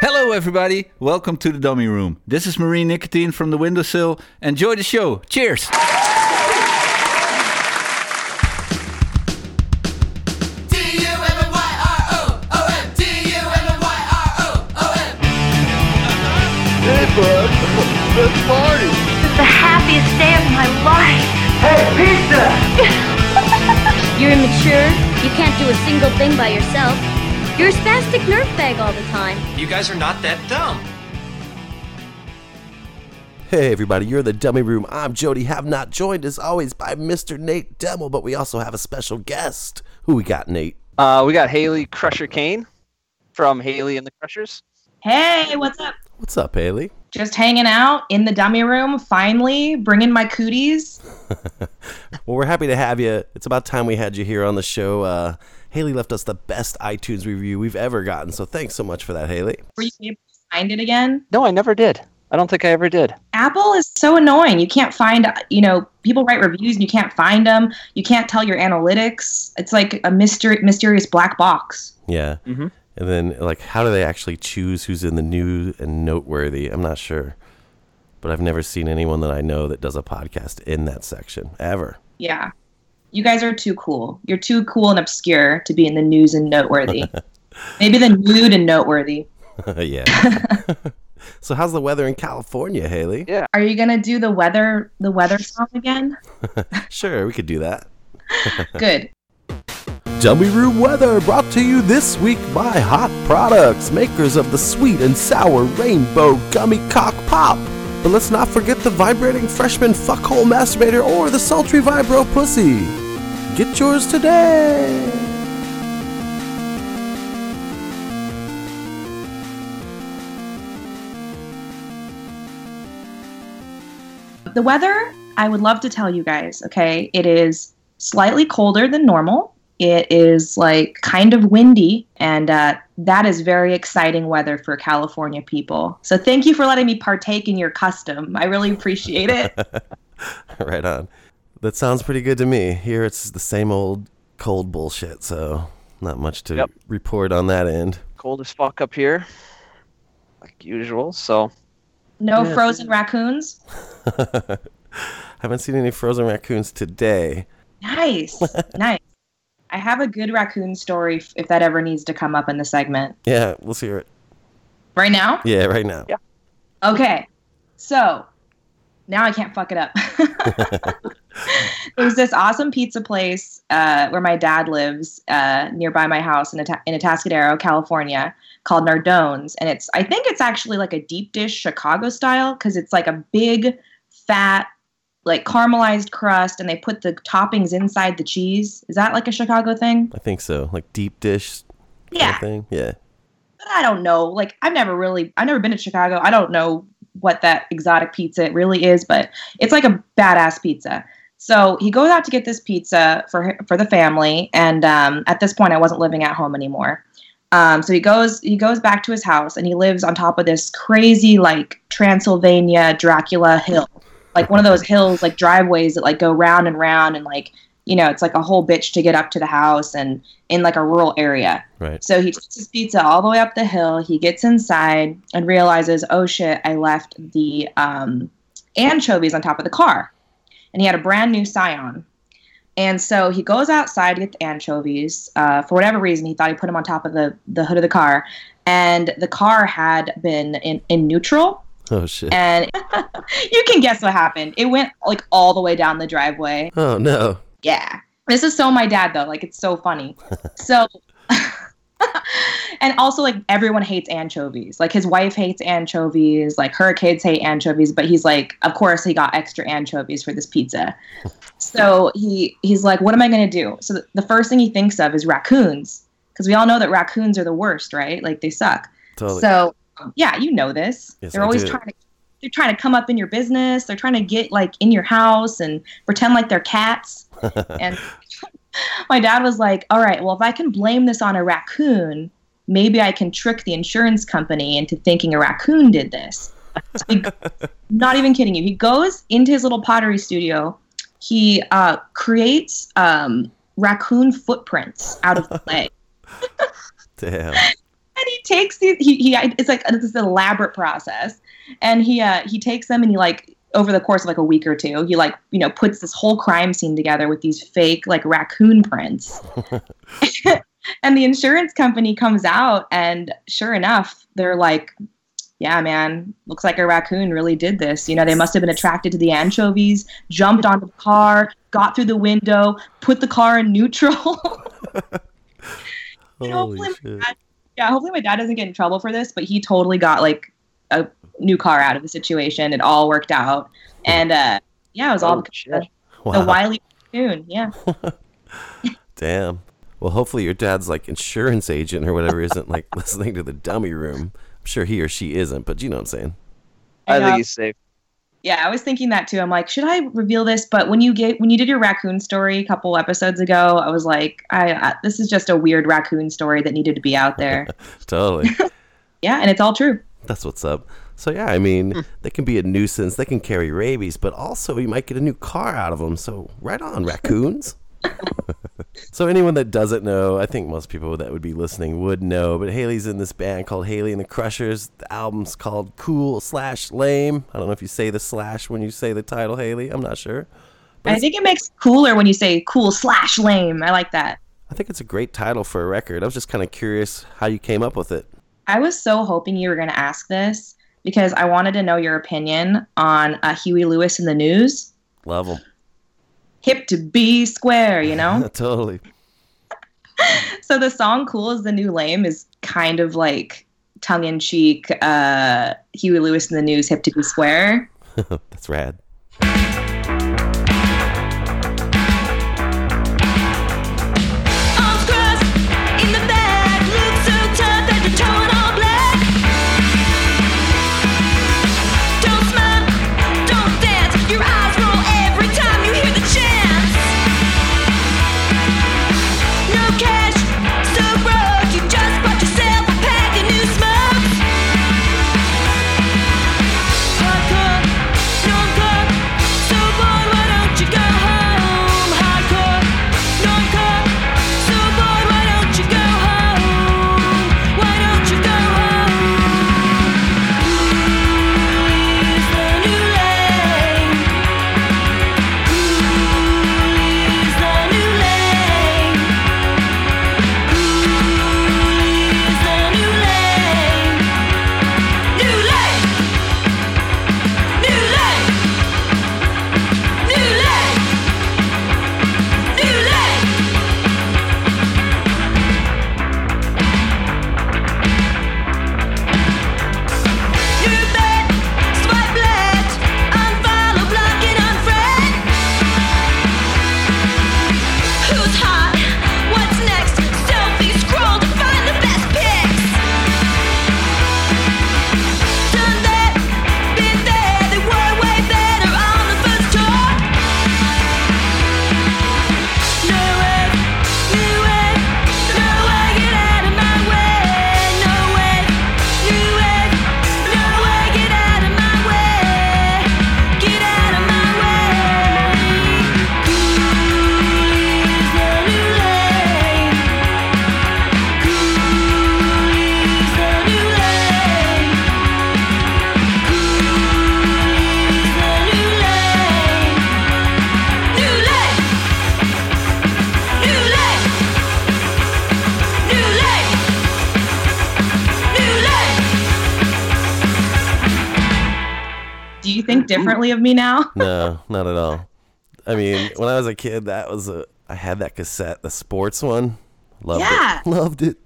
Hello, everybody. Welcome to the Dummy Room. This is Marine Nicotine from the windowsill. Enjoy the show. Cheers. Single thing by yourself. You're a spastic nerf bag all the time. You guys are not that dumb. Hey everybody, you're in the Dummy Room. I'm Jody. Have not joined as always by Mr. Nate Demmel, but we also have a special guest. Who we got, Nate? Uh, we got Hayley Crusher Kane from Hayley and the Crushers. Hey, what's up? What's up, Hayley? Just hanging out in the dummy room, finally, bringing my cooties. Well, we're happy to have you. It's about time we had you here on the show. Uh, Hayley left us the best iTunes review we've ever gotten, so thanks so much for that, Hayley. Were you able to find it again? No, I never did. I don't think I ever did. Apple is so annoying. You can't find, you know, people write reviews and you can't find them. You can't tell your analytics. It's like a mystery, mysterious black box. Yeah. Mhm. And then, like, how do they actually choose who's in the new and noteworthy? I'm not sure. But I've never seen anyone that I know that does a podcast in that section, ever. Yeah. You guys are too cool. You're too cool and obscure to be in the news and noteworthy. Maybe the nude and noteworthy. yeah. so, how's the weather in California, Hayley? Yeah. Are you gonna do the weather the weather song again? Sure, we could do that. Good. Dummy Room Weather brought to you this week by Hot Products, makers of the sweet and sour rainbow gummy cock pop. But let's not forget the vibrating freshman fuckhole masturbator or the sultry vibro pussy. Get yours today. The weather, I would love to tell you guys, okay? It is slightly colder than normal. It is like kind of windy, and uh, that is very exciting weather for California people. So thank you for letting me partake in your custom. I really appreciate it. right on. That sounds pretty good to me. Here it's the same old cold bullshit, so not much to Yep. report on that end. Cold as fuck up here, like usual. So No Yeah. frozen raccoons. Haven't seen any frozen raccoons today. Nice, nice. I have a good raccoon story if that ever needs to come up in the segment. Yeah, let's hear it. Right now? Yeah, right now. Yeah. Okay. So now I can't fuck it up. There's this awesome pizza place uh, where my dad lives uh, nearby my house in, Ata- in Atascadero, California, called Nardone's, and it's I think it's actually like a deep dish Chicago style because it's like a big, fat, like caramelized crust, and they put the toppings inside the cheese. Is that like a Chicago thing? I think so. Like deep dish Yeah. thing. Yeah. I don't know. Like I've never really I've never been to Chicago. I don't know what that exotic pizza really is, but it's like a badass pizza. So he goes out to get this pizza for for the family, and um, at this point, I wasn't living at home anymore. Um, so he goes he goes back to his house, and he lives on top of this crazy like Transylvania Dracula hill, like one of those hills like driveways that like go round and round, and like you know it's like a whole bitch to get up to the house, and in like a rural area. Right. So he takes his pizza all the way up the hill. He gets inside and realizes, oh shit, I left the um, anchovies on top of the car. And he had a brand new Scion. And so he goes outside to get the anchovies. Uh, for whatever reason, he thought he put them on top of the, the hood of the car. And the car had been in, in neutral. Oh shit. And you can guess what happened. It went like all the way down the driveway. Oh no. Yeah. This is so my dad though. Like it's so funny. so and also like everyone hates anchovies. Like his wife hates anchovies, like her kids hate anchovies, but he's like, of course he got extra anchovies for this pizza. so he he's like, what am I gonna do? So th- the first thing he thinks of is raccoons. Because we all know that raccoons are the worst, right? Like they suck. Totally. So yeah, you know this. Yes, They're I always do. trying to they're trying to come up in your business. They're trying to get like in your house and pretend like they're cats. and my dad was like, "All right, well if I can blame this on a raccoon, maybe I can trick the insurance company into thinking a raccoon did this." So he- not even kidding you. He goes into his little pottery studio. He uh, creates um, raccoon footprints out of clay. Damn. and he takes these he, he it's like this elaborate process and he uh he takes them and he like over the course of like a week or two he like you know puts this whole crime scene together with these fake like raccoon prints. And the insurance company comes out and sure enough they're like yeah man looks like a raccoon really did this. You know they must have been attracted to the anchovies jumped onto the car got through the window put the car in neutral. Hopefully dad- yeah, hopefully my dad doesn't get in trouble for this, but he totally got like a new car out of the situation. It all worked out, and uh, yeah, it was all Oh, because Wow. the wily raccoon. Yeah, Damn. Well, hopefully your dad's like insurance agent or whatever isn't like listening to the dummy room. I'm sure he or she isn't, but you know what I'm saying. I know. think he's safe. yeah, I was thinking that too. I'm like, should I reveal this? But when you get when you did your raccoon story a couple episodes ago, I was like, I, I this is just a weird raccoon story that needed to be out there. Totally. yeah, and it's all true. That's what's up. So yeah, I mean, hmm. they can be a nuisance. They can carry rabies, but also you might get a new car out of them. So right on, raccoons. so anyone that doesn't know, I think most people that would be listening would know. But Hayley's in this band called Hayley and the Crushers. The album's called Cool Slash Lame. I don't know if you say the slash when you say the title, Hayley. I'm not sure. But I think it makes cooler when you say cool slash lame. I like that. I think it's a great title for a record. I was just kind of curious how you came up with it. I was so hoping you were going to ask this because I wanted to know your opinion on uh, Huey Lewis and the News. Love them. Hip to be square, you know? totally. so the song Cool is the New Lame is kind of like tongue in cheek uh, Huey Lewis and the News, hip to be square. That's rad. Differently of me now? No, not at all. I mean, when I was a kid, that was a. I had that cassette, the sports one. Loved Yeah. it. Loved it.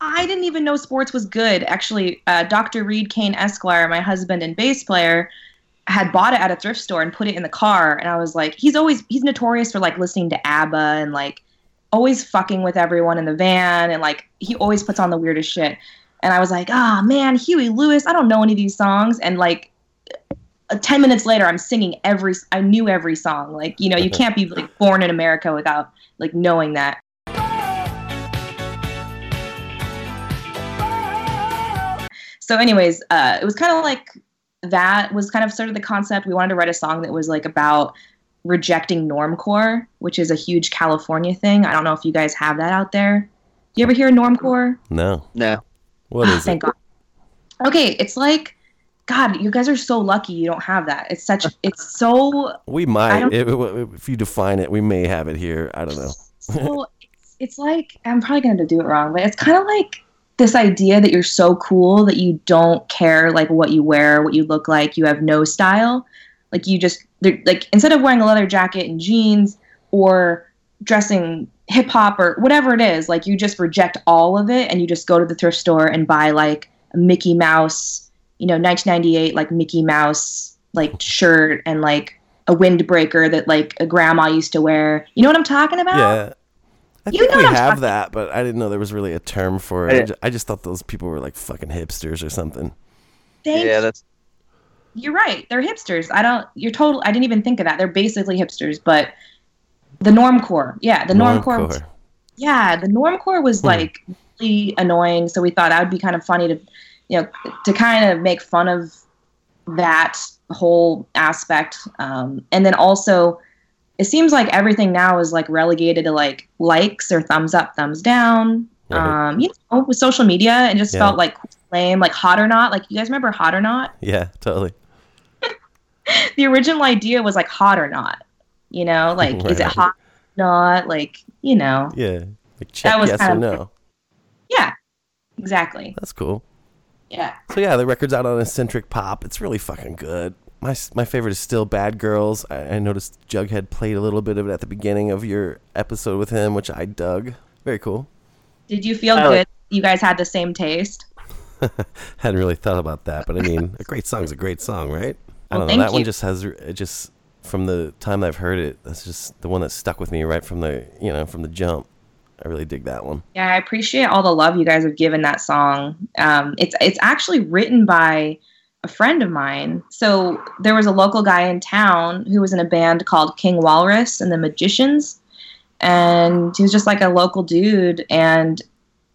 I didn't even know sports was good. Actually, uh, Dr. Reed Kane Esquire, my husband and bass player, had bought it at a thrift store and put it in the car. And I was like, he's always he's notorious for like listening to ABBA and like always fucking with everyone in the van and like he always puts on the weirdest shit. And I was like, ah man, Huey Lewis, I don't know any of these songs. And like 10 minutes later i'm singing every i knew every song like you know you can't be like born in america without like knowing that so anyways uh it was kind of like that was kind of sort of the concept we wanted to write a song that was like about rejecting normcore which is a huge california thing i don't know if you guys have that out there You ever hear normcore? No. No. What is Thank it? God. Okay, it's like, God, you guys are so lucky you don't have that. It's such, it's so, We might. If, you define it, we may have it here. I don't know. it's, it's like, I'm probably going to do it wrong, but it's kind of like this idea that you're so cool that you don't care like what you wear, what you look like, you have no style. Like you just, like instead of wearing a leather jacket and jeans or dressing hip hop or whatever it is, like you just reject all of it and you just go to the thrift store and buy like a Mickey Mouse, you know, 1998 like Mickey Mouse like shirt and like a windbreaker that like a grandma used to wear. You know what I'm talking about? Yeah. I You think know we have talking- that, but I didn't know there was really a term for it. I ju- I just thought those people were like fucking hipsters or something. Thank Yeah, that's you're right. They're hipsters. I don't. You're total. I didn't even think of that. They're basically hipsters, but the normcore. Yeah, the normcore. was- Normcore. yeah, the normcore was Hmm. like really annoying. So we thought that would be kind of funny to, you know, to kind of make fun of that whole aspect. Um, and then also, it seems like everything now is like relegated to like likes or thumbs up, thumbs down. Right. Um, you know, with social media, it just Yeah. felt like lame, like hot or not. Like you guys remember hot or not? Yeah, totally. the original idea was like hot or not. You know, like is it Right. hot? Not like you know. Yeah. Like check was yes or of- no. Yeah, exactly. That's cool. Yeah. So yeah, the record's out on Eccentric Pop. It's really fucking good. My my favorite is still Bad Girls. I, I noticed Jughead played a little bit of it at the beginning of your episode with him, which I dug. Very cool. Did you feel I good? like- you guys had the same taste. Hadn't really thought about that, but I mean, a great song's a great song, right? I don't know. thank That one just has it just from the time I've heard it. That's just the one that stuck with me right from the you know from the jump. I really dig that one. Yeah, I appreciate all the love you guys have given that song. Um, it's it's actually written by a friend of mine. So there was a local guy in town who was in a band called King Walrus and the Magicians, and he was just like a local dude. And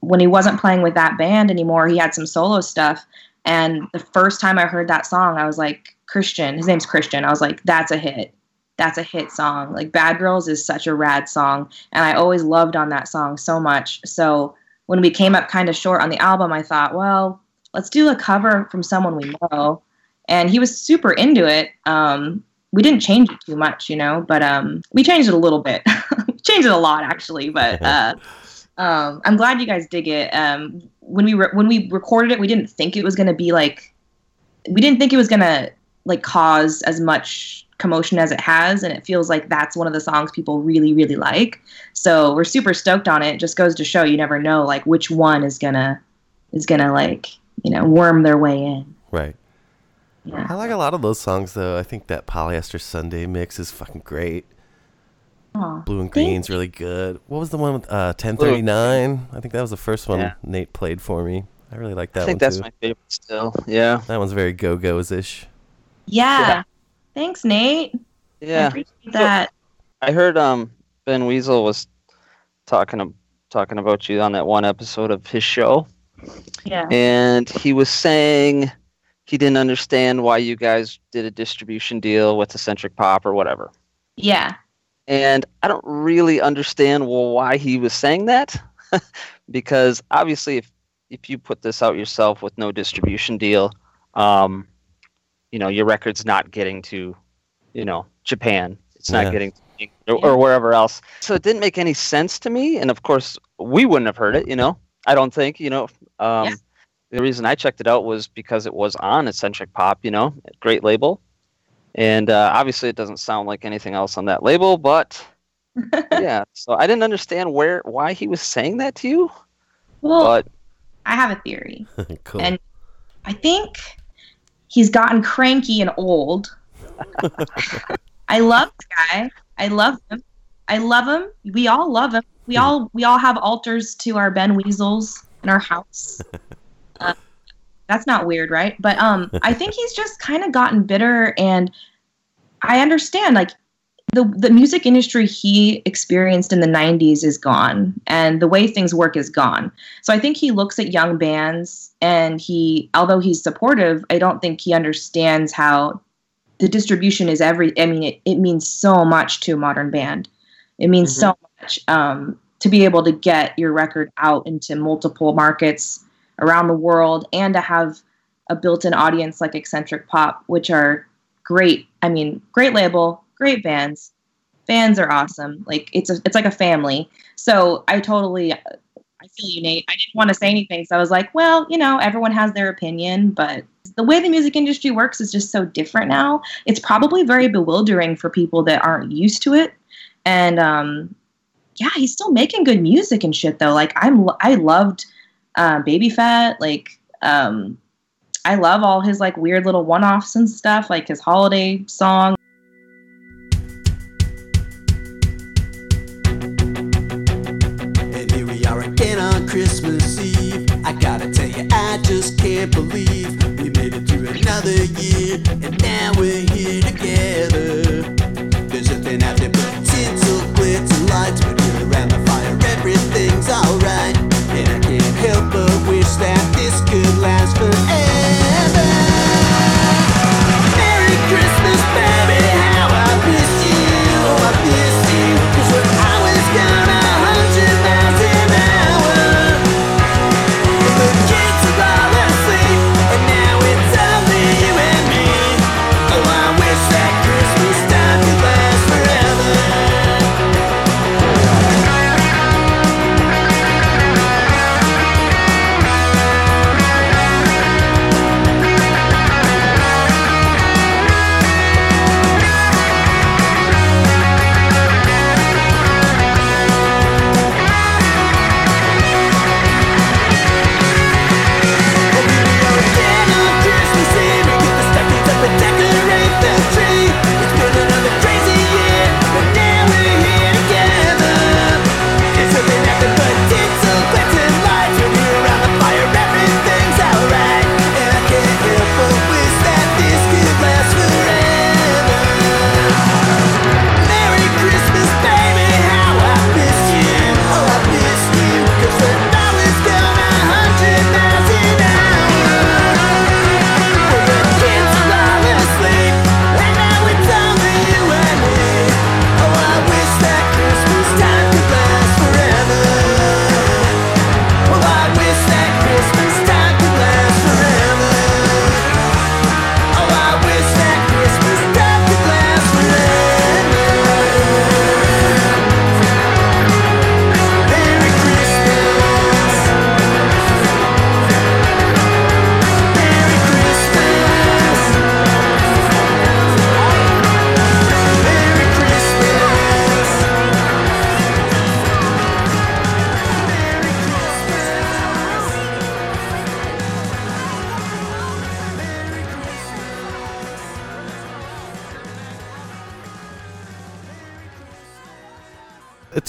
when he wasn't playing with that band anymore, he had some solo stuff. And the first time I heard that song, I was like, Christian. His name's Christian. I was like, that's a hit. That's a hit song. Like Bad Girls is such a rad song and I always loved on that song so much. So when we came up kind of short on the album, I thought, well, let's do a cover from someone we know. And he was super into it. Um, we didn't change it too much, you know, but um, we changed it a little bit. changed it a lot actually, but uh, um, I'm glad you guys dig it. Um, when we re- when we recorded it, we didn't think it was gonna be like, we didn't think it was gonna like cause as much commotion as it has, and it feels like that's one of the songs people really really like. So we're super stoked on it. it. Just goes to show you never know like which one is gonna is gonna like you know worm their way in. Right. Yeah. I like a lot of those songs though. I think that Polyester Sunday mix is fucking great. Aw. Blue and Green's really good. What was the one with uh 1039? I think that was the first one Yeah. Nate played for me. I really like that I think one that's too. my favorite still. Yeah. That one's very go-go's ish. Yeah. Yeah. Thanks, Nate. I Yeah. appreciate that. I heard um Ben Weasel was talking talking about you on that one episode of his show, Yeah. and he was saying he didn't understand why you guys did a distribution deal with Eccentric Pop or whatever. Yeah. And I don't really understand why he was saying that, because obviously, if if you put this out yourself with no distribution deal, um, you know your record's not getting to, you know, Japan. It's not Yeah. getting to, or, or wherever else. So it didn't make any sense to me. And of course, we wouldn't have heard it. You know, I don't think. You know, um, Yeah. the reason I checked it out was because it was on Eccentric Pop. You know, great label. And uh, obviously, it doesn't sound like anything else on that label, but yeah. So I didn't understand where why he was saying that to you, Well, but I have a theory. cool. And I think he's gotten cranky and old. I love the guy. I love him. I love him. We all love him. We all we all have altars to our Ben Weasels in our house. Uh, that's not weird, right? But um, I think he's just kind of gotten bitter, and I understand. Like the the music industry he experienced in the '90s is gone, and the way things work is gone. So I think he looks at young bands and he, although he's supportive, I don't think he understands how the distribution is every. I mean, it, it means so much to a modern band. It means so much um, to be able to get your record out into multiple markets around the world and to have a built-in audience like eccentric pop which are great i mean great label great bands. Fans are awesome. Like it's a, it's like a family. So i totally i feel you nate. I didn't want to say anything so i was like well you know everyone has their opinion but the way the music industry works is just so different now. It's probably very bewildering for people that aren't used to it. And um yeah he's still making good music and shit though. Like i'm i loved uh, baby fat. Like um I love all his like weird little one-offs and stuff, like his holiday song. Christmas Eve. I gotta tell you, I just can't believe we made it through another year, and now we're here together. There's nothing there but tinsel, glitter, lights, but here around the fire, everything's alright. And I can't help but wish that this could last forever.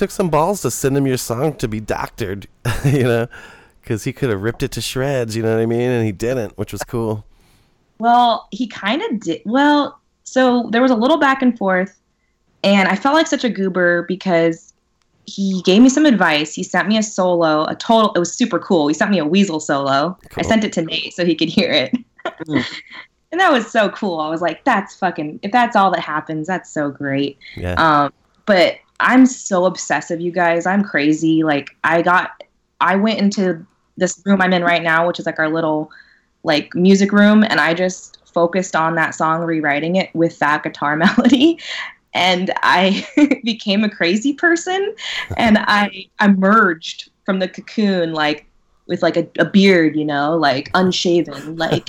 Took some balls to send him your song to be doctored, you know, because he could have ripped it to shreds, you know what I mean? And he didn't, which was cool. Well, he kind of did. Well, so there was a little back and forth, and I felt like such a goober because he gave me some advice. He sent me a solo, a total. It was super cool. He sent me a weasel solo. I sent it to Nate so he could hear it, and that was so cool. I was like, "That's fucking. If that's all that happens, that's so great." Yeah. Um, but I'm so obsessive, you guys. I'm crazy. Like I got, I went into this room I'm in right now, which is like our little like music room, and I just focused on that song, rewriting it with that guitar melody. And I became a crazy person, and I emerged from the cocoon like with like a, a beard, you know, like unshaven, like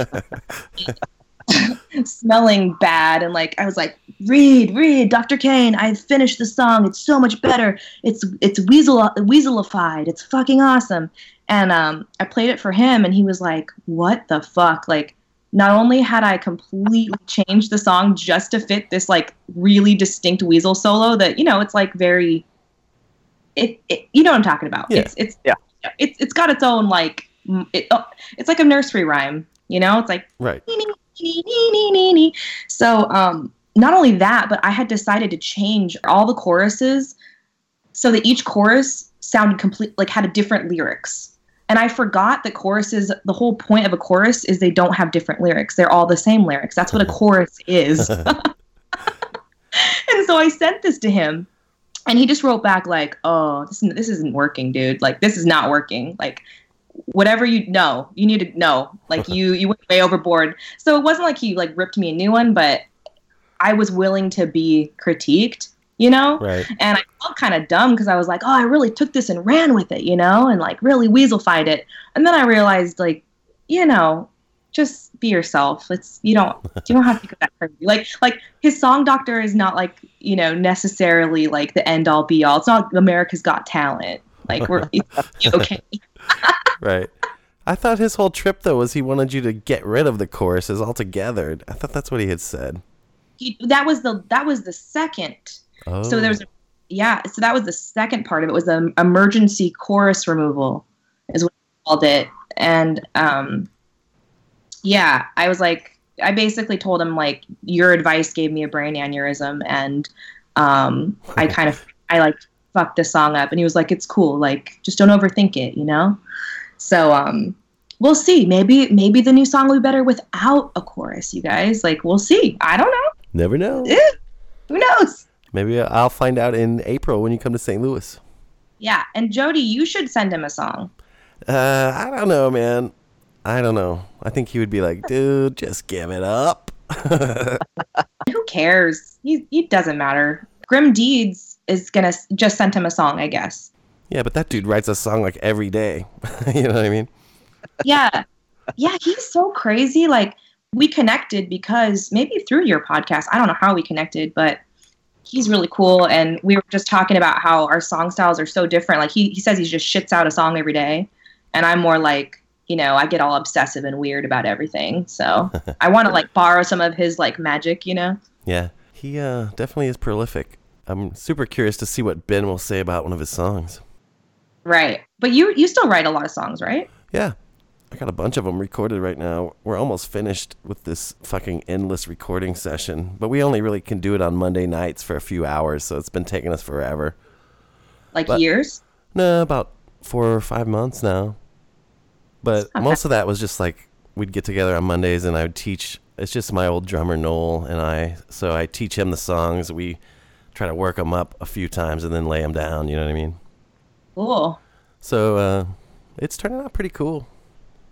smelling bad and like I was like, Reed, Reed, Dr. Kane, I finished the song. It's so much better. It's it's weasel weaselified. It's fucking awesome. And um I played it for him and he was like, What the fuck? Like not only had I completely changed the song just to fit this like really distinct weasel solo that, you know, it's like very it, it you know what I'm talking about. Yeah. It's it's Yeah. It's it's got its own like it, oh, it's like a nursery rhyme, you know? It's like Right. So um, not only that, but I had decided to change all the choruses so that each chorus sounded complete, like had a different lyrics. And I forgot that choruses, the whole point of a chorus is they don't have different lyrics. They're all the same lyrics. That's what a chorus is. and so I sent this to him. and he just wrote back like, "Oh, this this isn't working, dude. Like this is not working. Like whatever you know, you need to know. Like you you went way overboard." So it wasn't like he like ripped me a new one, but I was willing to be critiqued, you know? Right. And I felt kind of dumb because I was like, "Oh, I really took this and ran with it, you know, and like really weaselfied it." And then I realized like, you know, just be yourself. It's you don't you don't have to go that crazy. Like like his song Doctor is not like you know necessarily like the end all be all. It's not America's Got Talent. Like we're okay. Right. I thought his whole trip though was he wanted you to get rid of the choruses altogether. I thought that's what he had said. He, that was the that was the second. Oh. So there was a, yeah. So that was the second part of it was the emergency chorus removal, is what he called it. And um, yeah, I was like, I basically told him like, your advice gave me a brain aneurysm, and um, I kind of I like fucked the song up, and he was like, it's cool, like just don't overthink it, you know. So um, we'll see. Maybe maybe the new song will be better without a chorus, you guys. Like we'll see. I don't know. Never know. Eh, Who knows? Maybe I'll find out in April when you come to St. Louis. Yeah, and Jody, you should send him a song. Uh, I don't know, man. I don't know. I think he would be like, dude, just give it up. Who cares? He, he doesn't matter. Grim Deeds is gonna just send him a song, I guess. Yeah, but that dude writes a song like every day. you know what I mean? Yeah, yeah, he's so crazy. Like we connected because maybe through your podcast. I don't know how we connected, but he's really cool. And we were just talking about how our song styles are so different. Like he he says he just shits out a song every day, and I'm more like you know I get all obsessive and weird about everything. So I want to like borrow some of his like magic, you know. Yeah. He uh, definitely is prolific. I'm super curious to see what Ben will say about one of his songs. Right. But you you still write a lot of songs, right? Yeah. I got a bunch of them recorded right now. We're almost finished with this fucking endless recording session, but we only really can do it on Monday nights for a few hours, so it's been taking us forever. Like But- years? No, about four or five months now. But Okay. most of that was just like we'd get together on Mondays and I would teach. It's just my old drummer Noel and I. So I teach him the songs. We try to work them up a few times and then lay them down. You know what I mean? Cool. So uh, it's turning out pretty cool.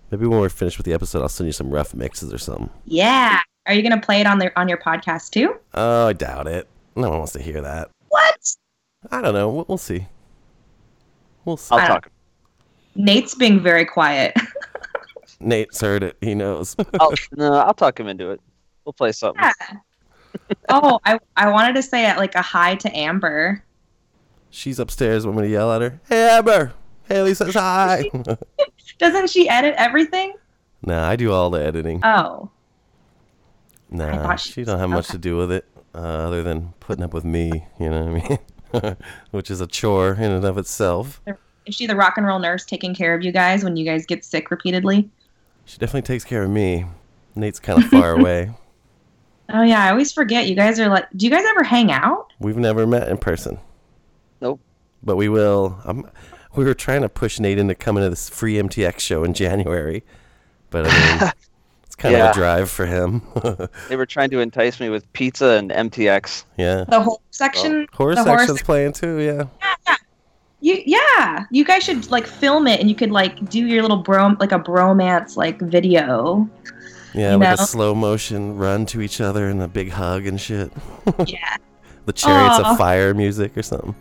Maybe when we're finished with the episode, I'll send you some rough mixes or something. Yeah. Are you gonna play it on the on your podcast too? Oh, I doubt it. No one wants to hear that. What? I don't know. We'll, we'll see. We'll see. I'll talk. Nate's being very quiet. Nate's heard it. He knows. I'll, no, I'll talk him into it. We'll play something. Yeah. oh, I I wanted to say it like a hi to Amber. She's upstairs. Want me to yell at her? Hey, Amber. Hayley says hi. Doesn't she edit everything? nah, I do all the editing. Oh. nah, she she don't have much to do with it, uh, other than putting up with me. You know what I mean? Which is a chore in and of itself. Is she the rock and roll nurse taking care of you guys when you guys get sick repeatedly? She definitely takes care of me. Nate's kind of far away. Oh yeah, I always forget. You guys are like, do you guys ever hang out? We've never met in person, Nope. but we will. Um, we were trying to push Nate into coming to this free MTX show in January, but I mean, it's kind of a drive for him. They were trying to entice me with pizza and MTX. yeah. The whole section. Horror the horror section's sec- playing too, yeah. You yeah, you guys should like film it and you could like do your little bro like a bromance like video. Yeah, like know? a slow motion run to each other and a big hug and shit. Yeah, The chariots Aw. of fire music or something.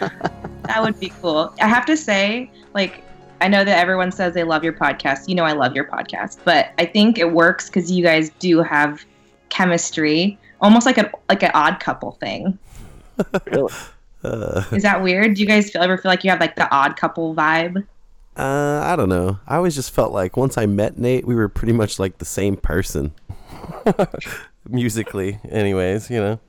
that would be cool. I have to say, like, I know that everyone says they love your podcast. You know, I love your podcast, but I think it works because you guys do have chemistry, almost like an like an odd couple thing. Really? Uh, Is that weird? Do you guys feel, ever feel like you have like the odd couple vibe? uh, I don't know. I always just felt like once I met Nate, we were pretty much like the same person. Musically, anyways, you know.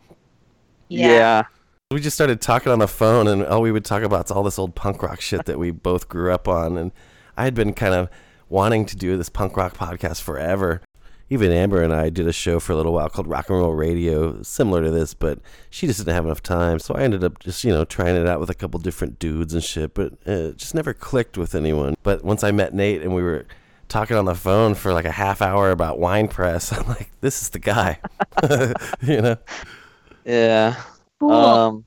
Yeah. We just started talking on the phone, and all we would talk about is all this old punk rock shit that we both grew up on. And I had been kind of wanting to do this punk rock podcast forever. Even Amber and I did a show for a little while called Rock and Roll Radio, similar to this, but she just didn't have enough time. So I ended up just, you know, trying it out with a couple different dudes and shit, but it just never clicked with anyone. But once I met Nate and we were talking on the phone for like a half hour about wine press, I'm like, this is the guy. you know? Yeah. Cool. Um,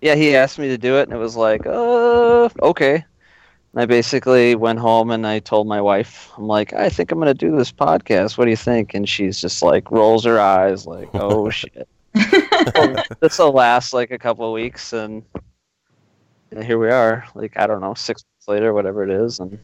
yeah, he asked me to do it, and it was like, uh, okay. And I basically went home and I told my wife, I'm like, I think I'm gonna do this podcast. What do you think? And she's just like rolls her eyes, like, oh shit. this will last like a couple of weeks, and, and here we are. Like I don't know, six months later, whatever it is, and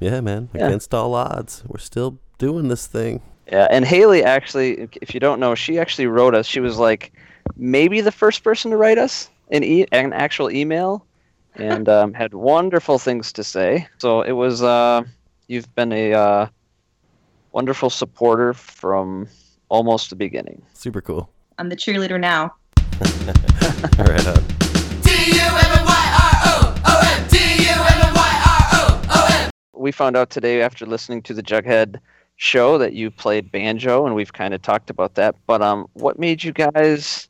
Yeah, man. Yeah. Against all odds, we're still doing this thing. Yeah, and Hayley actually, if you don't know, she actually wrote us. She was like maybe the first person to write us an e- an actual email, and um, had wonderful things to say. So it was. Uh, you've been a uh, wonderful supporter from almost the beginning. Super cool. I'm the cheerleader now. right on. We found out today after listening to the Jughead show that you played banjo, and we've kind of talked about that. But um, what made you guys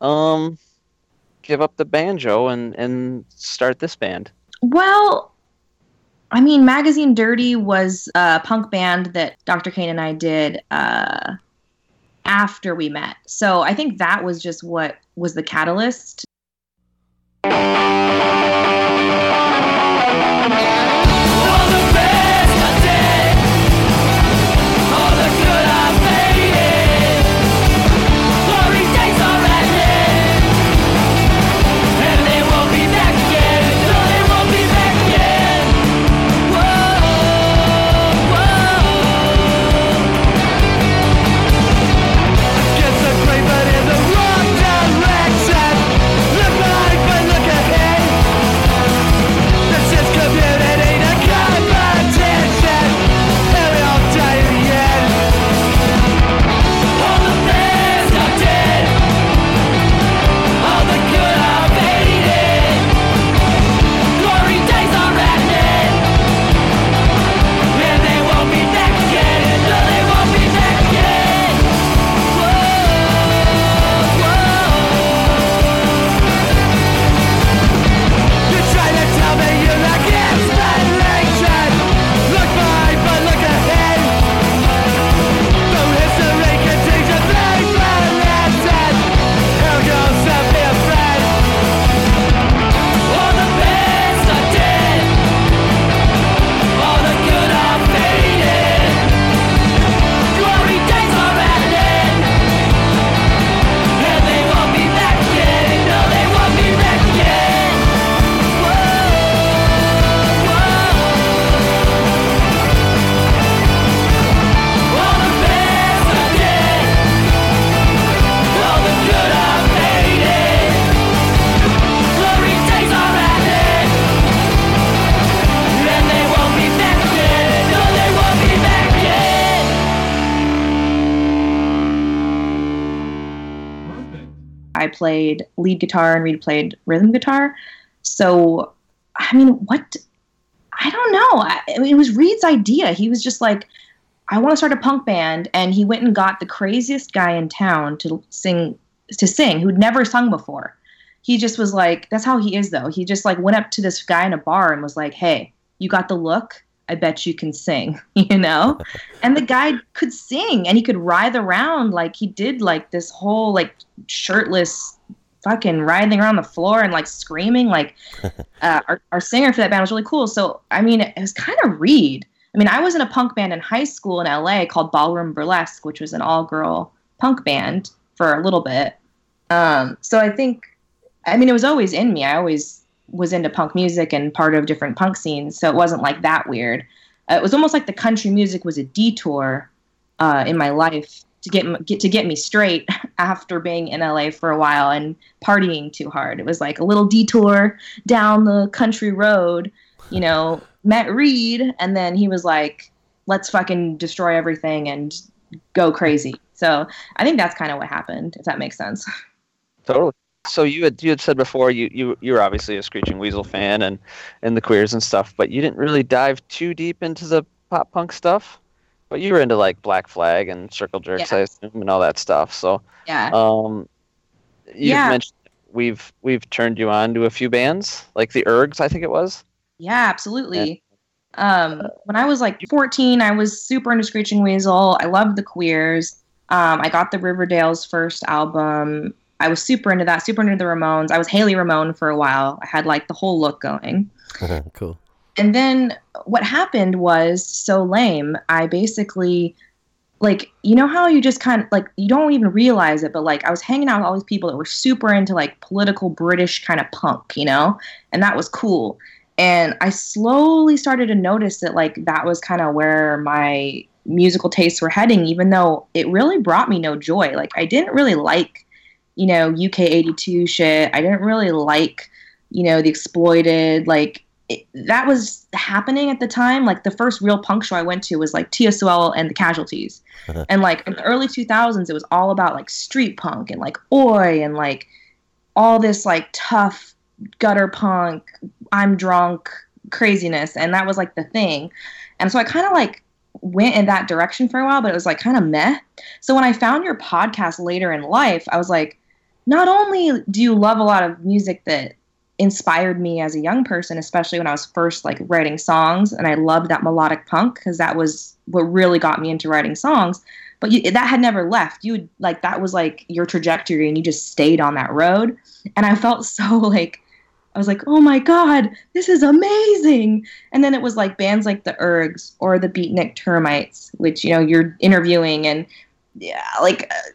um give up the banjo and and start this band? Well, I mean, Magazine Dirty was a punk band that Dr. Kane and I did uh, after we met. So I think that was just what was the catalyst. I played lead guitar and Reed played rhythm guitar. So, I mean, what? I don't know. I, it was Reed's idea. He was just like, I want to start a punk band, and he went and got the craziest guy in town to sing to sing who'd never sung before. He just was like, that's how he is though. He just like went up to this guy in a bar and was like, "Hey, you got the look. I bet you can sing," you know? and the guy could sing and he could writhe around like he did like this whole like shirtless fucking writhing around the floor and like screaming like uh, our, our singer for that band was really cool. So i mean it was kind of reed. I mean i was in a punk band in high school in la called ballroom burlesque which was an all-girl punk band for a little bit. Um, so i think i mean it was always in me. I always was into punk music and part of different punk scenes so it wasn't like that weird uh, it was almost like the country music was a detour uh, in my life to get, get to get me straight after being in LA for a while and partying too hard. It was like a little detour down the country road, you know, met Reed and then he was like, let's fucking destroy everything and go crazy. So I think that's kind of what happened, if that makes sense. Totally. So you had you had said before you you you were obviously a Screeching Weasel fan and and the Queers and stuff, but you didn't really dive too deep into the pop punk stuff. But you were into like Black Flag and Circle Jerks, Yeah. I assume, and all that stuff. So Yeah. um, you Yeah. mentioned we've we've turned you on to a few bands like the Ergs, I think it was. Yeah, absolutely. Um, when I was like 14, I was super into Screeching Weasel. I loved the Queers. Um, I got the Riverdale's first album I was super into that, super into the Ramones. I was Hayley Ramone for a while. I had like the whole look going. cool. And then what happened was so lame. I basically like you know how you just kind of like you don't even realize it but like i was hanging out with all these people that were super into like political british kind of punk you know and that was cool and i slowly started to notice that like that was kind of where my musical tastes were heading even though it really brought me no joy like i didn't really like you know uk 82 shit i didn't really like you know the exploited like it, that was happening at the time. Like the first real punk show I went to was like TSOL and the Casualties, and like in the early 2000s, it was all about like street punk and like oi and like all this like tough gutter punk, I'm drunk craziness, and that was like the thing. And so I kind of like went in that direction for a while, but it was like kind of meh. So when I found your podcast later in life, I was like, not only do you love a lot of music that inspired me as a young person, especially when I was first like writing songs, and I loved that melodic punk because that was what really got me into writing songs. But you, that had never left. You would like that was like your trajectory, and you just stayed on that road. And I felt so like I was like, oh my god, this is amazing. And then it was like bands like the Ergs or the Beatnik Termites, which you know you're interviewing, and yeah, like uh,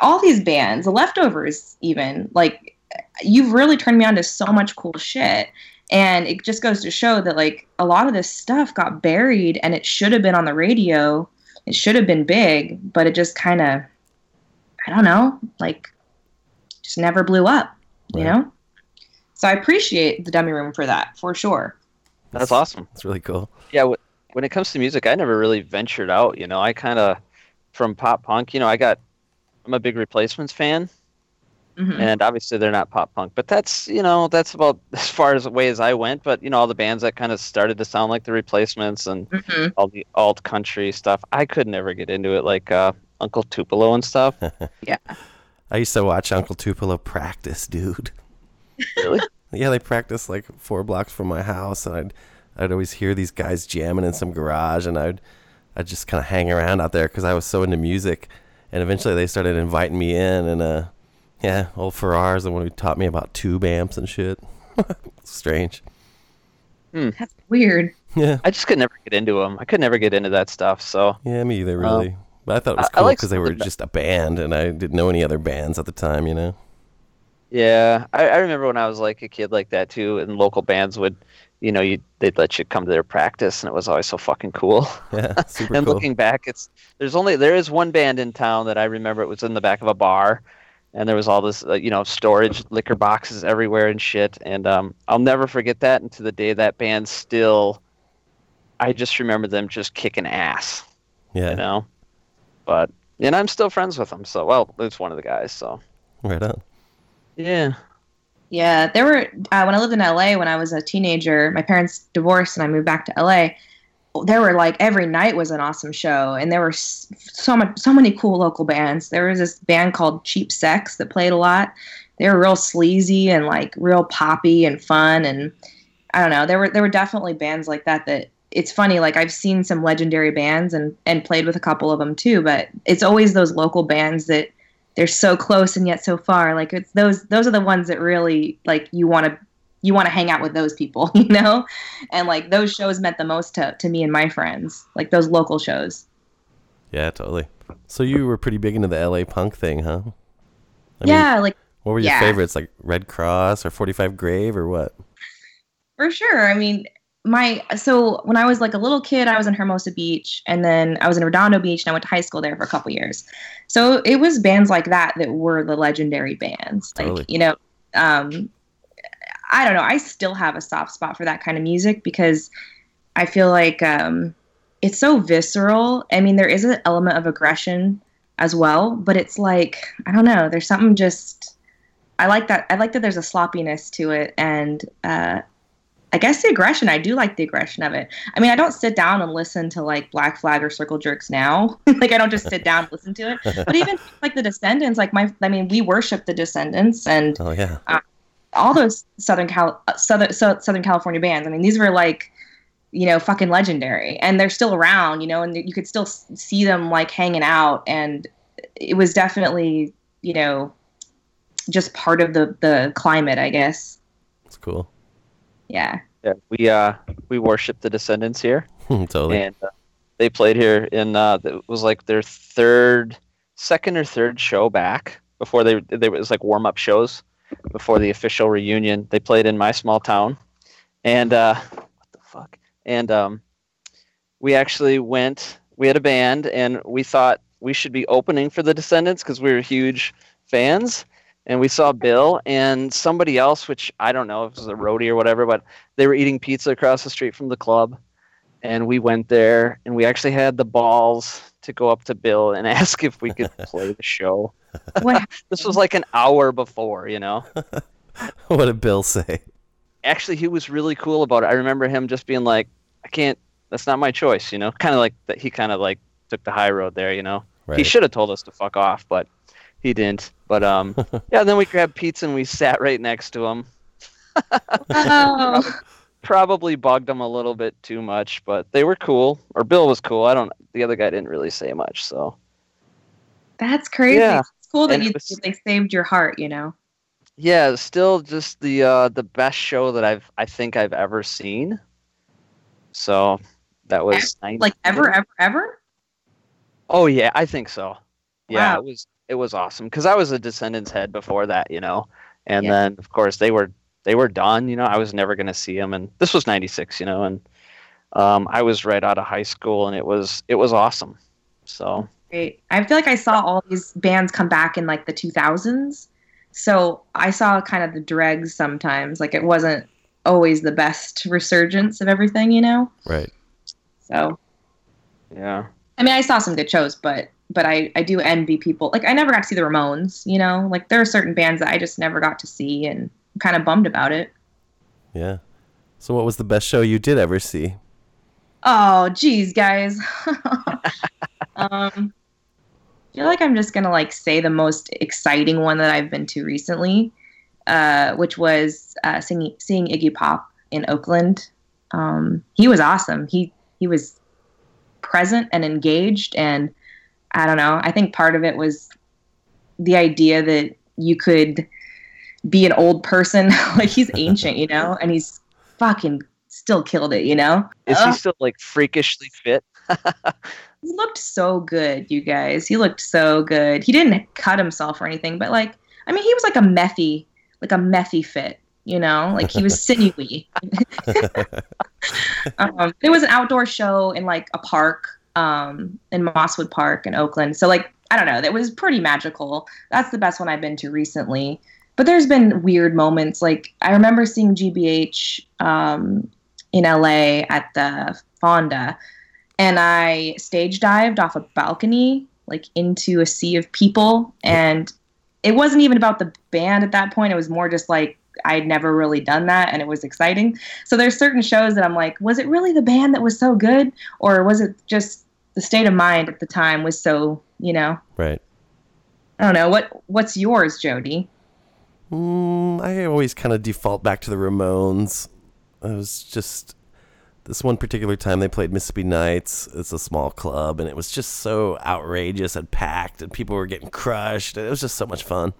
all these bands, the Leftovers, even like you've really turned me on to so much cool shit and it just goes to show that like a lot of this stuff got buried and it should have been on the radio it should have been big but it just kind of i don't know like just never blew up you know so i appreciate the dummy room for that for sure That's awesome. That's really cool. Yeah, wh- when it comes to music, I never really ventured out. You know, I kind of from pop punk. You know, I got I'm a big Replacements fan, Mhm. and obviously they're not pop punk, but that's you know that's about as far as away as I went. But you know, all the bands that kind of started to sound like the Replacements and Mhm. all the alt country stuff, I could never get into it, like uh, Uncle Tupelo and stuff. yeah I used to watch Uncle Tupelo practice, dude. really? Yeah, they practiced like four blocks from my house, and I'd I'd always hear these guys jamming in some garage, and I'd I'd just kind of hang around out there because I was so into music. And eventually, they started inviting me in, and uh, yeah, old Farrar's the one who taught me about tube amps and shit. Strange. that's weird Yeah, I just could never get into them. I could never get into that stuff. So yeah, me either, really. but I thought it was I- I cool like because they were of the- just a band, and I didn't know any other bands at the time, you know. Yeah, I, I remember when I was like a kid like that too, and local bands would, you know, you they'd let you come to their practice, and it was always so fucking cool. Yeah, super and cool. looking back, it's there's only there is one band in town that I remember. It was in the back of a bar, and there was all this, uh, you know, storage liquor boxes everywhere and shit. And um, I'll never forget that. And to the day that band still, I just remember them just kicking ass, yeah, you know. But and I'm still friends with them. So well, it's one of the guys. So right on. yeah. Yeah, there were uh, when I lived in LA when I was a teenager. My parents divorced and I moved back to LA. There were like every night was an awesome show, and there were so much, so many cool local bands. There was this band called Cheap Sex that played a lot. They were real sleazy and like real poppy and fun, and I don't know. There were there were definitely bands like that. That it's funny. Like I've seen some legendary bands and and played with a couple of them too, but it's always those local bands that they're so close and yet so far. Like it's those those are the ones that really like you want to you want to hang out with those people, you know? And like those shows meant the most to to me and my friends. Like those local shows. Yeah, totally. So you were pretty big into the LA punk thing, huh? I mean, yeah, like what were your yeah. favorites? Like Red Cross or 45 Grave or what? for sure. I mean, my so when I was like a little kid, I was in Hermosa Beach, and then I was in Redondo Beach, and I went to high school there for a couple years. So it was bands like that that were the legendary bands. Like Totally. you know, um, I don't know. I still have a soft spot for that kind of music because I feel like um, it's so visceral. I mean, there is an element of aggression as well, but it's like I don't know. There's something just I like that. I like that there's a sloppiness to it, and uh, I guess the aggression. I do like the aggression of it. I mean, I don't sit down and listen to like Black Flag or Circle Jerks now. like I don't just sit down and listen to it. But even like the Descendents, like my, I mean, we worship the Descendents and Oh yeah, all those Southern Cal, uh, Southern so, Southern California bands. I mean, these were like, you know, fucking legendary, and they're still around. You know, and you could still see them like hanging out, and it was definitely, you know, just part of the the climate, I guess. It's cool. Yeah. Yeah, we uh we worship the Descendents here, totally. and uh, they played here in uh it was like their third, second or third show back before they they was like warm up shows before the official reunion. They played in my small town, and uh what the fuck? And um, we actually went. We had a band, and we thought we should be opening for the Descendents because we were huge fans. And we saw Bill and somebody else, which I don't know if it was a roadie or whatever, but they were eating pizza across the street from the club. And we went there, and we actually had the balls to go up to Bill and ask if we could play the show. This was like an hour before, you know. what did Bill say? Actually, he was really cool about it. I remember him just being like, "I can't. That's not my choice," you know. Kind of like that. He kind of like took the high road there, you know. He should have told us to fuck off, but he didn't. But um, yeah. Then we grabbed pizza and we sat right next to him. Oh, Probably bugged him a little bit too much, but they were cool. Or Bill was cool. I don't. The other guy didn't really say much, so that's crazy. Yeah. It's cool that And you was- they saved your heart. You know. yeah. Still, just the uh, the best show that I've I think I've ever seen. So that was 90 Like ever, ever, ever. Oh yeah, I think so. Yeah, Wow. it was it was awesome because I was a Descendents head before that, you know, and Yeah. then of course they were they were done. You know, I was never gonna see them, and this was '96, you know, and um, I was right out of high school, and it was it was awesome. So Great. I feel like I saw all these bands come back in like the 2000s. So I saw kind of the dregs sometimes. Like it wasn't always the best resurgence of everything, you know? Right. So, yeah, I mean, I saw some good shows, but but I, I do envy people. Like I never got to see the Ramones, you know? Like there are certain bands that I just never got to see and I'm kind of bummed about it. Yeah. So, what was the best show you did ever see? Oh, geez, guys. um, I feel like I'm just gonna like say the most exciting one that I've been to recently, uh, which was uh, singing, seeing Iggy Pop in Oakland. Um, he was awesome. He he was present and engaged, and I don't know. I think part of it was the idea that you could be an old person. like he's ancient, you know, and he's fucking still killed it, you know. is Ugh. he still like freakishly fit? He looked so good, you guys. He looked so good. He didn't cut himself or anything, but like, I mean, he was like a methy, like a methy fit, you know, like he was sinewy. um, it was an outdoor show in like a park, um, in Mosswood Park in Oakland. So like, I don't know, that was pretty magical. That's the best one I've been to recently. But there's been weird moments. Like I remember seeing GBH um, in LA at the Fonda, and I stage dived off a balcony, like into a sea of people. And it wasn't even about the band at that point. It was more just like I'd never really done that, and it was exciting. So there's certain shows that I'm like, was it really the band that was so good, or was it just the state of mind at the time was so, you know? Right. I don't know. What What's yours, Jody? Mm, I always kind of default back to the Ramones. It was just this one particular time they played Mississippi Nights. It's a small club, and it was just so outrageous and packed, and people were getting crushed. It was just so much fun.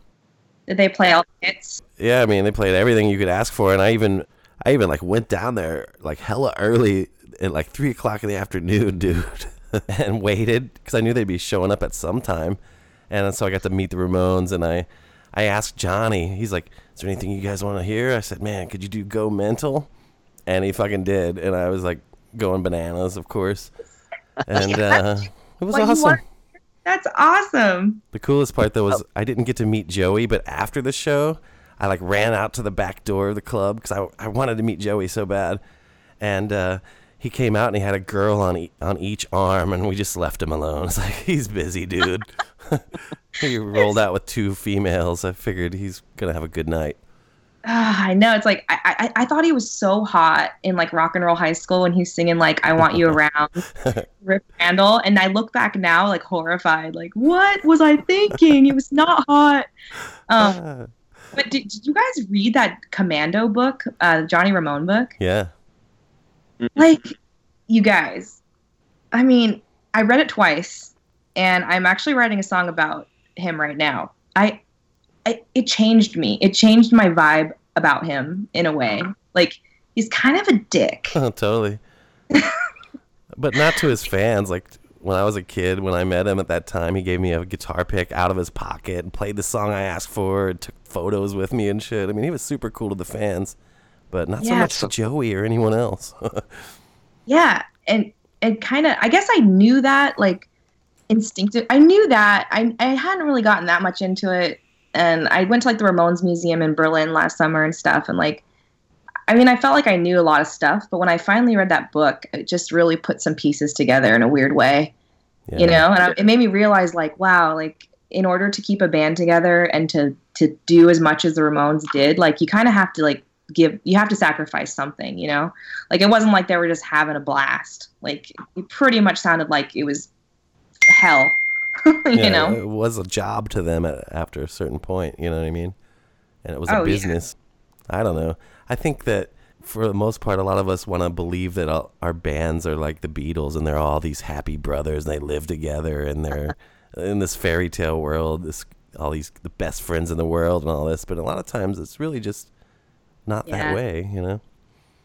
Did they play all the hits? Yeah, I mean, they played everything you could ask for, and I even, I even like went down there like hella early at like three o'clock in the afternoon, dude, and waited because I knew they'd be showing up at some time, and so I got to meet the Ramones, and I, I asked Johnny, he's like, "Is there anything you guys want to hear?" I said, "Man, could you do Go Mental?" And he fucking did, and I was like going bananas, of course, and uh, it was you awesome. Want- That's awesome. The coolest part though was I didn't get to meet Joey, but after the show, I like ran out to the back door of the club because I, I wanted to meet Joey so bad, and uh, he came out and he had a girl on e- on each arm, and we just left him alone. It's like he's busy, dude. he rolled out with two females. I figured he's gonna have a good night. Ah, I know. It's like I, I I thought he was so hot in like rock and roll high school when he's singing like "I Want You Around," Riff Randell, and I look back now like horrified. Like, what was I thinking? He was not hot. Um, but did, did you guys read that Commando book, uh, Johnny Ramone book? Yeah, like you guys i mean i read it twice and i'm actually writing a song about him right now i it, it changed me. It changed my vibe about him in a way. Like he's kind of a dick. totally. but not to his fans. Like when I was a kid, when I met him at that time, he gave me a guitar pick out of his pocket and played the song I asked for and took photos with me and shit. I mean, he was super cool to the fans, but not so much to Joey or anyone else. Yeah, and and kind of I guess I knew that like instinctive. I knew that I I hadn't really gotten that much into it, and I went to like the Ramones Museum in Berlin last summer and stuff, and like. I mean, I felt like I knew a lot of stuff, but when I finally read that book, it just really put some pieces together in a weird way. you know and I, it made me realize like wow like in order to keep a band together and to to do as much as the ramones did like you kind of have to like give you have to sacrifice something you know like it wasn't like they were just having a blast like it pretty much sounded like it was hell you Yeah, know it was a job to them at, after a certain point. You know what I mean? And it was Oh, a yeah. business. I don't know. I think that for the most part, a lot of us want to believe that all, our bands are like the Beatles and they're all these happy brothers and they live together and they're in this fairy tale world. This all these the best friends in the world and all this. But a lot of times, it's really just not Yeah. that way. You know?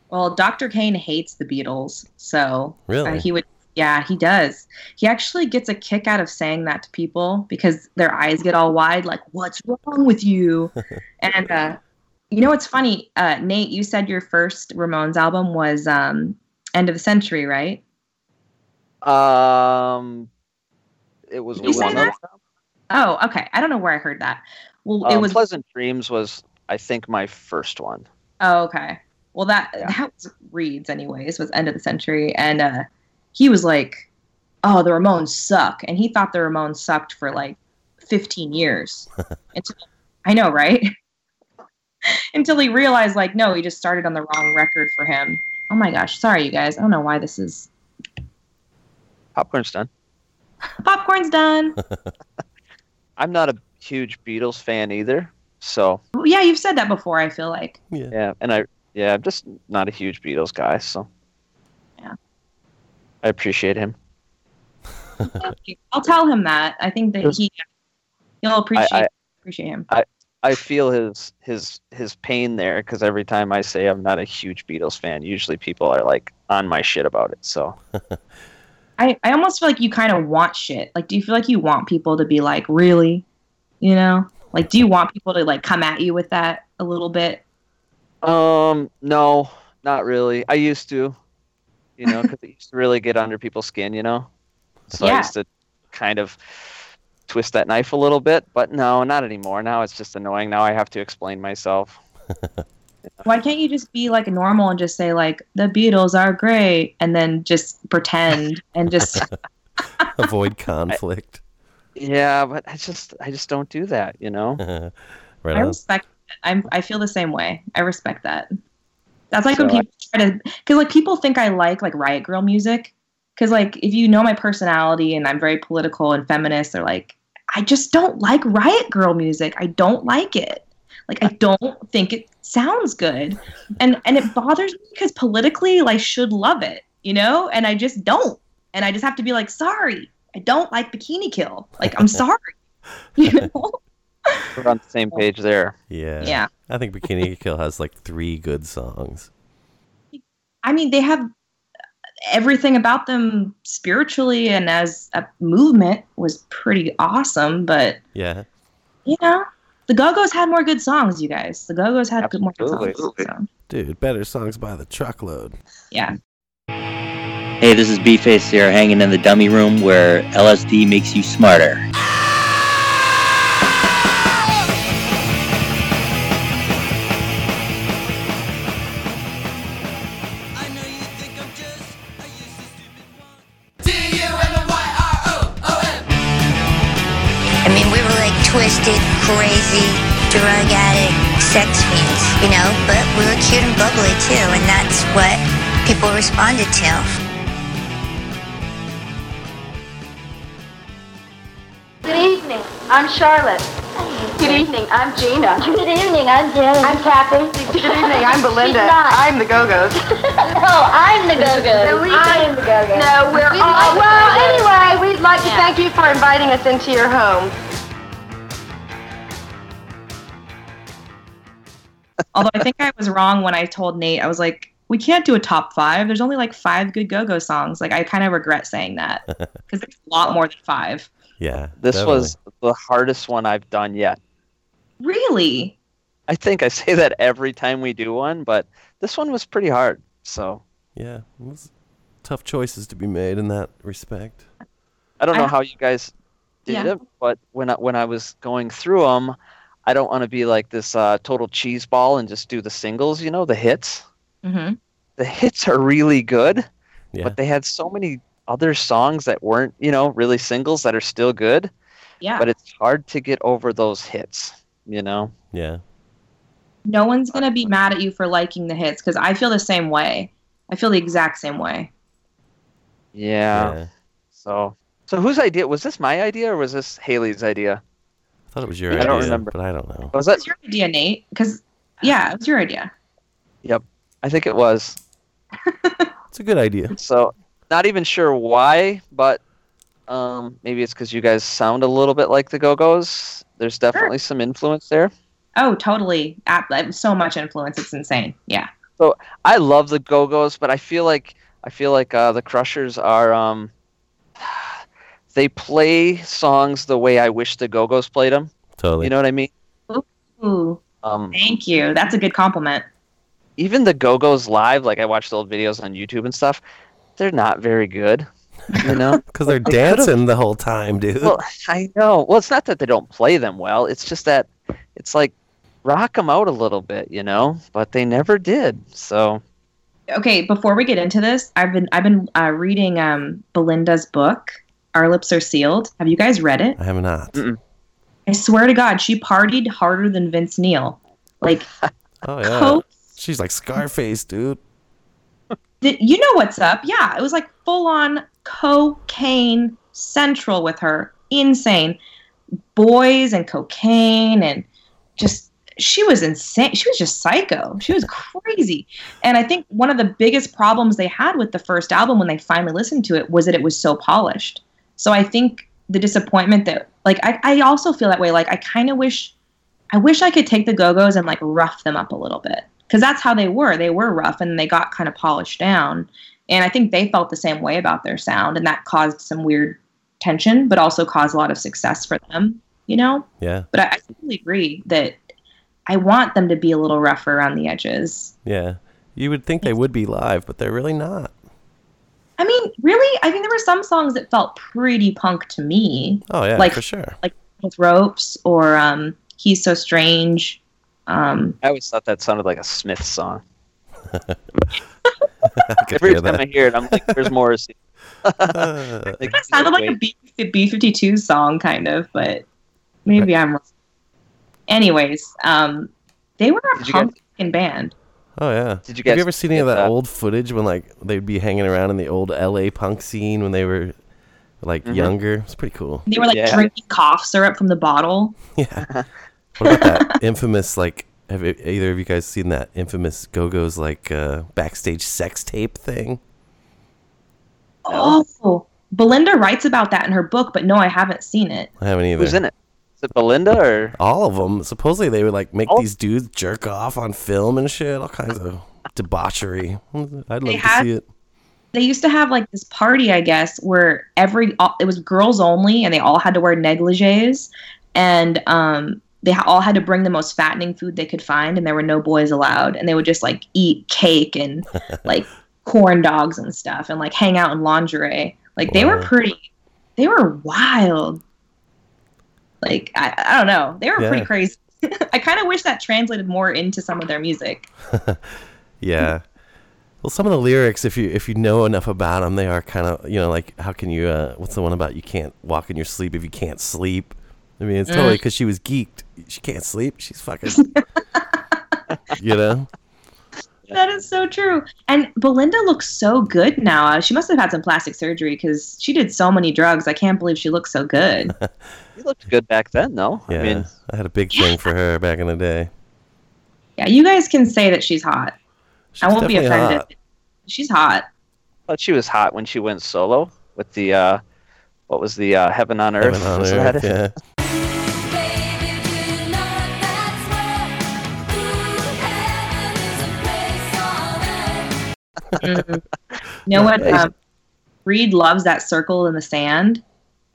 well dr kane hates the beatles so Really? uh, he would yeah he does he actually gets a kick out of saying that to people because their eyes get all wide like what's wrong with you and uh you know what's funny uh nate you said your first ramones album was um end of the century right Um, it was you say one of that? oh okay i don't know where i heard that well um, it was Pleasant Dreams was I think my first one. Oh, okay. Well, that Yeah. that was Reed's, anyways. Was end of the century, and uh, he was like, "Oh, the Ramones suck," and he thought the Ramones sucked for like 15 years. Until, I know, right? Until he realized, like, no, he just started on the wrong record for him. Oh my gosh, sorry, you guys. I don't know why this is. Popcorn's done. Popcorn's done. I'm not a huge Beatles fan either, so yeah, you've said that before. I feel like. Yeah. yeah, and I yeah, I'm just not a huge Beatles guy, so Yeah. I appreciate him. I'll tell him that. I think that Yes. he he'll appreciate I- appreciate him. I, I feel his his his pain there because every time I say I'm not a huge Beatles fan, usually people are like on my shit about it. So I, I almost feel like you kind of want shit. Like, do you feel like you want people to be like, really? You know? Like, do you want people to like come at you with that a little bit? Um, no, not really. I used to, you know, because it used to really get under people's skin, you know. So I used to kind of twist that knife a little bit, but no, not anymore. Now it's just annoying. Now I have to explain myself. Why can't you just be like normal and just say like the Beatles are great and then just pretend and just Avoid conflict. Yeah, but I just I just don't do that, you know. right I on. respect. I'm I feel the same way. I respect that. That's like when So I- people try to because like people think I like like Riot Girl music because like if you know my personality and I'm very political and feminist, they're like I just don't like Riot Girl music. I don't like it. Like I don't think it sounds good, and and it bothers me because politically like, I should love it, you know, and I just don't, and I just have to be like sorry. I don't like Bikini Kill. Like I'm sorry, you know. We're on the same page there. Yeah. Yeah. I think Bikini Kill has like three good songs. I mean, they have everything about them spiritually and as a movement was pretty awesome. But Yeah. you know, the Go Go's had more good songs. You guys, the Go Go's had good more good Absolutely. songs. So, Dude, better songs by the truckload. yeah, Hey, this is B-Face here, hanging in the dummy room where LSD makes you smarter. Twisted, crazy, drug addict, sex fiends, you know, but we were cute and bubbly too, and that's what people responded to. Good evening. I'm Charlotte. Good evening. I'm Gina. Good evening. I'm Janet. I'm Kathy. Good evening. I'm Belinda. I'm the Go-Go's. no, I'm the Go-Go's. I'm the Go-Go's. No, we're all. well, anyway, we'd like to thank you for inviting us into your home. Although I think I was wrong when I told Nate, I was like, we can't do a top five. There's only like five good Go Go songs. Like, I kind of regret saying that because there's a lot more than five. Yeah. This definitely. was the hardest one I've done yet. Really? I think I say that every time we do one, but this one was pretty hard. So Yeah. It was tough choices to be made in that respect. I don't know I- how you guys did Yeah. it, but when I, when I was going through them, I don't want to be like this uh, total cheese ball and just do the singles. You know, the hits. hmm The hits are really good, Yeah. but they had so many other songs that weren't, you know, really singles that are still good. Yeah. But it's hard to get over those hits. You know. yeah. no one's going to be mad at you for liking the hits because I feel the same way. I feel the exact same way. Yeah. Yeah. So, so whose idea was this? My idea or was this Hayley's idea? I thought it was your I idea, don't remember. but I don't know. Was It that? was your idea, Nate. Because, yeah, it was your idea. Yep. I think it was. It's a good idea. So, not even sure why, but um, maybe it's because you guys sound a little bit like the Go Go's. There's definitely some influence there. Oh, totally. So much influence. It's insane. Yeah. So I love the Go Go's, but I feel like I feel like uh, the Crushers are um, they play songs the way I wish the Go Go's played them. Totally. You know what I mean? Ooh, Um, thank you. That's a good compliment. even the Go Go's live, like I watched old videos on YouTube and stuff, they're not very good. You know? Because they're dancing the whole time, dude. well, I know. Well, it's not that they don't play them well. It's just that it's like rock them out a little bit, you know. But they never did. So Okay, before we get into this, I've been I've been uh, reading um, Belinda's book. Our lips are sealed. Have you guys read it? I have not. Mm-mm. I swear to God, she partied harder than Vince Neil. Like, Oh yeah. co- She's like Scarface, dude. You know what's up? Yeah, it was like full on cocaine central with her. Insane. Boys and cocaine and just she was insane. She was just psycho. She was crazy. And I think one of the biggest problems they had with the first album when they finally listened to it was that it was so polished. So I think the disappointment that like I, I also feel that way. Like I kind of wish I wish I could take the Go-Go's and like rough them up a little bit because that's how they were. They were rough and they got kind of polished down. And I think they felt the same way about their sound, and that caused some weird tension, but also caused a lot of success for them. You know. Yeah. But I, I totally agree that I want them to be a little rougher around the edges. Yeah. You would think they would be live, but they're really not. I mean, really? I mean, there were some songs that felt pretty punk to me, Oh yeah, Like- for sure. Like with Ropes or um, He's So Strange. Um, I always thought that sounded like a Smith song. Every hear time I hear it, I'm like, "Where's Morrissey?" Uh, Like, it sounded like a wait. B B fifty two song, kind of, but maybe I'm wrong. Anyways, um, they were a Did you guys- punk band. Oh yeah. Did you guys? have you ever seen any of that that? old footage when like they'd be hanging around in the old LA punk scene when they were like Mhm. younger? It's pretty cool. They were like Yeah. drinking cough syrup from the bottle. Yeah. What about that infamous like? Have either of you guys seen that infamous Go Go's like uh, backstage sex tape thing? Oh, Belinda writes about that in her book, but no, I haven't seen it. I haven't either. Who's in it? Is it Belinda or? All of them. Supposedly they would like make Oh. these dudes jerk off on film and shit. All kinds of debauchery. I'd love They to had- see it. They used to have like this party, I guess, where every all, it was girls only, and they all had to wear negligees, and um, they all had to bring the most fattening food they could find, and there were no boys allowed, and they would just like eat cake and like corn dogs and stuff, and like hang out in lingerie. Like they were pretty, they were wild. Like I, I don't know, they were Yeah. pretty crazy. I kind of wish that translated more into some of their music. Yeah. Well, some of the lyrics, if you if you know enough about them, they are kind of you know like how can you uh, what's the one about you can't walk in your sleep if you can't sleep. I mean, it's totally because she was geeked. She can't sleep. She's fucking. you know. That is so true. And Belinda looks so good now. Uh, She must have had some plastic surgery because she did so many drugs. I can't believe she looks so good. You looked good back then, though. Yeah. I mean, I had a big thing for her back in the day. yeah, you guys can say that she's hot. She's I won't be offended. hot. She's hot. I thought she was hot when she went solo with the uh, what was the uh, Heaven on Earth? Heaven on earth, that yeah. Mm. You know what? Um, Reed loves that circle in the sand.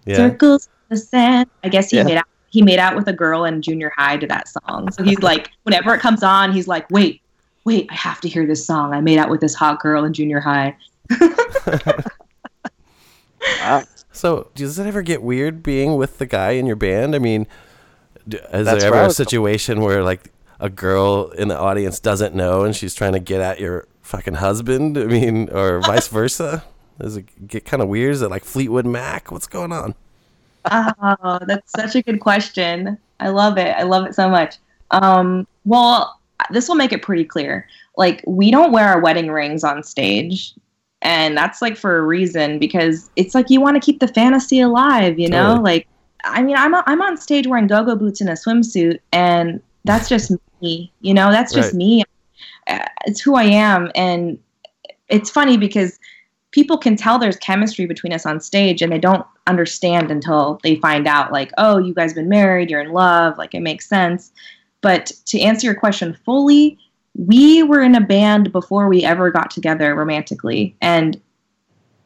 Yeah. Circles in the sand. I guess he Yeah. made out. He made out with a girl in junior high to that song. So he's like, whenever it comes on, he's like, wait, wait, I have to hear this song. I made out with this hot girl in junior high. Wow. So, does it ever get weird being with the guy in your band? I mean, d- is That's there ever a was- situation where like a girl in the audience doesn't know and she's trying to get at your fucking husband? I mean, or vice versa? Does it get kind of weird? Is it like Fleetwood Mac? What's going on? Oh, that's such a good question. I love it. I love it so much. Um, well, this will make it pretty clear. Like, we don't wear our wedding rings on stage. And that's like for a reason because it's like you want to keep the fantasy alive, you know? Totally. Like, I mean, I'm, I'm on stage wearing go go boots and a swimsuit, and that's just me, you know? That's just Right. me. It's who I am. And it's funny because people can tell there's chemistry between us on stage and they don't understand until they find out like oh you guys been married you're in love like it makes sense. But to answer your question fully we were in a band before we ever got together romantically. And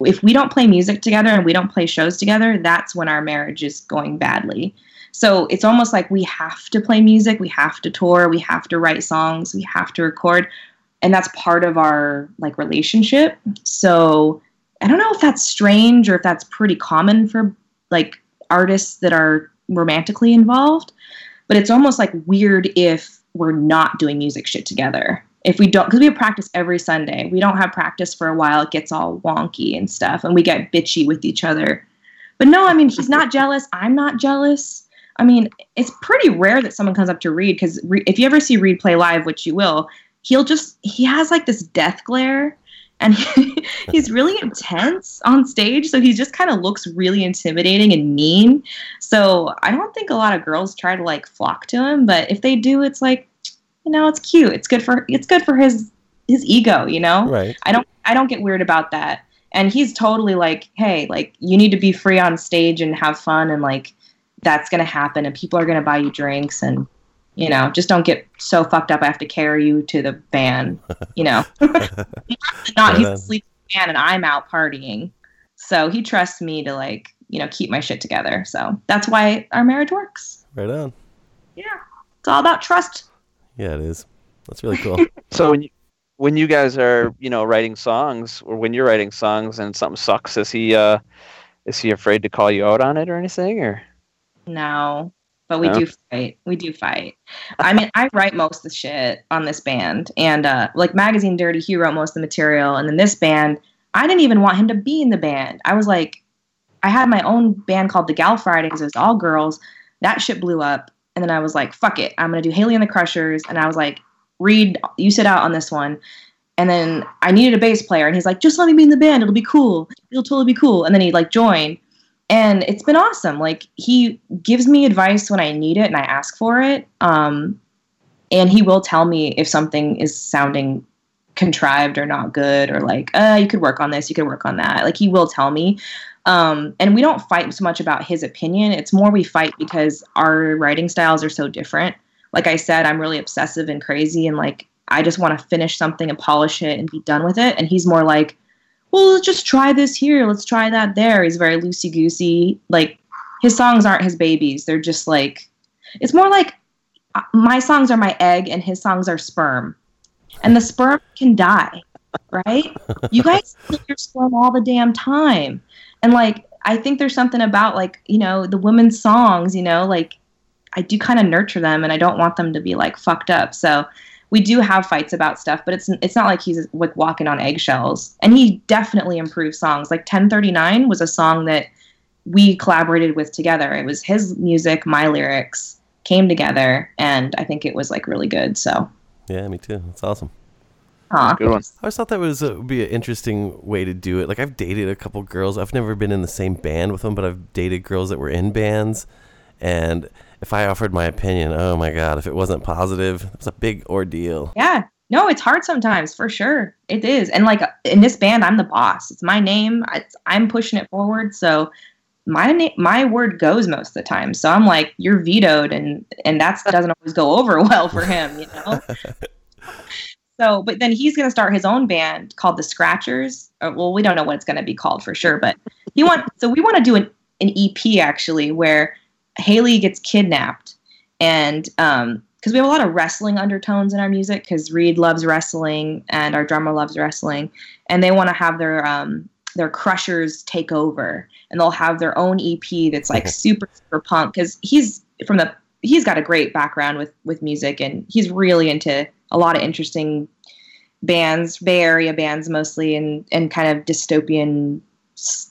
if we don't play music together and we don't play shows together that's when our marriage is going badly so it's almost like we have to play music we have to tour we have to write songs we have to record and that's part of our like relationship. So i don't know if that's strange or if that's pretty common for like artists that are romantically involved but it's almost like weird if we're not doing music shit together. If we don't because we have practice every sunday. We don't have practice for a while it gets all wonky and stuff and we get bitchy with each other. But no i mean he's not jealous i'm not jealous i mean it's pretty rare that someone comes up to reed because Re- if you ever see reed play live which you will he'll just he has like this death glare and he, he's really intense on stage so he just kind of looks really intimidating and mean. So i don't think a lot of girls try to like flock to him but if they do it's like you know it's cute. It's good for it's good for his his ego you know? Right. i don't i don't get weird about that. And he's totally like hey like you need to be free on stage and have fun and like that's gonna happen and people are gonna buy you drinks and you know just don't get so fucked up i have to carry you to the van you know not he's Right on. asleep in the van and i'm out partying so he trusts me to like you know keep my shit together so that's why our marriage works Right on. yeah it's all about trust Yeah, it is. That's really cool. So when you when you guys are you know writing songs or when you're writing songs and something sucks, is he uh is he afraid to call you out on it or anything or? No, but we No? do fight. We do fight. I mean, I write most of the shit on this band, and uh, like Magazine Dirty, he wrote most of the material, and then this band, I didn't even want him to be in the band. I was like, I had my own band called the Gal Fridays. It was all girls. That shit blew up, and then I was like, fuck it, I'm gonna do Hayley and the Crushers, and I was like, Reed, you sit out on this one. And then I needed a bass player, and he's like, "Just let me be in the band. It'll be cool. It'll totally be cool." And then he like joined, and it's been awesome. Like he gives me advice when I need it and I ask for it. Um, and he will tell me if something is sounding contrived or not good, or like, uh, you could work on this, you could work on that. Like he will tell me. Um, and we don't fight so much about his opinion. It's more we fight because our writing styles are so different. Like I said, I'm really obsessive and crazy, and like I just want to finish something and polish it and be done with it. And he's more like, well, let's just try this here. Let's try that there. He's very loosey goosey. Like his songs aren't his babies. They're just like, it's more like uh, my songs are my egg and his songs are sperm. And the sperm can die, right? you guys kill your sperm all the damn time. And like, I think there's something about like, you know, the women's songs, you know, like I do kind of nurture them and I don't want them to be like fucked up. So we do have fights about stuff, but it's it's not like he's like walking on eggshells. And he definitely improves songs. Like 1039 was a song that we collaborated with together. It was his music, my lyrics came together, and I think it was like really good. So, yeah, me too. That's awesome. aw. Good one. I always thought that was uh, would be an interesting way to do it. Like I've dated a couple girls. I've never been in the same band with them, but I've dated girls that were in bands. And if I offered my opinion, oh my god, if it wasn't positive, it was a big ordeal. yeah, no, it's hard sometimes for sure. It is, and like in this band, I'm the boss. It's my name. It's, I'm pushing it forward. So. My na- my word goes most of the time, so I'm like you're vetoed, and and that doesn't always go over well for him, you know. So, but then he's going to start his own band called the Scratchers. Or, well, we don't know what it's going to be called for sure, but he want so we want to do an, an EP actually where Hayley gets kidnapped and um because we have a lot of wrestling undertones in our music because Reed loves wrestling and our drummer loves wrestling and they want to have their um their crushers take over and they'll have their own EP that's like super super punk because he's from the he's got a great background with with music and he's really into a lot of interesting bands Bay Area bands mostly and and kind of dystopian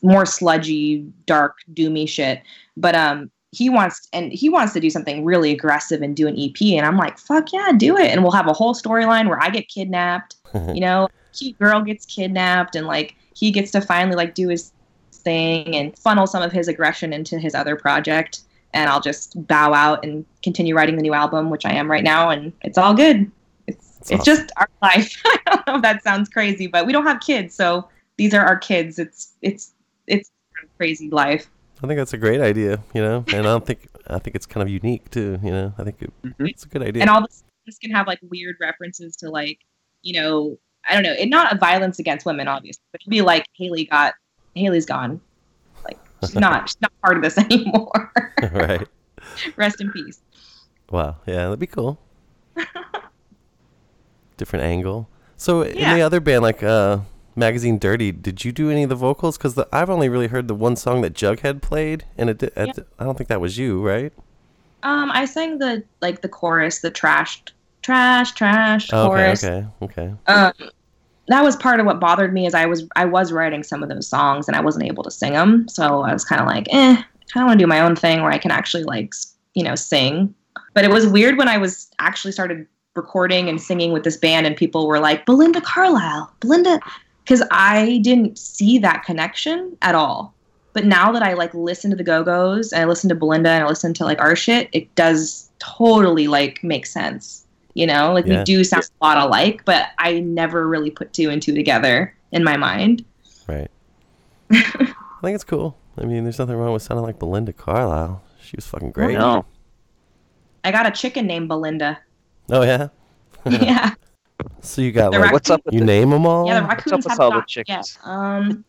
more sludgy dark doomy shit. But um he wants and he wants to do something really aggressive and do an EP and I'm like fuck yeah do it. And we'll have a whole storyline where I get kidnapped you know cute girl gets kidnapped and like he gets to finally like do his thing and funnel some of his aggression into his other project. And I'll just bow out and continue writing the new album which I am right now. And it's all good. It's That's it's awesome. just our life. I don't know if that sounds crazy but we don't have kids. So these are our kids. It's it's it's a crazy life I think that's a great idea, you know, and I don't think I think it's kind of unique too, you know. I think it, it's a good idea. and all this this can have like weird references to like you know I don't know it not a violence against women obviously but it'd be like Hayley got Hayley's gone like she's not she's not part of this anymore right. rest in peace Wow. Yeah, that'd be cool. Different angle. So in the other band, like uh, Magazine Dirty, did you do any of the vocals? Because I've only really heard the one song that Jughead played, and it, it I don't think that was you, right? um I sang the like the chorus the trashed trash trash Oh, okay, chorus okay, okay. um that was part of what bothered me is I was I was writing some of those songs and I wasn't able to sing them so I was kind of like eh I want to do my own thing where I can actually like you know sing but it was weird when I was actually started recording and singing with this band and people were like Belinda Carlisle Belinda because I didn't see that connection at all but now that I like listen to the Go Go's and I listen to Belinda and I listen to like our shit it does totally like make sense you know like Yeah. we do sound a lot alike but I never really put two and two together in my mind Right. I think it's cool. I mean, there's nothing wrong with sounding like Belinda Carlisle. She was fucking great. No. I got a chicken named Belinda Oh yeah. yeah So you got The like raccoon- What's up with you the, name them all? yeah the What's up raccoons with have all the chickens? Yeah. um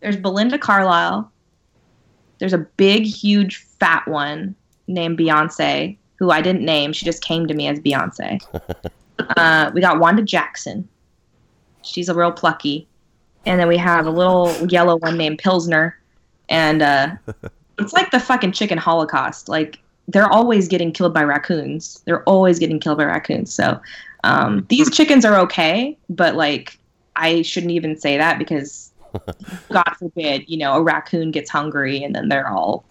there's Belinda Carlisle. There's a big huge fat one named Beyonce who I didn't name. She just came to me as Beyonce. Uh, we got Wanda Jackson. She's a real plucky. And then we have a little yellow one named Pilsner. And uh it's like the fucking chicken holocaust. Like they're always getting killed by raccoons. They're always getting killed by raccoons. So um, these chickens are okay but like i shouldn't even say that because god forbid you know a raccoon gets hungry and then they're all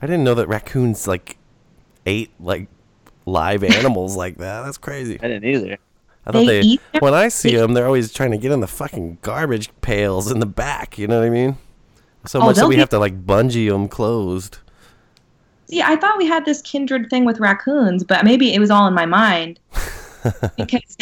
I didn't know that raccoons like ate like live animals like that. That's crazy. I didn't either. I thought They they, eat when I see They- them, they're always trying to get in the fucking garbage pails in the back. You know what I mean? So Oh, much that we be- have to like bungee them closed. See, I thought we had this kindred thing with raccoons, but maybe it was all in my mind. because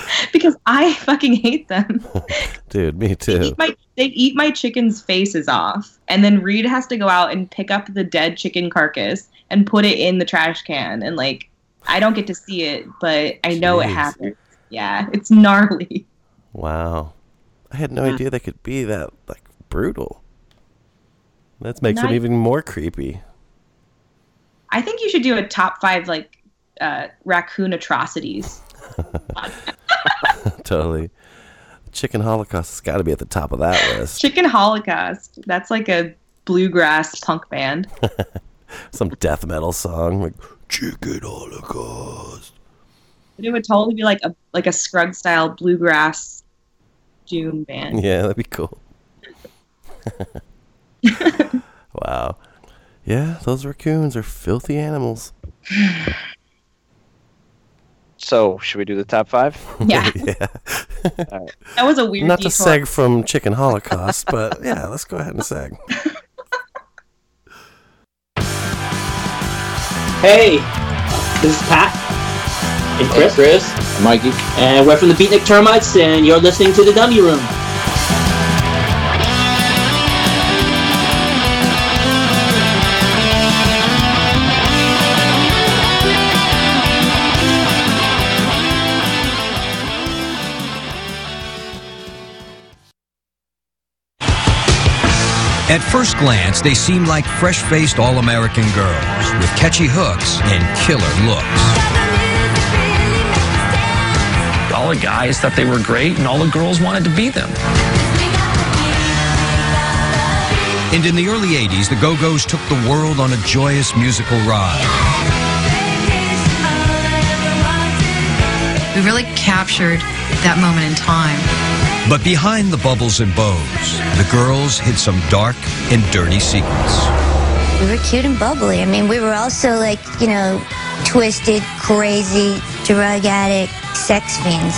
because I fucking hate them. Dude, me They too. eat my they eat my chicken's faces off, and then Reed has to go out and pick up the dead chicken carcass and put it in the trash can, and like I don't get to see it, but I know it Jeez. happened. Yeah, it's gnarly. Wow. I had no idea they could be that like brutal. That makes them even more creepy. I think you should do a top five like uh, raccoon atrocities. totally. Chicken Holocaust has got to be at the top of that list. Chicken Holocaust. That's like a bluegrass punk band. Some death metal song like Chicken Holocaust. But it would totally be like a like a Scruggs style bluegrass doom band. Yeah, that'd be cool. wow. Yeah, those raccoons are filthy animals. So, should we do the top five? Yeah. yeah. That was a weird Not to seg from Chicken Holocaust, but yeah, let's go ahead and seg. Hey, this is Pat. And Chris. Chris, Mikey. And we're from the Beatnik Termites, and you're listening to The Dummy Room. Glance, they seem like fresh faced all American girls with catchy hooks and killer looks. All the guys thought they were great, and all the girls wanted to be them. And in the early 80s, the Go Go's took the world on a joyous musical ride. We really captured that moment in time. But behind the bubbles and bows, the girls hid some dark and dirty secrets. We were cute and bubbly. I mean, we were also like, you know, twisted, crazy, drug addict, sex fiends.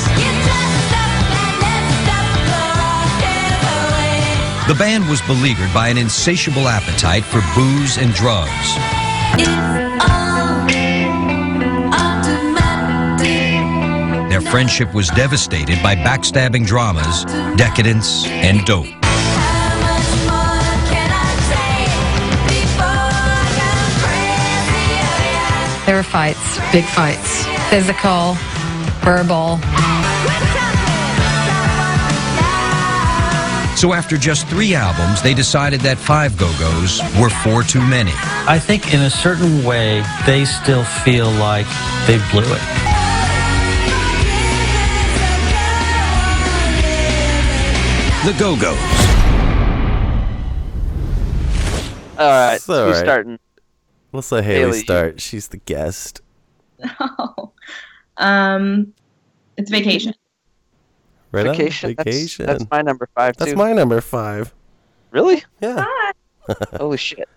The band was beleaguered by an insatiable appetite for booze and drugs. Friendship was devastated by backstabbing dramas, decadence, and dope. There were fights, big fights, physical, verbal. So after just three albums, they decided that five Go-Go's were four too many. I think in a certain way, they still feel like they blew it. The Go-Go's. All right, It's all who's right. starting? Let's let Haley, Haley, you- start. She's the guest. um, it's vacation. Right on? Vacation. That's- Vacation. That's, my number five That's too. my number five. Really? Yeah. Holy shit.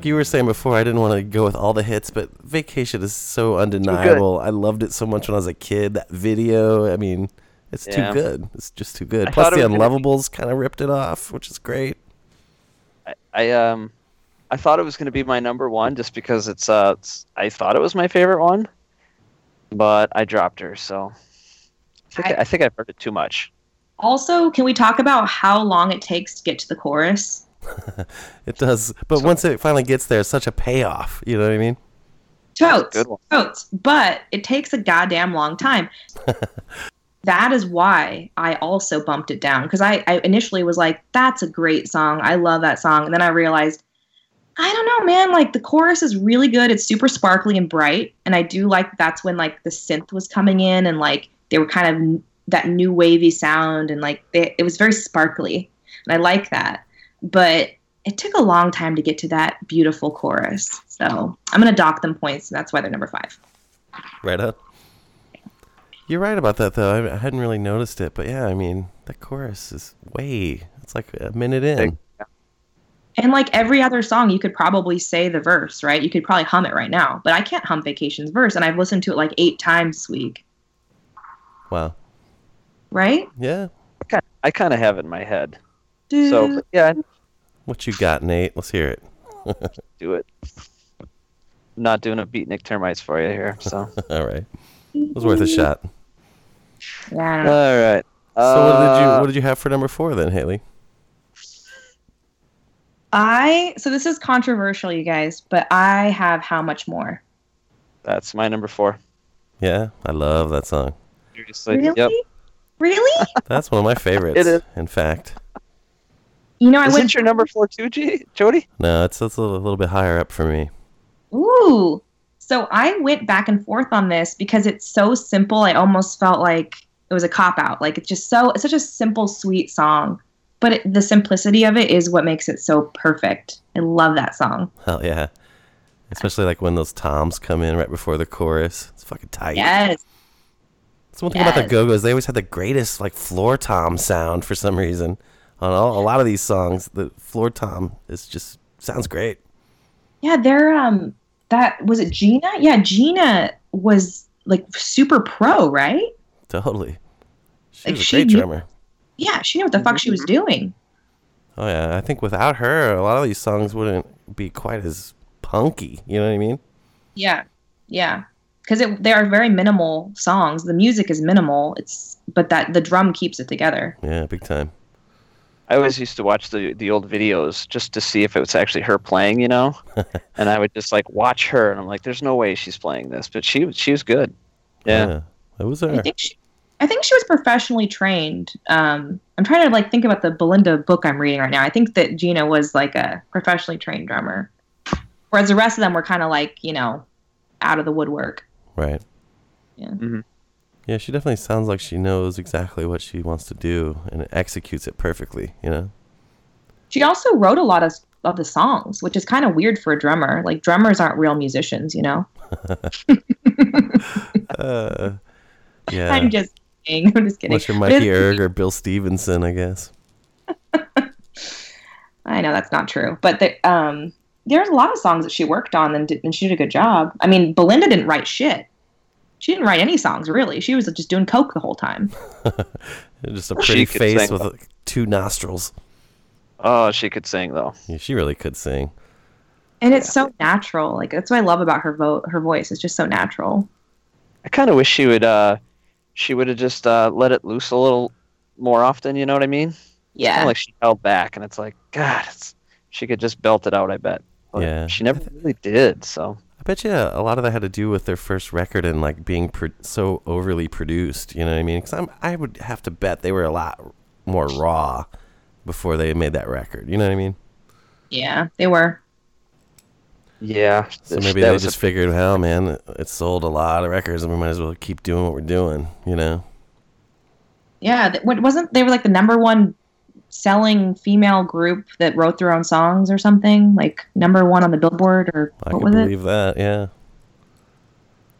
Like you were saying before, I didn't want to go with all the hits, but Vacation is so undeniable. I loved it so much when I was a kid. That video, I mean, it's Yeah. too good. It's just too good. I Plus, the it be- Unlovables kind of ripped it off, which is great. I, I um, I thought it was going to be my number one just because it's uh it's, I thought it was my favorite one, but I dropped her. So I think I, I, think I've heard it too much. Also, can we talk about how long it takes to get to the chorus? It does, but once it finally gets there, it's such a payoff. You know what I mean? Totes, good totes. But it takes a goddamn long time. that is why I also bumped it down because I, I initially was like, "That's a great song. I love that song," and then I realized, I don't know, man. Like the chorus is really good. It's super sparkly and bright, and I do like that's when like the synth was coming in and like they were kind of that new wavy sound and like they, it was very sparkly, and I like that. But it took a long time to get to that beautiful chorus. So I'm gonna dock them points, and that's why they're number five. Right on. You're right about that, though. I, I hadn't really noticed it, but yeah, I mean, that chorus is way. It's like a minute in. And like every other song, you could probably say the verse, right? You could probably hum it right now, but I can't hum Vacation's verse, and I've listened to it like eight times this week, Wow. right? Yeah. I kind of have it in my head. So yeah, What you got, Nate? Let's hear it. do it. I'm not doing a beatnik termites for you here. So All right. It was worth a shot. Yeah. all right. So what did you Uh, what did you have for number four then, Haley? I so this is controversial, you guys, but I have how much more? That's my number four. Yeah, I love that song. Seriously. Really? Yep. Really? That's one of my favorites. It is. In fact, You know, I Is went. it your number four too, G- Jody? no, it's, it's a little, little bit higher up for me. Ooh. So I went back and forth on this because it's so simple. I almost felt like it was a cop out. Like it's just so it's such a simple, sweet song, but it, the simplicity of it is what makes it so perfect. I love that song. Hell yeah. Especially like when those toms come in right before the chorus. It's fucking tight. Yes. That's one thing about the Go Go's. They always had the greatest like floor tom sound for some reason. On all, a lot of these songs, the floor tom is just sounds great. Yeah, they're um that was it Gina? Yeah, Gina was like super pro, right? Totally. She Like, was a she great knew- drummer. Yeah, she knew what the fuck she was doing. Oh yeah, I think without her, a lot of these songs wouldn't be quite as punky. You know what I mean? Yeah. Yeah. Cuz they are very minimal songs. The music is minimal. It's but that the drum keeps it together. Yeah, big time. I always used to watch the the old videos just to see if it was actually her playing, you know. and I would just like watch her, and I'm like, "There's no way she's playing this," but she was she was good. Yeah. it was her. I think she I think she was professionally trained. Um I'm trying to like think about the Belinda book I'm reading right now. I think that Gina was like a professionally trained drummer. Whereas the rest of them were kind of like, you know, out of the woodwork. Right. Yeah. Yeah, she definitely sounds like she knows exactly what she wants to do and executes it perfectly. You know? She also wrote a lot of of the songs, which is kind of weird for a drummer. Like drummers aren't real musicians, you know. uh, yeah. I'm just kidding. I'm just kidding. Unless you're Mikey Erg or Bill Stevenson, I guess. I know that's not true, but the, um, there's a lot of songs that she worked on and, did, and she did a good job. I mean, Belinda didn't write shit. She didn't write any songs really. She was just doing coke the whole time. Just a pretty could face sing, with though. two nostrils. Oh, she could sing though. Yeah, she really could sing. And it's so natural. Like that's what I love about her vo- her voice. It's just so natural. I kind of wish she would uh she would have just uh let it loose a little more often. You know what I mean? Yeah. Kinda like she held back, and it's like God, it's she could just belt it out. I bet. But Yeah. She never really did. So. I bet you a lot of that had to do with their first record and like being pro- so overly produced. You know what I mean? Because I would have to bet they were a lot more raw before they made that record. You know what I mean? Yeah, they were. Yeah. So maybe they was a- just figured, well, man, it, it sold a lot of records, and we might as well keep doing what we're doing. You know? Yeah, th- what wasn't they were like the number one selling female group that wrote their own songs or something? Like number one on the Billboard or I what was it? believe that. Yeah.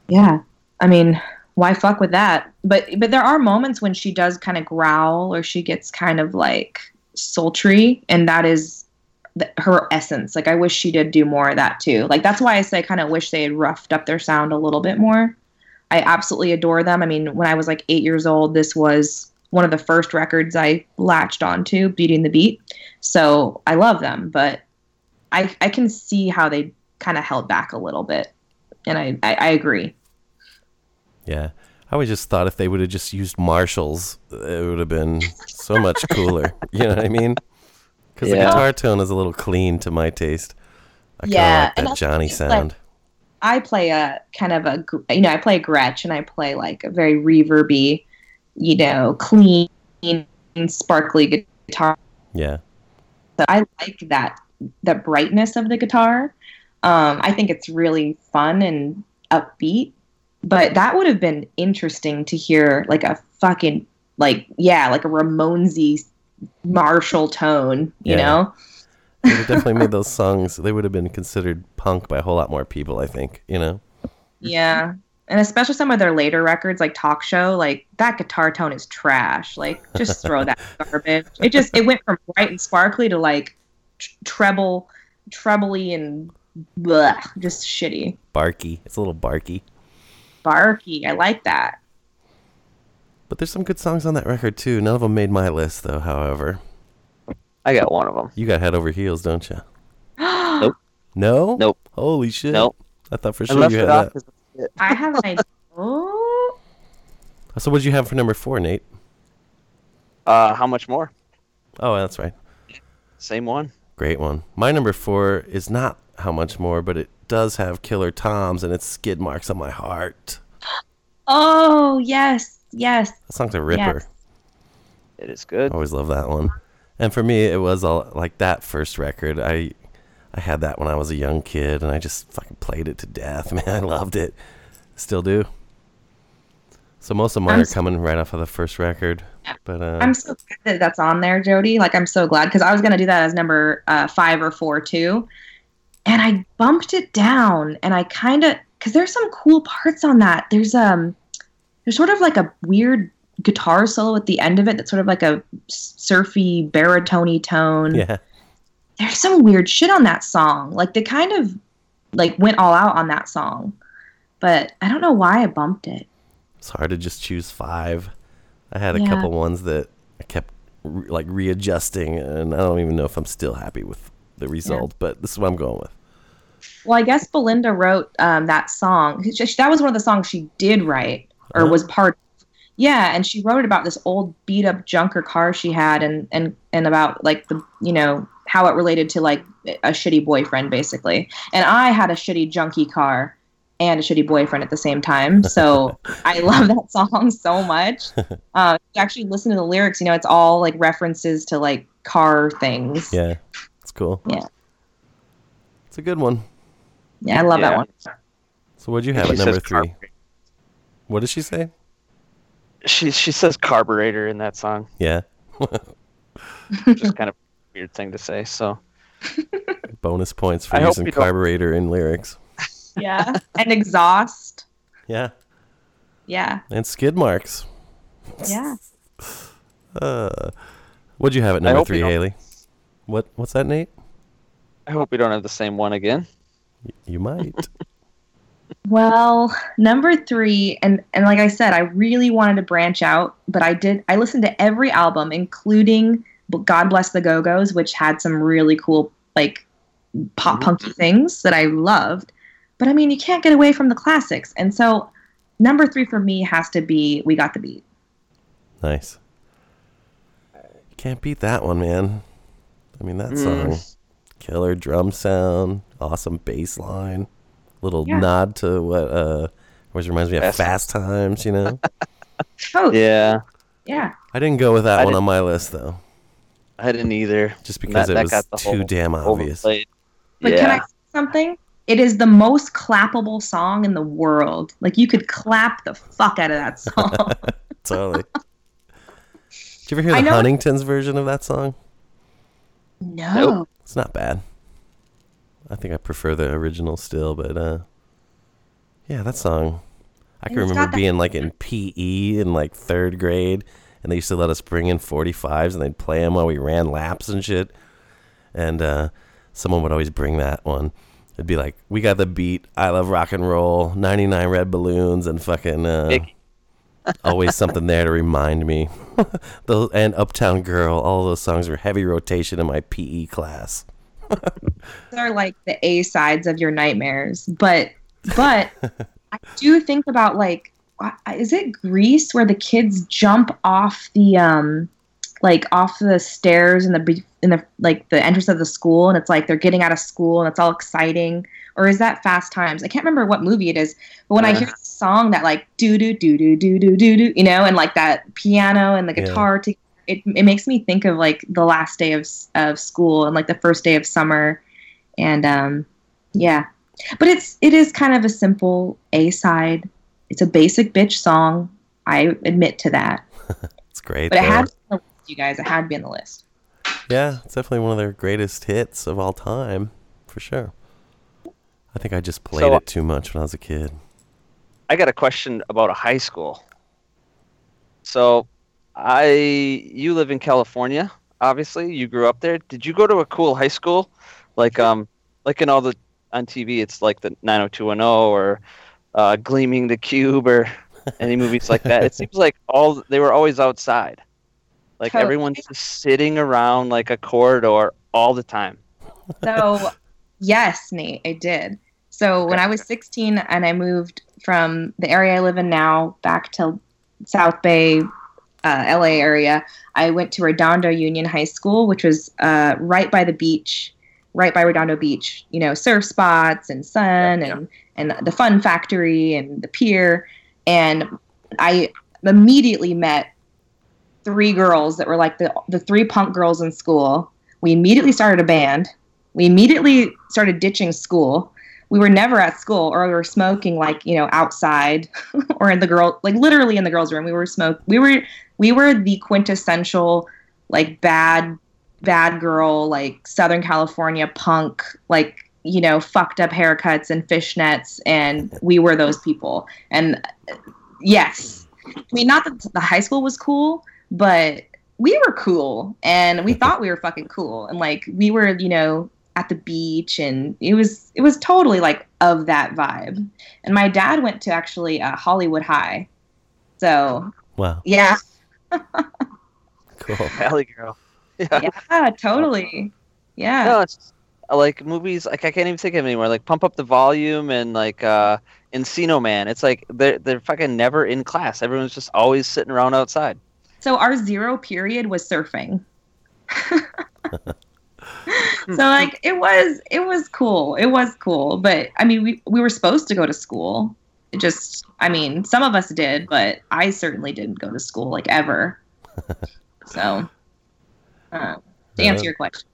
Yeah. I mean, why fuck with that? But but there are moments when she does kind of growl or she gets kind of like sultry and that is th- her essence. Like I wish she did do more of that too. Like that's why I say I kind of wish they had roughed up their sound a little bit more. I absolutely adore them. I mean, when I was like 8 years old, this was one of the first records I latched onto, Beauty and the Beat. So, I love them, but I I can see how they kind of held back a little bit, and I I, I agree. Yeah. I always just thought if they would have just used Marshalls, it would have been so much cooler. you know what I mean? Because the guitar tone is a little clean to my taste. I kind of Yeah, like and that also Johnny just, like, sound. I play a kind of a you know I play a Gretsch and I play like a very reverby, you know, clean, sparkly guitar. yeah. So I like that the brightness of the guitar. Um, I think it's really fun and upbeat. But that would have been interesting to hear like a fucking like yeah like a Ramonesy Marshall tone, you Yeah. know? They would definitely made those songs. They would have been considered punk by a whole lot more people, I think. You know? Yeah. And especially some of their later records, like Talk Show, like that guitar tone is trash. Like, just throw that garbage. It just it went from bright and sparkly to like tr- treble, trebly and bleh, just shitty. Barky. It's a little barky. Barky. I like that. But there's some good songs on that record too. None of them made my list though. However, I got one of them. you got head over heels, don't you? Nope. No. Nope. Holy shit. Nope. I thought for I sure left you it had off that. 'Cause I have an idea. Oh, So what'd you have for number four, Nate? Uh, how much more? Oh, that's right. Same one. Great one. My number four is not how much more, but it does have Killer Toms and it's skid marks on my heart. oh yes, yes. That song's a ripper. Yes. It is good. Always love that one. And for me, it was all like that first record. I I had that when I was a young kid, and I just fucking played it to death. Man, I loved it. Still do. So most of mine I'm are coming right off of the first record. But uh, I'm so glad that that's on there, Jody. Like, I'm so glad because I was gonna do that as number uh, five or four too, and I bumped it down, and I kind of because there's some cool parts on that. There's um, there's sort of like a weird guitar solo at the end of it that's sort of like a surfy baritone tone. yeah, There's some weird shit on that song. Like they kind of like went all out on that song, but I don't know why I bumped it. it's hard to just choose five. I had a Yeah. couple ones that I kept re- like readjusting, and I don't even know if I'm still happy with the result. But this is what I'm going with. Well, I guess Belinda wrote um, that song. That was one of the songs she did write or was part. of. Yeah, and she wrote it about this old beat up junker car she had, and and and about like the you know how it related to like a shitty boyfriend basically. And I had a shitty junky car and a shitty boyfriend at the same time, so I love that song so much. Uh, you actually listen to the lyrics, you know it's all like references to like car things. Yeah, it's cool. Yeah. It's a good one. Yeah, I love that one. So what'd you have She at number says three? What did she say? She she says carburetor in that song. Yeah. Just kind of a weird thing to say. So Bonus points for I using you don't- carburetor in lyrics. Yeah, and exhaust. Yeah. Yeah, And skid marks. yeah. Uh, what'd you have at number three, Haley? What What's that, Nate? I hope we don't have the same one again. You might. Well, number three, and and like I said, I really wanted to branch out, but I did. I listened to every album, including God Bless the Go Go's, which had some really cool like pop punky things that I loved. But I mean, you can't get away from the classics, and so number three for me has to be "We Got the Beat." nice. Can't beat that one, man. I mean, that Mm. song, killer drum sound, awesome bass line, little Yeah. nod to what uh, always reminds me of Fast Fast Times. You know, Oh, Yeah, yeah. I didn't go with that I one didn't- on my list though, I didn't either. just because That- it that was got the too whole damn obvious. overplayed. But yeah. can I say something? It is the most clappable song in the world. Like you could clap the fuck out of that song. totally. Did you ever hear the know- Huntington's version of that song? no. Nope. It's not bad. I think I prefer the original still, but uh yeah, that song. I can remember being like in PE in like third grade, and they used to let us bring in 45s and they'd play them while we ran laps and shit. And uh, someone would always bring that one. It'd be like, "We got the beat. I love rock and roll. 99 red balloons and fucking uh, always something there to remind me. those and Uptown Girl. All those songs were heavy rotation in my PE class. are like the A sides of your nightmares. But but I do think about like is it Grease where the kids jump off the um like off the stairs in the in the like the entrance of the school and it's like they're getting out of school and it's all exciting or is that Fast Times? I can't remember what movie it is, but when I Uh. hear the song that like do do do do do do do do you know and like that piano and the Yeah. guitar to it, it makes me think of like the last day of of school and like the first day of summer and um yeah but it's it is kind of a simple a side it's a basic bitch song i admit to that It's great. but it though. had to be on the list, you guys it had to be on the list Yeah, it's definitely one of their greatest hits of all time, for sure. I think I just played So- it too much when I was a kid. I got a question about a high school. So, I you live in California, obviously. You grew up there. Did you go to a cool high school? Like um like in all the on TV it's like the 90210 or uh, Gleaming the Cube or any movies like that. It seems like all they were always outside. Like Totally. everyone's just sitting around like a corridor all the time. So, yes, Nate, I did. So, when I was 16 and I moved from the area I live in now back to South Bay, uh, LA area, I went to Redondo Union High School, which was uh, right by the beach, right by Redondo Beach. You know, surf spots and sun and and the Fun Factory and the pier. And I immediately met three girls that were like the the three punk girls in school. We immediately started a band. We immediately started ditching school. We were never at school, or we were smoking like you know outside, or in the girl like literally in the girls' room. We were smoke. We were we were the quintessential like bad bad girl like Southern California punk like you know fucked up haircuts and fishnets, and we were those people. And uh, yes, I mean not that the high school was cool, but we were cool and we thought we were fucking cool and like we were you know at the beach and it was it was totally like of that vibe and my dad went to actually uh, hollywood high so Wow. yeah Cool. Valley Girl. Yeah. yeah totally yeah No, it's uh, like movies. Like I can't even think of anymore. Like Pump Up the Volume and like uh, Encino Man. It's like they're they're fucking never in class. Everyone's just always sitting around outside. so our zero period was surfing so like it was it was cool it was cool but i mean we, we were supposed to go to school it just i mean some of us did but i certainly didn't go to school like ever so uh, to answer your question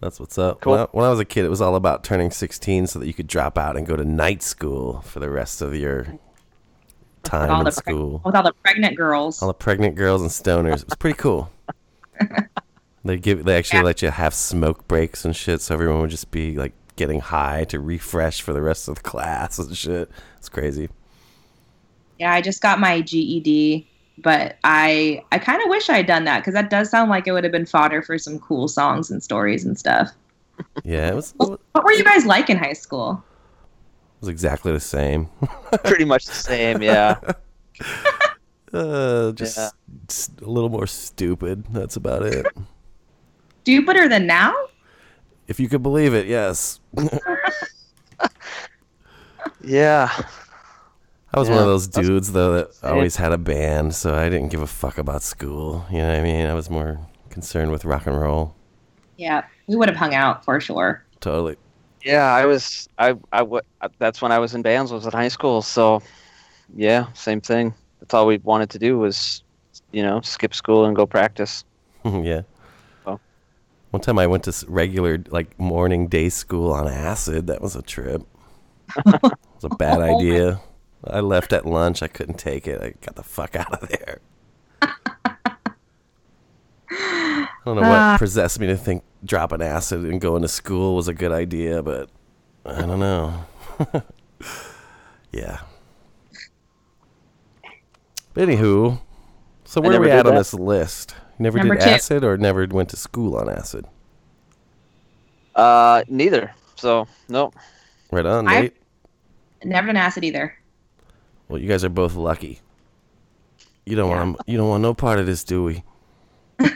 That's what's up. Cool. When, I, when I was a kid, it was all about turning 16 so that you could drop out and go to night school for the rest of your time in the preg- school. with all the pregnant girls All the pregnant girls and stoners. It was pretty cool. they give they actually Yeah. let you have smoke breaks and shit, so everyone would just be like getting high to refresh for the rest of the class and shit. It's crazy. yeah i just got my ged but i i kind of wish i had done that because that does sound like it would have been fodder for some cool songs and stories and stuff Yeah, it was, it what were you guys like in high school It was exactly the same. Pretty much the same. Yeah. Uh, just Yeah. s- a little more stupid. That's about it. stupider than now if you could believe it, yes. Yeah. I was one of those dudes though that Same. always had a band, so I didn't give a fuck about school. You know what I mean? I was more concerned with rock and roll. yeah we would have hung out for sure Totally. Yeah. I was. I. I. w- That's when I was in bands. Was in high school. So, yeah, same thing. That's all we wanted to do was, you know, skip school and go practice. yeah. One time I went to regular like morning day school on acid. That was a trip. it was a bad Oh idea. I left at lunch. I couldn't take it. I got the fuck out of there. I don't know Ah. what possessed me to think dropping acid and going to school was a good idea, but I don't know. yeah. But anywho, so where are we did at on this list? You never Number did two. acid or never went to school on acid? Uh, neither. So nope. Right on, I- Nate. never done acid either Well, you guys are both lucky. You don't want you don't want no part of this, do we?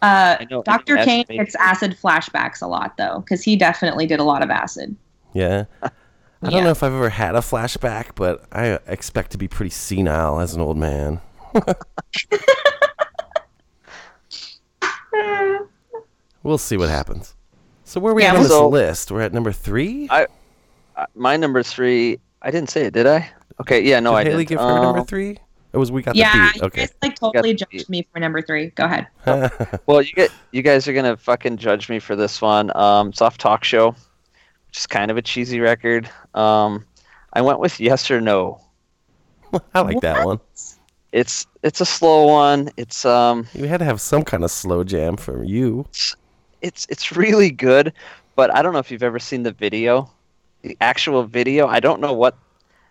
Uh, Dr. Kane gets acid flashbacks a lot though, because he definitely did a lot of acid. Yeah. I Yeah. don't know if I've ever had a flashback, but I expect to be pretty senile as an old man. we'll see what happens. So where are we Yeah, at on this list? We're at number three. I, I my number three. I didn't say it, did I? Okay, yeah, no, Did I Haley didn't. give her number Um, three? It was we got yeah, the beat. you Okay. guys like totally Got the judged me for number three. Go ahead. Well, you get you guys are gonna fucking judge me for this one. Um, it's off talk show, which is kind of a cheesy record. Um, I went with yes or no. I like that one. It's it's a slow one. It's um You had to have some kind of slow jam from you. it's it's really good, but I don't know if you've ever seen the video, the actual video. I don't know what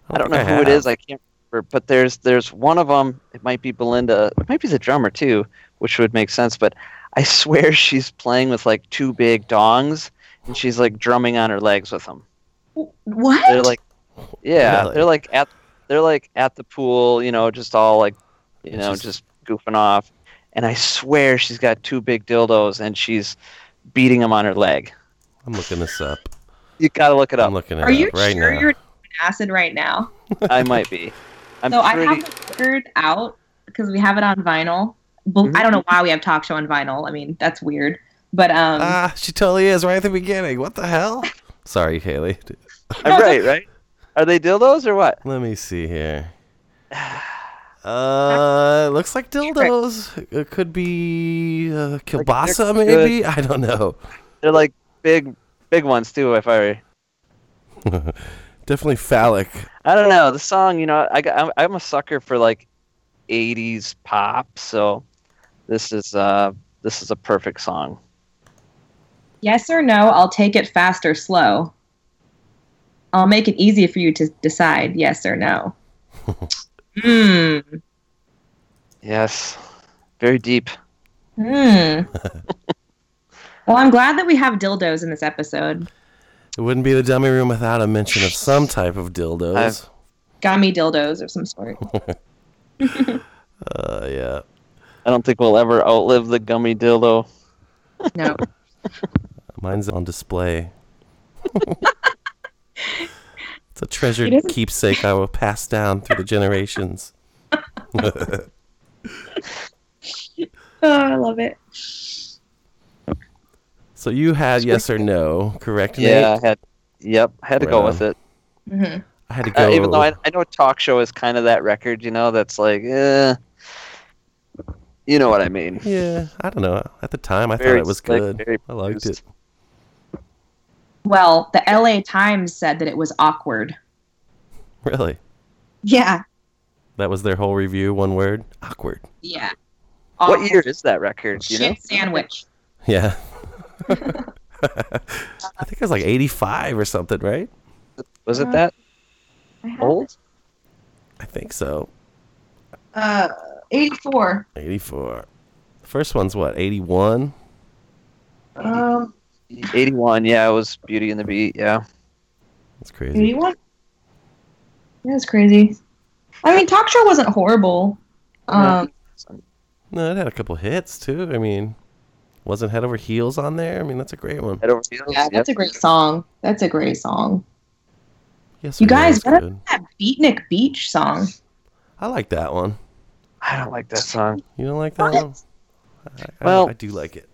I don't know I who it is. I can't remember, but there's there's one of them. It might be Belinda. It might be the drummer too, which would make sense. But I swear she's playing with like two big dongs, and she's like drumming on her legs with them. What? They're like, yeah, Really? they're like at they're like at the pool, you know, just all like, you know, Just- just goofing off. And I swear she's got two big dildos, and she's beating them on her leg. I'm looking this up. You gotta look it up. I'm up. looking it Are you right sure now. you're doing acid right now? I might be. I'm so pretty. I have the record out because we have it on vinyl. Mm-hmm. I don't know why we have talk show on vinyl. I mean, that's weird. But um, Ah, she totally is right at the beginning. What the hell? Sorry, Haley. I'm right, right? Are they dildos or what? Let me see here. Uh, looks like dildos. It could be uh, kielbasa, good. maybe. I don't know. They're like big, big ones too. If I, Definitely phallic. I don't know the song. You know, I got, I'm, I'm a sucker for like '80s pop, so this is uh this is a perfect song. yes or no, I'll take it fast or slow. I'll make it easy for you to decide yes or no. Hmm. Yes, very deep. Hmm. well, I'm glad that we have dildos in this episode. It wouldn't be the dummy room without a mention of some type of dildos. Gummy dildos of some sort. Uh, yeah. I don't think we'll ever outlive the gummy dildo. No. Mine's on display. it's a treasured It isn't- keepsake I will pass down through the generations. Oh, I love it. So you had yes or no, correct? Yeah, Nate? I had. Yep, I had to Right go with it. hmm I had to Uh, go. even though I, I know talk show is kind of that record, you know, that's like, eh, you know what I mean. Yeah, I don't know. At the time, I thought it was slick, good. very I liked it. Well, the LA Times said that it was awkward. Really? Yeah. That was their whole review. One word. Awkward. Yeah. What year is that record? do You know, sandwich. Yeah. I think it was like 85 or something, right? was it that old? I think so. Uh, 84. 84. The first one's what? 81? Um, 81. Yeah, it was Beauty and the Beat. Yeah. That's crazy. 81? That's crazy. I mean, talk show wasn't horrible. Um, No, it had a couple hits too. I mean, wasn't Head Over Heels on there? I mean, that's a great one. Head over heels. yeah, that's a great song. That's a great song. Yes, You guys, what about that Beatnik Beach song? I like that one. I don't like that song. You don't like that one? I, I- Well- I do like it.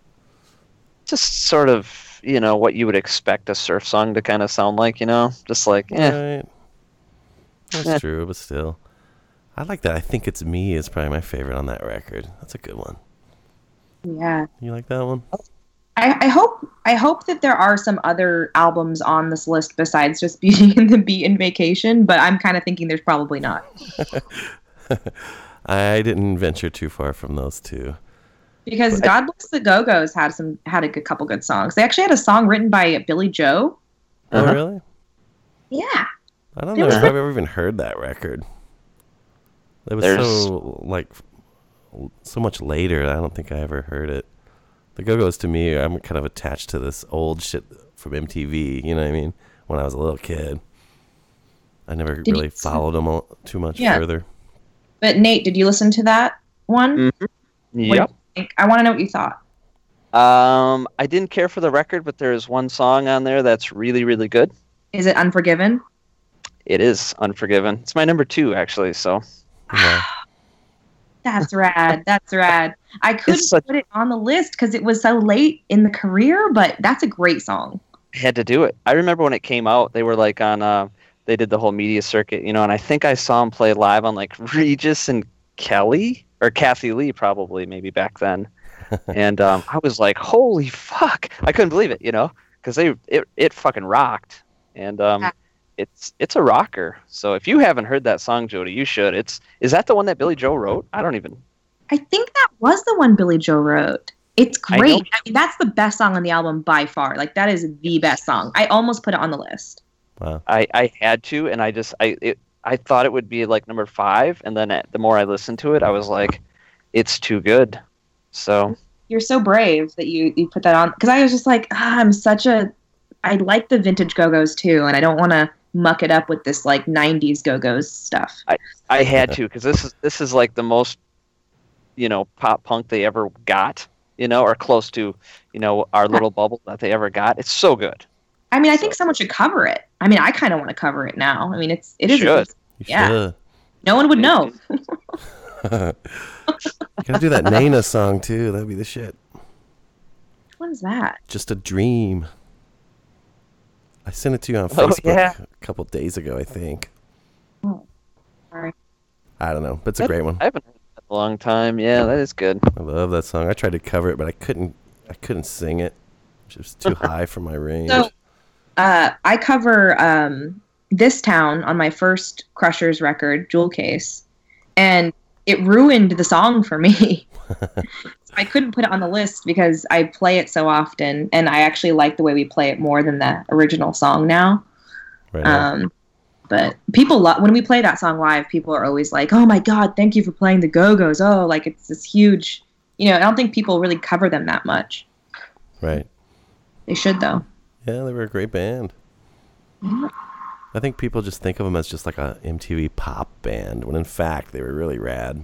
Just sort of, you know, what you would expect a surf song to kind of sound like. You know, just like, eh. Right. That's Eh. true, but still. I like that. I think it's me is probably my favorite on that record. That's a good one. Yeah. You like that one? I, I hope I hope that there are some other albums on this list besides just Beauty and the Beat and Vacation, but I'm kind of thinking there's probably not. I didn't venture too far from those two. Because God Bless the Go Go's had some had a good, couple good songs. They actually had a song written by Billie Joe. Oh, Uh-huh. really? Yeah. I don't There know was if a- I've ever even heard that record. It was There's- so like so much later. I don't think I ever heard it. The Go Go's to me, I'm kind of attached to this old shit from MTV. You know what I mean? When I was a little kid, I never Did really listen- followed them all, too much Yeah. further. But Nate, did you listen to that one? What do you Yep. I want to know what you thought. Um, I didn't care for the record, but there's one song on there that's really, really good. Is it Unforgiven? It is Unforgiven. It's my number two, actually. So That's rad. That's rad. I couldn't such- put it on the list because it was so late in the career, but that's a great song. I had to do it. I remember when it came out, they were like on. Uh, they did the whole media circuit, you know, and I think I saw him play live on like Regis and Kelly or Kathie Lee, probably maybe back then. and um, I was like, "Holy fuck!" I couldn't believe it, you know, because they it it fucking rocked, and um, it's it's a rocker. So if you haven't heard that song, Jody, you should. It's is that the one that Billie Joe wrote? I don't even. I think that was the one Billie Joe wrote. It's I great. I, mean, that's the best song on the album by far. Like that is the best song. I almost put it on the list. Wow. I I had to, and I just I it, I thought it would be like number five, and then the more I listened to it, I was like, it's too good. So You're so brave that you you put that on because I was just like, ah, I'm such a I like the vintage Go-Go's too, and I don't want to muck it up with this like '90s Go-Go's stuff. I I had to because this is this is like the most you know pop punk they ever got, you know, or close to you know our little bubble that they ever got. It's so good. I mean, I think someone should cover it. I mean, I kind of want to cover it now. I mean, it's it is. a Should. good- yeah. No one would know. Gotta do that Nena song too. That'd be the shit. What is that? Just a dream. I sent it to you on Oh, Facebook yeah. a couple days ago, I think. Sorry. I don't know, but it's a great one. I haven't heard that in a long time. Yeah, that is good. I love that song. I tried to cover it, but I couldn't. I couldn't sing it. It was too high for my range. So, uh, I cover um, this town on my first Crushers record, Jewel Case, and it ruined the song for me. I couldn't put it on the list because I play it so often, and I actually like the way we play it more than the original song now. Right. Um, but people love when we play that song live. People are always like, "Oh my god, thank you for playing the Go Go's." Oh, like it's this huge. You know, I don't think people really cover them that much. right. They should though. Yeah, they were a great band. I think people just think of them as just like a MTV pop band, when in fact they were really rad.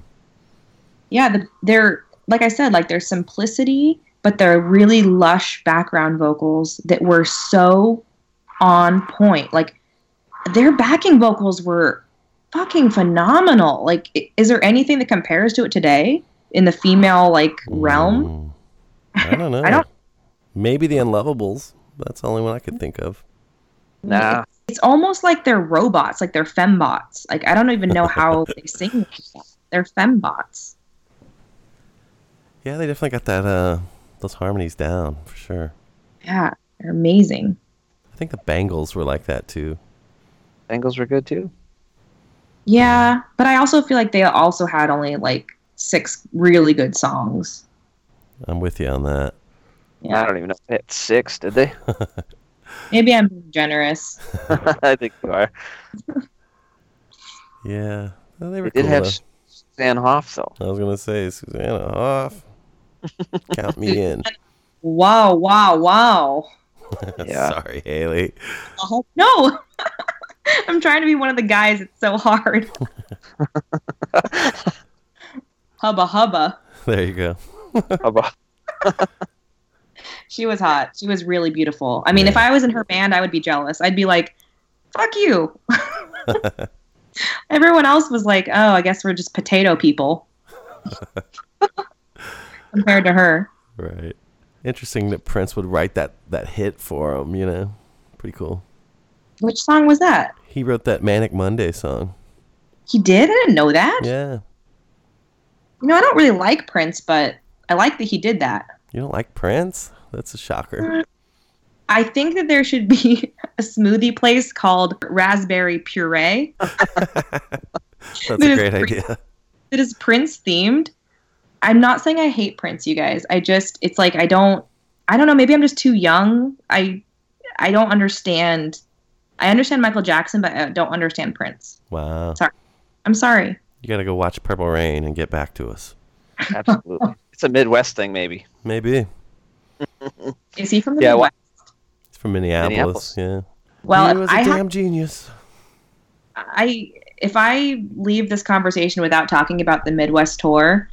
yeah the, they're like i said like their simplicity but they're really lush background vocals that were so on point like their backing vocals were fucking phenomenal like is there anything that compares to it today in the female like realm I don't know. I don't- Maybe the Unlovables. That's the only one I could think of. Nah. it's, it's almost like they're robots like they're fembots like i don't even know how they sing like that. they're fembots Yeah, they definitely got that uh those harmonies down for sure. yeah they're amazing I think the Bangles were like that too. Bangles were good too. Yeah, but I also feel like they also had only like six really good songs. I'm with you on that. Yeah. I don't even know if they had six, did they? Maybe I'm being generous. I think you are. Yeah. Well, they were They did cool have though. Suzanne Hoff though. I was gonna say Susanna Hoff. Count me in. Wow, wow, wow. Yeah. Sorry, Haley. Oh, no. I'm trying to be one of the guys. It's so hard. hubba hubba. There you go. Hubba. She was hot. She was really beautiful. I mean, if I was in her band, I would be jealous. I'd be like, fuck you. Everyone else was like, oh, I guess we're just potato people compared to her. Right. Interesting that Prince would write that that hit for him. You know, pretty cool. Which song was that? He wrote that Manic Monday song. He did? I didn't know that. Yeah. You know, I don't really like Prince, but I like that he did that. You don't like Prince? That's a shocker. I think that there should be a smoothie place called Raspberry Puree That's That a great idea. that is Prince themed. I'm not saying I hate Prince, you guys. I just it's like I don't I don't know, maybe I'm just too young. I I don't understand I understand Michael Jackson, but I don't understand Prince. Wow. Sorry. I'm sorry. You got to go watch Purple Rain and get back to us. Absolutely. it's a Midwest thing, maybe. Maybe. Is he from the Yeah, Midwest? It's from Minneapolis. Minneapolis. Yeah. Well, he if was a I ha- damn genius. I if I leave this conversation without talking about the Midwest tour,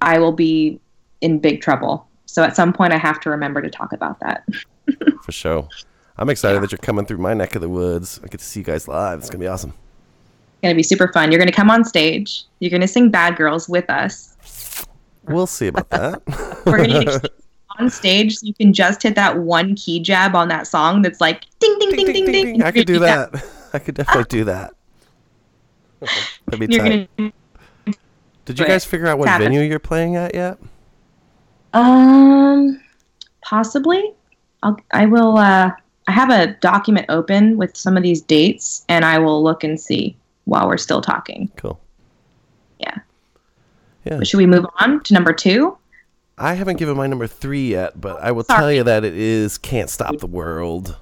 I will be in big trouble. So at some point, I have to remember to talk about that. For sure. I'm excited that you're coming through my neck of the woods. I get to see you guys live. It's gonna be awesome. It's gonna be super fun. You're gonna come on stage. You're gonna sing "Bad Girls" with us. We'll see about that. We're gonna get on stage. So you can just hit that one key jab on that song. That's like ding ding ding ding ding. I could do that. I could definitely do that. That'd be tight. gonna Did you guys figure out what venue you're playing at yet? Um, possibly. I'll. I will. Uh, I have a document open with some of these dates, and I will look and see while we're still talking. Cool. Yeah. Yeah. But should we move on to number two? I haven't given my number three yet, but I will Sorry. tell you that it is "Can't Stop the World."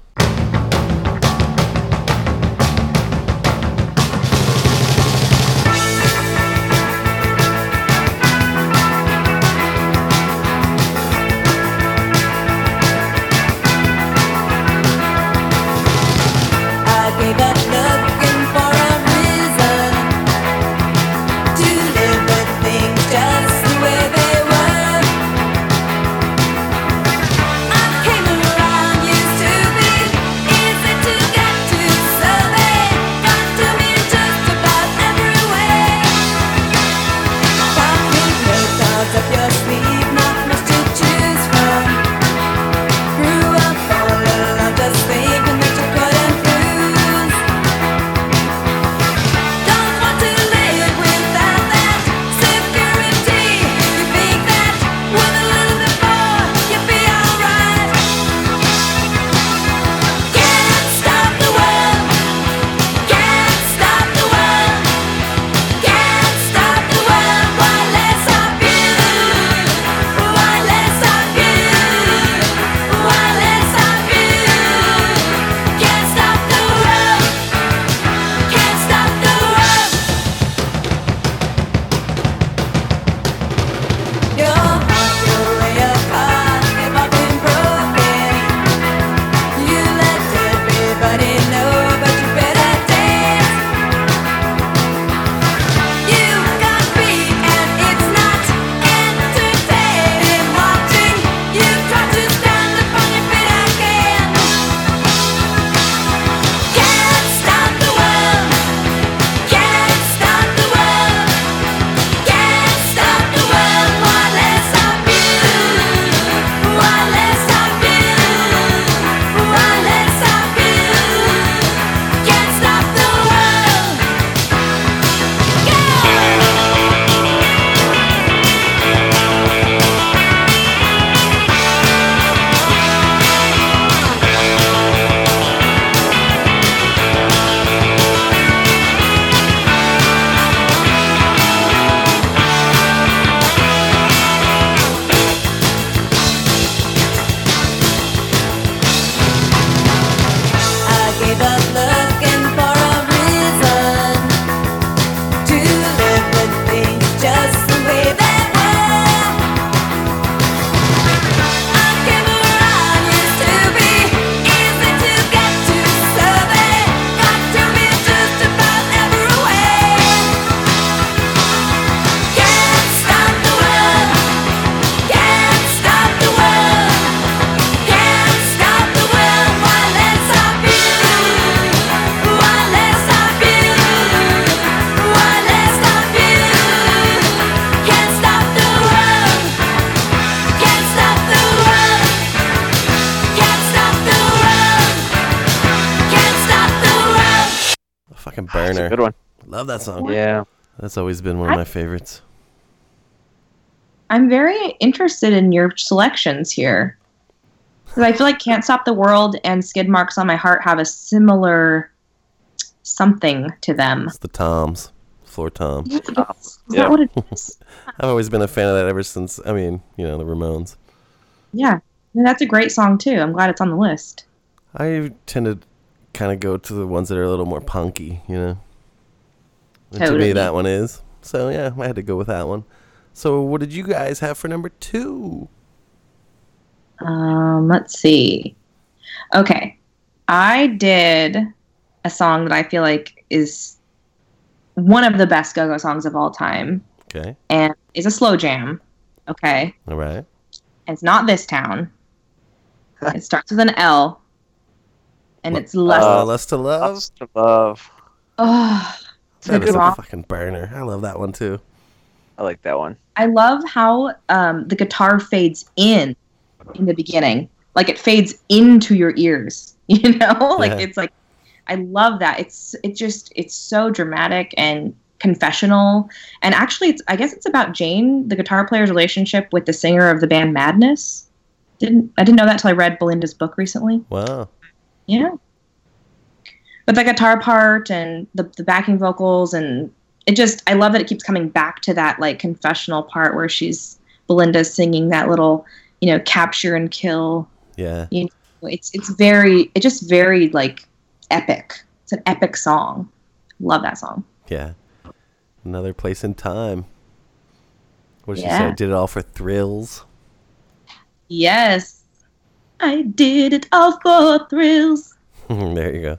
That song. Yeah. That's always been one of my favorites. I'm very interested in your selections here. Because I feel like Can't Stop the World and Skid Marks on My Heart have a similar something to them. It's the Toms, floor Tom. Is that what it is? I've always been a fan of that ever since. I mean, you know, the Ramones. Yeah. And that's a great song too. I'm glad it's on the list. I tend to kind of go to the ones that are a little more punky, you know. And to me, that one is. So yeah, I had to go with that one. So what did you guys have for number two? Um, let's see. Okay. I did a song that I feel like is one of the best go-go songs of all time Okay. and it's a slow jam. Okay. All right. and it's not this town. it starts with an L, and it's less. Uh, less to love. Lust to love. oh, That is a fucking burner. I love that one too. I like that one. I love how um, the guitar fades in in the beginning, like it fades into your ears. You know, like Yeah. it's like I love that. It's it just it's so dramatic and confessional. And actually, it's I guess it's about Jane, the guitar player's relationship with the singer of the band Madness. Didn't I didn't know that till I read Belinda's book recently. Wow. Yeah. But the guitar part and the, the backing vocals and it just I love that it keeps coming back to that like confessional part where she's Belinda's singing that little, you know, capture and kill. Yeah. You know, it's it's very it just very like epic. It's an epic song. Love that song. Yeah. Another place in time. What did she Yeah. say? Did it all for thrills. Yes. I did it all for thrills. there you go.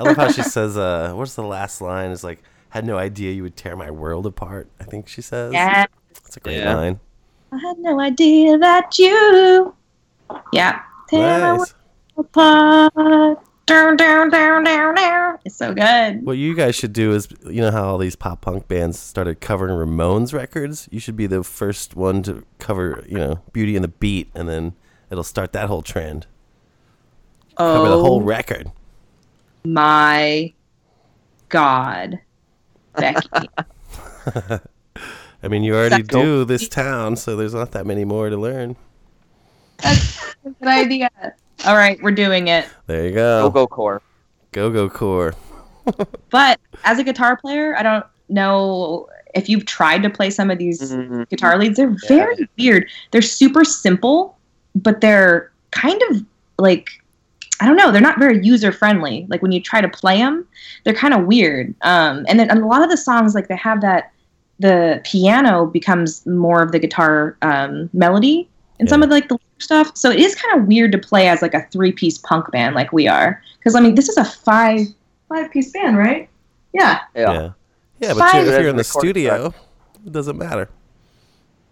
I love how she says, uh, what's the last line? Is like, had no idea you would tear my world apart, I think she says. Yeah. That's a great Yeah. line. I had no idea that you Yeah. Tear my world apart. Down, down, down, down, down. It's so good. What you guys should do is, you know how all these pop punk bands started covering Ramones records? You should be the first one to cover, you know, Beauty and the Beat, and then it'll start that whole trend. Cover the whole Oh. record. My God. Becky. I mean, you already Go. do this town, so there's not that many more to learn. That's a good idea. All right, we're doing it. There you go. Go go core. Go go core. But as a guitar player, I don't know if you've tried to play some of these Mm-hmm. guitar leads. They're very weird. They're super simple, but they're kind of like I don't know. They're not very user friendly. Like when you try to play them, they're kind of weird. Um, and then and a lot of the songs, like they have that the piano becomes more of the guitar um, melody and some of like the stuff. So it is kind of weird to play as like a three piece punk band like we are. Because I mean, this is a five five piece band, right? Yeah. Yeah. Yeah. Yeah, but Five- you- if you're in the Record studio, it doesn't matter.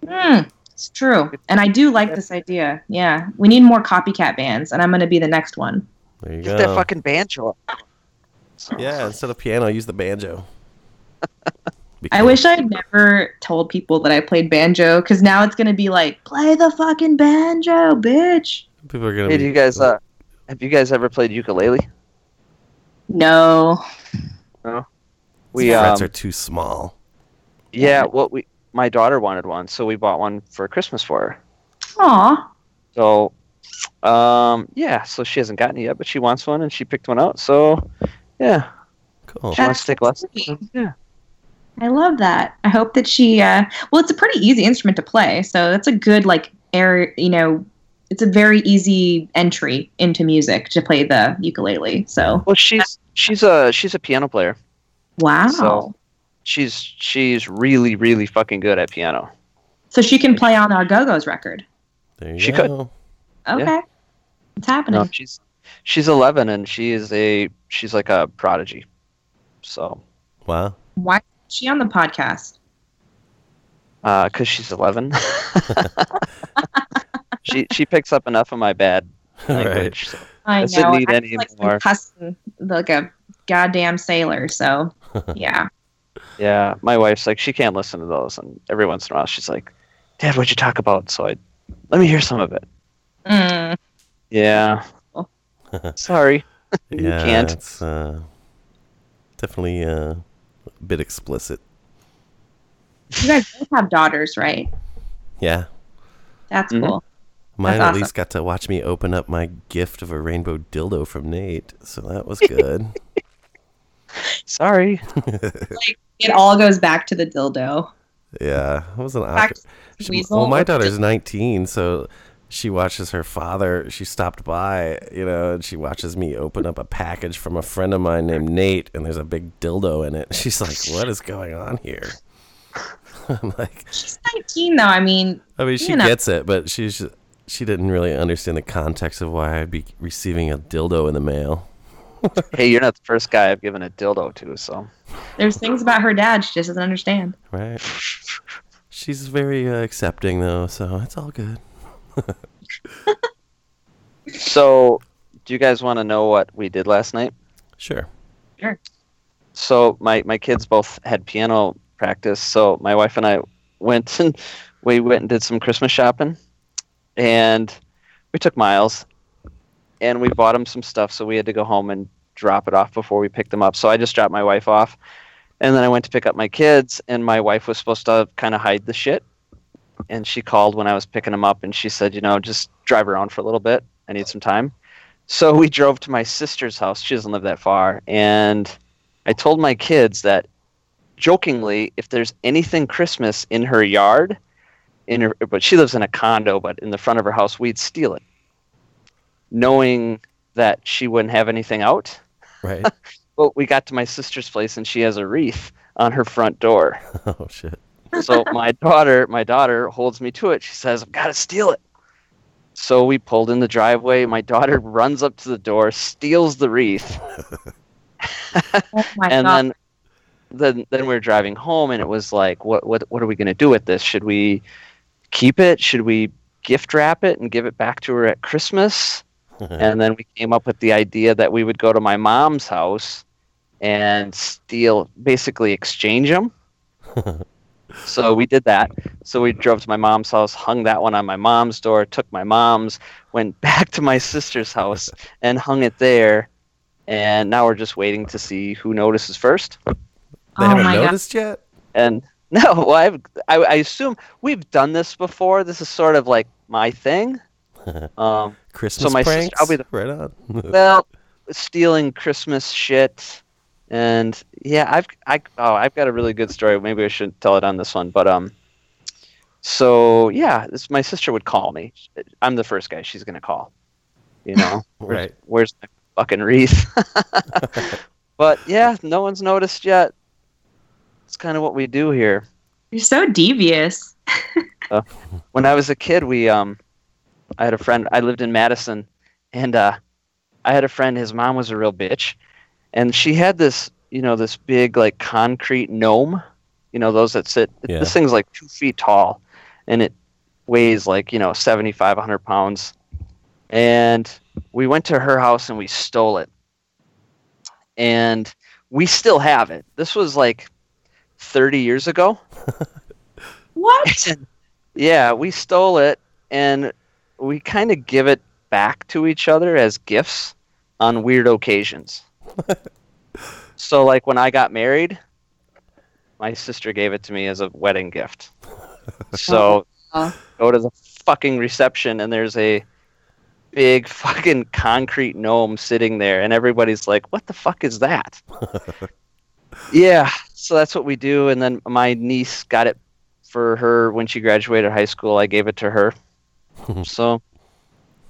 Mm, it's true. And I do like this idea. Yeah. We need more copycat bands, and I'm going to be the next one. There you Get go. that fucking banjo. up. yeah, instead of piano, use the banjo. I wish I'd never told people that I played banjo, because now it's going to be like, play the fucking banjo, bitch. People are gonna. Hey, be, do you guys uh have you guys ever played ukulele? No. No. we We frets um, are too small. yeah, what we my daughter wanted one, so we bought one for Christmas for her. Aw. So um yeah, so she hasn't gotten it yet, but she wants one and she picked one out. So yeah. Cool. She wants to take lessons. Yeah. I love that. I hope that she, uh, well, it's a pretty easy instrument to play. So that's a good, like, air, you know, it's a very easy entry into music to play the ukulele. So, Well she's she's a she's a piano player. wow. So she's she's really, really fucking good at piano. So she can play on our Go Go's record. There you She could. go. Okay. Yeah. It's happening. No, she's she's eleven and she is a she's like a prodigy. So Wow. Why is she on the podcast? uh cuz she's 11. she she picks up enough of my bad language. so I Doesn't know. need I'm any like more. cussing like a goddamn sailor. So, yeah. Yeah, my wife's like she can't listen to those, and every once in a while she's like, "Dad, what'd you talk about?" So I let me hear some of it. Mm. Yeah. Sorry. you can't. it's uh, definitely uh, a bit explicit. You guys both have daughters, right? Yeah. That's Mhm. cool. Mine That's at awesome. least got to watch me open up my gift of a rainbow dildo from Nate, so that was good. Sorry. Like, it all goes back to the dildo. yeah, it was an awkward. She- Weasel well, my daughter's 19, so she watches her father. She stopped by, you know, and she watches me open up a package from a friend of mine named Nate, and there's a big dildo in it. She's like, "What is going on here?" I'm like, She's 19, though. I mean, I mean, she know. gets it, but she's she didn't really understand the context of why I'd be receiving a dildo in the mail. hey, you're not the first guy I've given a dildo to, so There's things about her dad she just doesn't understand. Right. She's very uh, accepting though, so it's all good. So, do you guys want to know what we did last night? Sure. Sure. So my my kids both had piano practice. So my wife and I went and we went and did some Christmas shopping, and we took Miles, and we bought him some stuff. So we had to go home and drop it off before we picked them up. So I just dropped my wife off, and then I went to pick up my kids, and my wife was supposed to kind of hide the shit, and she called when I was picking them up, and she said, you know, just drive around for a little bit. I need some time. So we drove to my sister's house. She doesn't live that far, and I told my kids that jokingly, if there's anything Christmas in her yard, in her, but she lives in a condo, but in the front of her house, we'd steal it, knowing that she wouldn't have anything out. Right. Well, we got to my sister's place, and she has a wreath on her front door. oh shit. So my daughter, my daughter holds me to it. She says, "I've got to steal it." So we pulled in the driveway. My daughter runs up to the door, steals the wreath, Oh my and god. then then then we were driving home and it was like what what what are we going to do with this should we keep it should we gift wrap it and give it back to her at christmas and then we came up with the idea that we would go to my mom's house and steal basically exchange them so we did that so we drove to my mom's house hung that one on my mom's door took my mom's went back to my sister's house and hung it there and now we're just waiting to see who notices first They Oh haven't my God. noticed yet? and no, well, I've, I, I assume we've done this before. This is sort of like my thing. Um, Christmas my pranks? sister, I'll be the, right on. well, stealing Christmas shit, and yeah, I've I oh I've got a really good story. Maybe I shouldn't tell it on this one, but um, so yeah, this my sister would call me. I'm the first guy she's gonna call. You know, Where's- Right. Where's my fucking wreath? but yeah, no one's noticed yet. It's kind of what we do here. You're so devious. Uh, when I was a kid, we um, I had a friend. I lived in Madison, and uh, I had a friend. His mom was a real bitch, and she had this, you know, this big like concrete gnome. You know, those that sit. Yeah. This thing's like two feet tall, and it weighs like you know seventy five hundred pounds. And we went to her house and we stole it, and we still have it. This was like thirty years ago. What? Yeah, we stole it and we kind of give it back to each other as gifts on weird occasions. so, like when I got married, my sister gave it to me as a wedding gift. So, go to the fucking reception and there's a big fucking concrete gnome sitting there, and everybody's like, "What the fuck is that?" yeah, so that's what we do. And then my niece got it for her when she graduated high school. I gave it to her. so,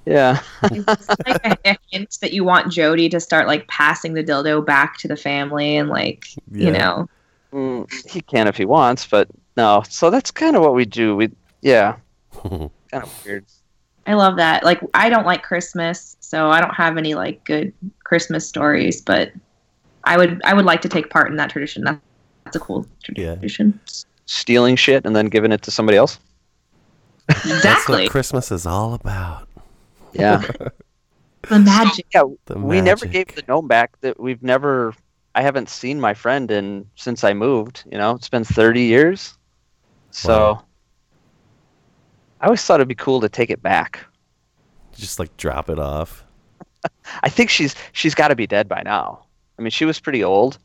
yeah. It's like a, a hint that you want Jody to start like passing the dildo back to the family and like you know. Mm, he can if he wants, but no. So that's kind of what we do. We yeah, kind of weird. I love that. Like I don't like Christmas, so I don't have any like good Christmas stories, but I would I would like to take part in that tradition. That's a cool tradition. Stealing shit and then giving it to somebody else. That's Exactly. what Christmas is all about. Yeah. The magic. yeah, The we never gave the gnome back. That we've never. I haven't seen my friend in since I moved. You know, it's been thirty years. So. Wow. I always thought it'd be cool to take it back. Just like drop it off. I think she's she's got to be dead by now. I mean, she was pretty old.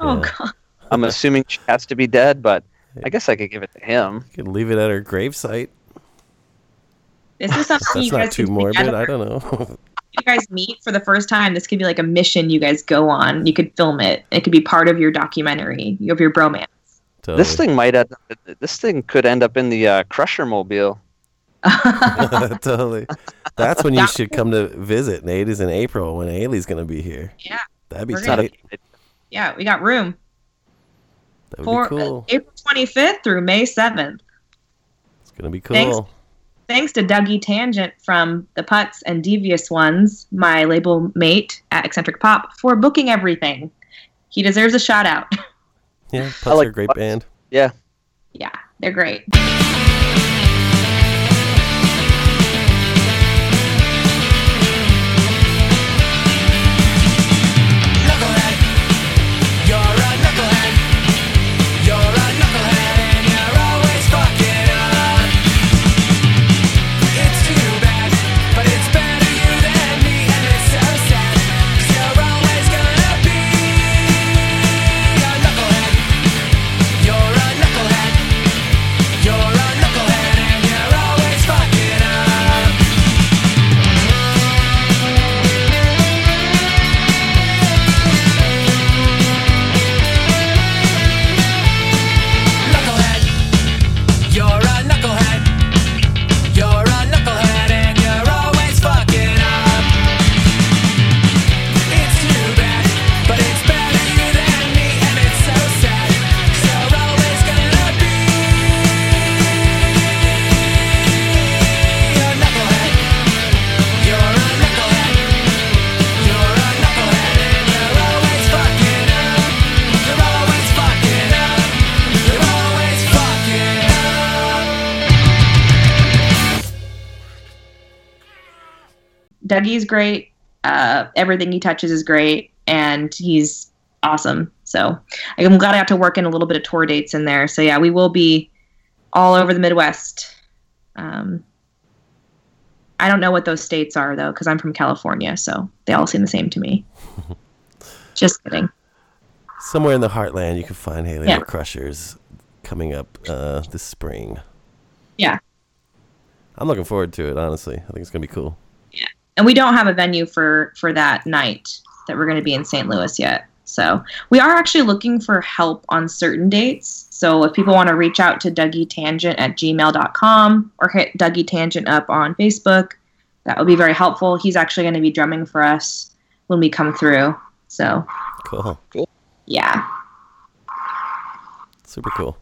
Oh Yeah. god. I'm assuming she has to be dead, but I guess I could give it to him. You can leave it at her gravesite. This is something That's you not guys too could morbid. together. I don't know. you guys meet for the first time, this could be like a mission you guys go on. You could film it. It could be part of your documentary of your bromance. Totally. This thing might end up, this thing could end up in the uh, Crusher mobile. totally. That's when you should come to visit. Nate is in April when Hayley's going to be here. Yeah. That'd be We're gonna- tight. Yeah, we got room That would for be cool. April 25th through May 7th. It's going to be cool. Thanks. Thanks to Dougie Tangent from the Putts and Devious Ones, my label mate at Eccentric Pop, for booking everything. He deserves a shout out. Yeah, Putts are a great band. Yeah. yeah, they're great. Dougie's great. Uh, everything he touches is great, and he's awesome. So I'm glad I got to work in a little bit of tour dates in there. So yeah, we will be all over the Midwest. Um, I don't know what those states are though, because I'm from California, so they all seem the same to me. Just kidding. Somewhere in the heartland, you can find Hayley Yeah. the Crushers coming up uh, this spring. Yeah. I'm looking forward to it. Honestly, I think it's gonna be cool. And we don't have a venue for for that night that we're going to be in St. Louis yet. So we are actually looking for help on certain dates. So if people want to reach out to Dougie Tangent at gmail.com or hit Dougie Tangent up on Facebook, that would be very helpful. He's actually going to be drumming for us when we come through. So Cool. Cool. yeah, Super cool.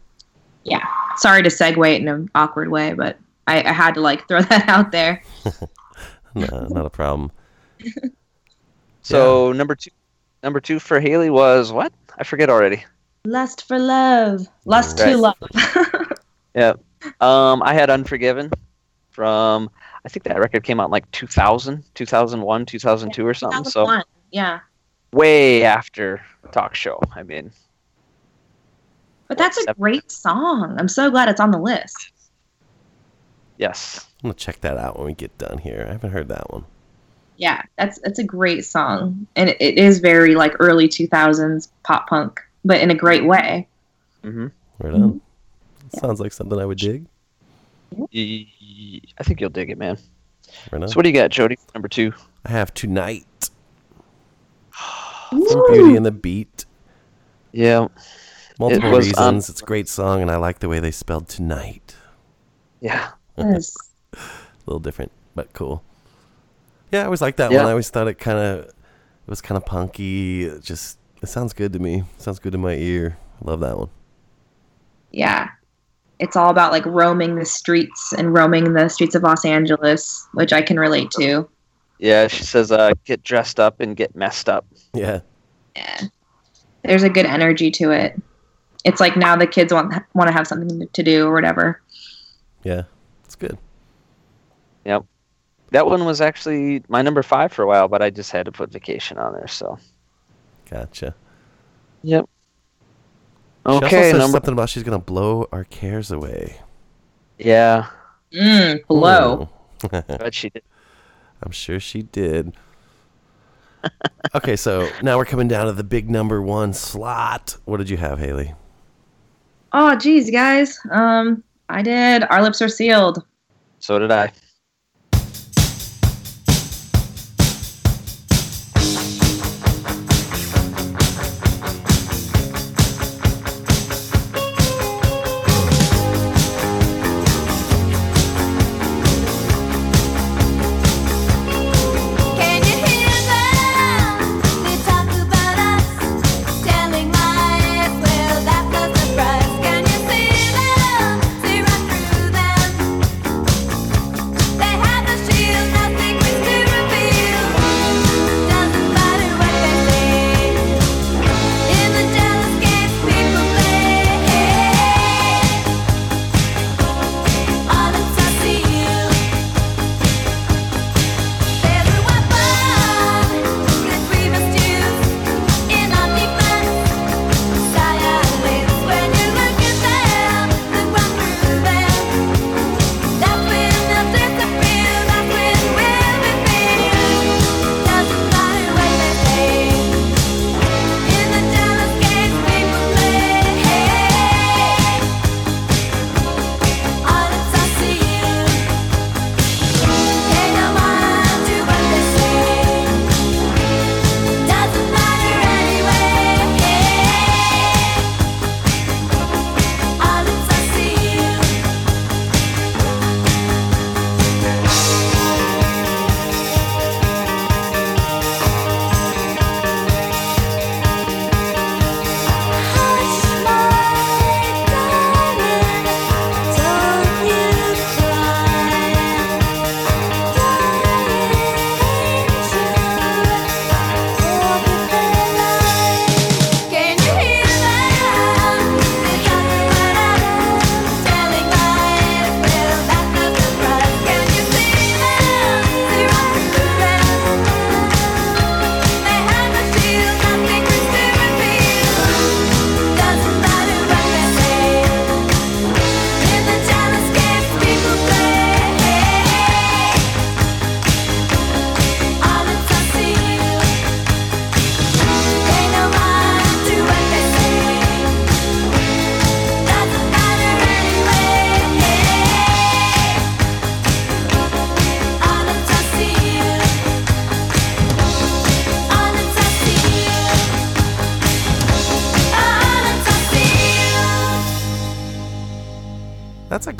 yeah. Sorry to segue it in an awkward way, but I, I had to like throw that out there. no, not a problem. So number two, number two for Hayley was what? I forget already. Lust for love, lust Right. to love. Yeah. Um, I had Unforgiven from I think that record came out in like 2000, 2001, 2002 or something. That So yeah. way after talk show. I mean, But that's a great song. I'm so glad it's on the list. yes. I'm gonna check that out when we get done here. I haven't heard that one. Yeah, that's that's a great song, and it, it is very like early 2000s pop punk, but in a great way. Mm-hmm. Right on. Sounds like something I would dig. I think you'll dig it, man. Right on. So what do you got, Jody? Number two. I have tonight. Some Beauty and the Beat. Yeah. Multiple was, reasons. um, it's a great song, and I like the way they spelled tonight. Yeah. Yes. A little different, but cool. Yeah, I always liked that Yeah. one. I always thought it kind of it was kind of punky. It just it sounds good to me. sounds good to my ear. I love that one. Yeah, it's all about like roaming the streets and roaming the streets of Los Angeles, which I can relate to. Yeah, she says, uh, get dressed up and get messed up. Yeah. Yeah, there's a good energy to it. It's like now the kids want want to have something to do or whatever. Yeah, it's good. Yep. That one was actually my number five for a while, but I just had to put vacation on there. So. Gotcha. Yep. Okay. She also Okay. says Number. something about she's gonna blow our cares away. Yeah. Mm, blow. But she did. I'm sure she did. okay, so now we're coming down to the big number one slot. What did you have, Hayley? Oh, geez, guys. Um, I did. Our lips are sealed. So did I.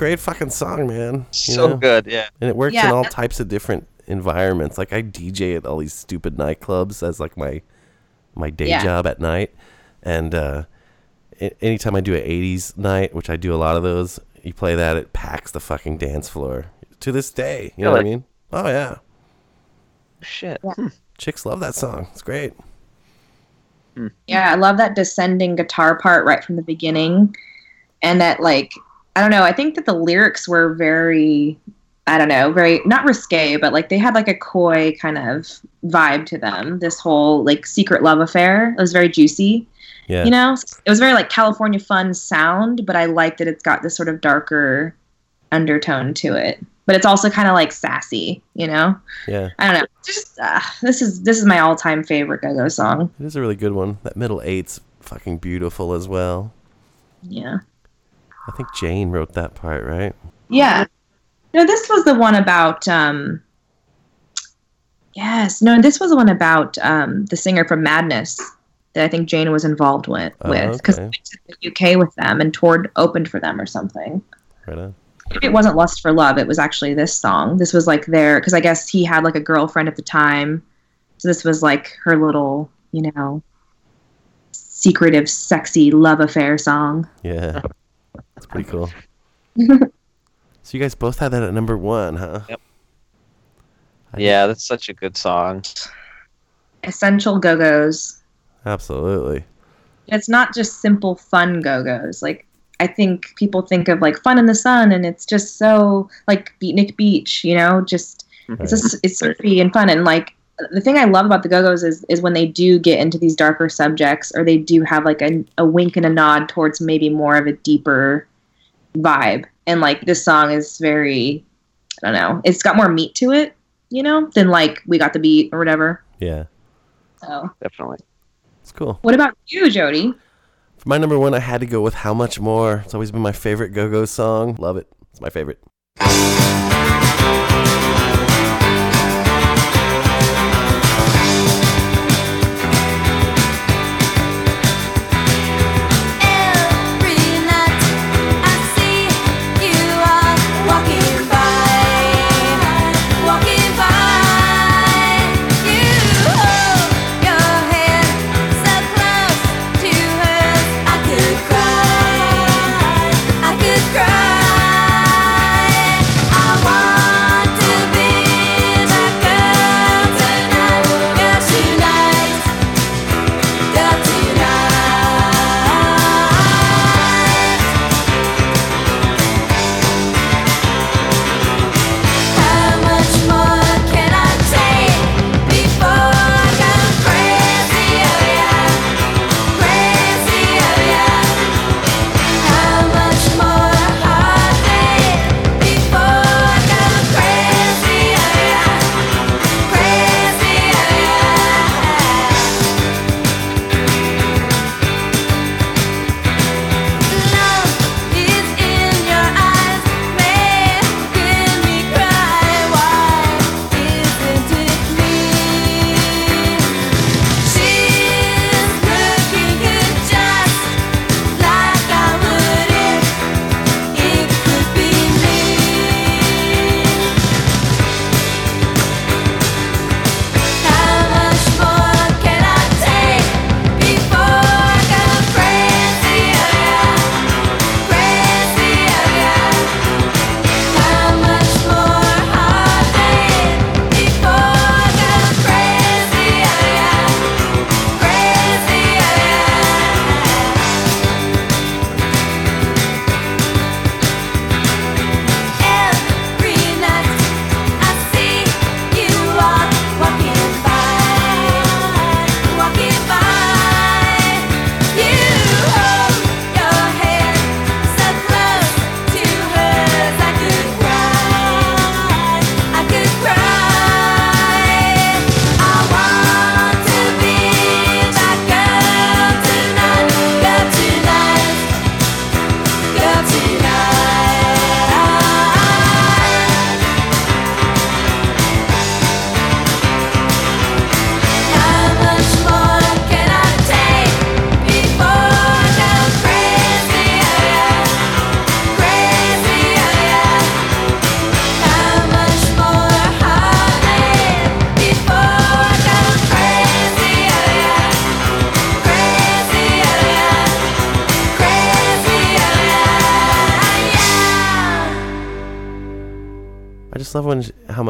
great fucking song, man. you So know? good, yeah. And it works Yeah. in all types of different environments. Like I DJ at all these stupid nightclubs as like my my day Yeah. job at night, and uh, anytime I do an '80s night, which I do a lot of those, you play that, it packs the fucking dance floor to this day. You know what I mean? Oh yeah, Shit. chicks love that song. It's great. Yeah, I love that descending guitar part right from the beginning. And that, like, I don't know, I think that the lyrics were very, I don't know, very, not risque, but like they had like a coy kind of vibe to them. This whole like secret love affair. It was very juicy. Yeah. You know, it was very like California fun sound, but I like that it's got this sort of darker undertone to it. But it's also kind of like sassy, you know? Yeah, I don't know. Just uh, this is this is my all-time favorite Go-Go song. it is a really good one. That middle eight's fucking beautiful as well. Yeah. I think Jane wrote that part, right? Yeah. No, this was the one about um Yes, no, this was the one about um the singer from Madness that I think Jane was involved with Oh, with because okay. went to the UK with them and toured opened for them or something. Right on. It wasn't Lust for Love, it was actually this song. This was like their because I guess he had like a girlfriend at the time. So this was like her little, you know, secretive, sexy love affair song. Yeah, it's pretty cool. So you guys both had that at number one, huh? Yep. Yeah, that's such a good song. Essential Go-Go's. Absolutely. it's not just simple fun go-go's like i think people think of like fun in the sun and it's just so like beatnik beach you know just it's just it's surfy and fun and like the thing i love about the go-go's is is when they do get into these darker subjects or they do have like a, a wink and a nod towards maybe more of a deeper vibe and like this song is very i don't know it's got more meat to it you know than like we got the beat or whatever Yeah, so Definitely. it's cool. what about you jody For my number one, I had to go with How Much More. It's always been my favorite Go Go song. Love it. It's my favorite.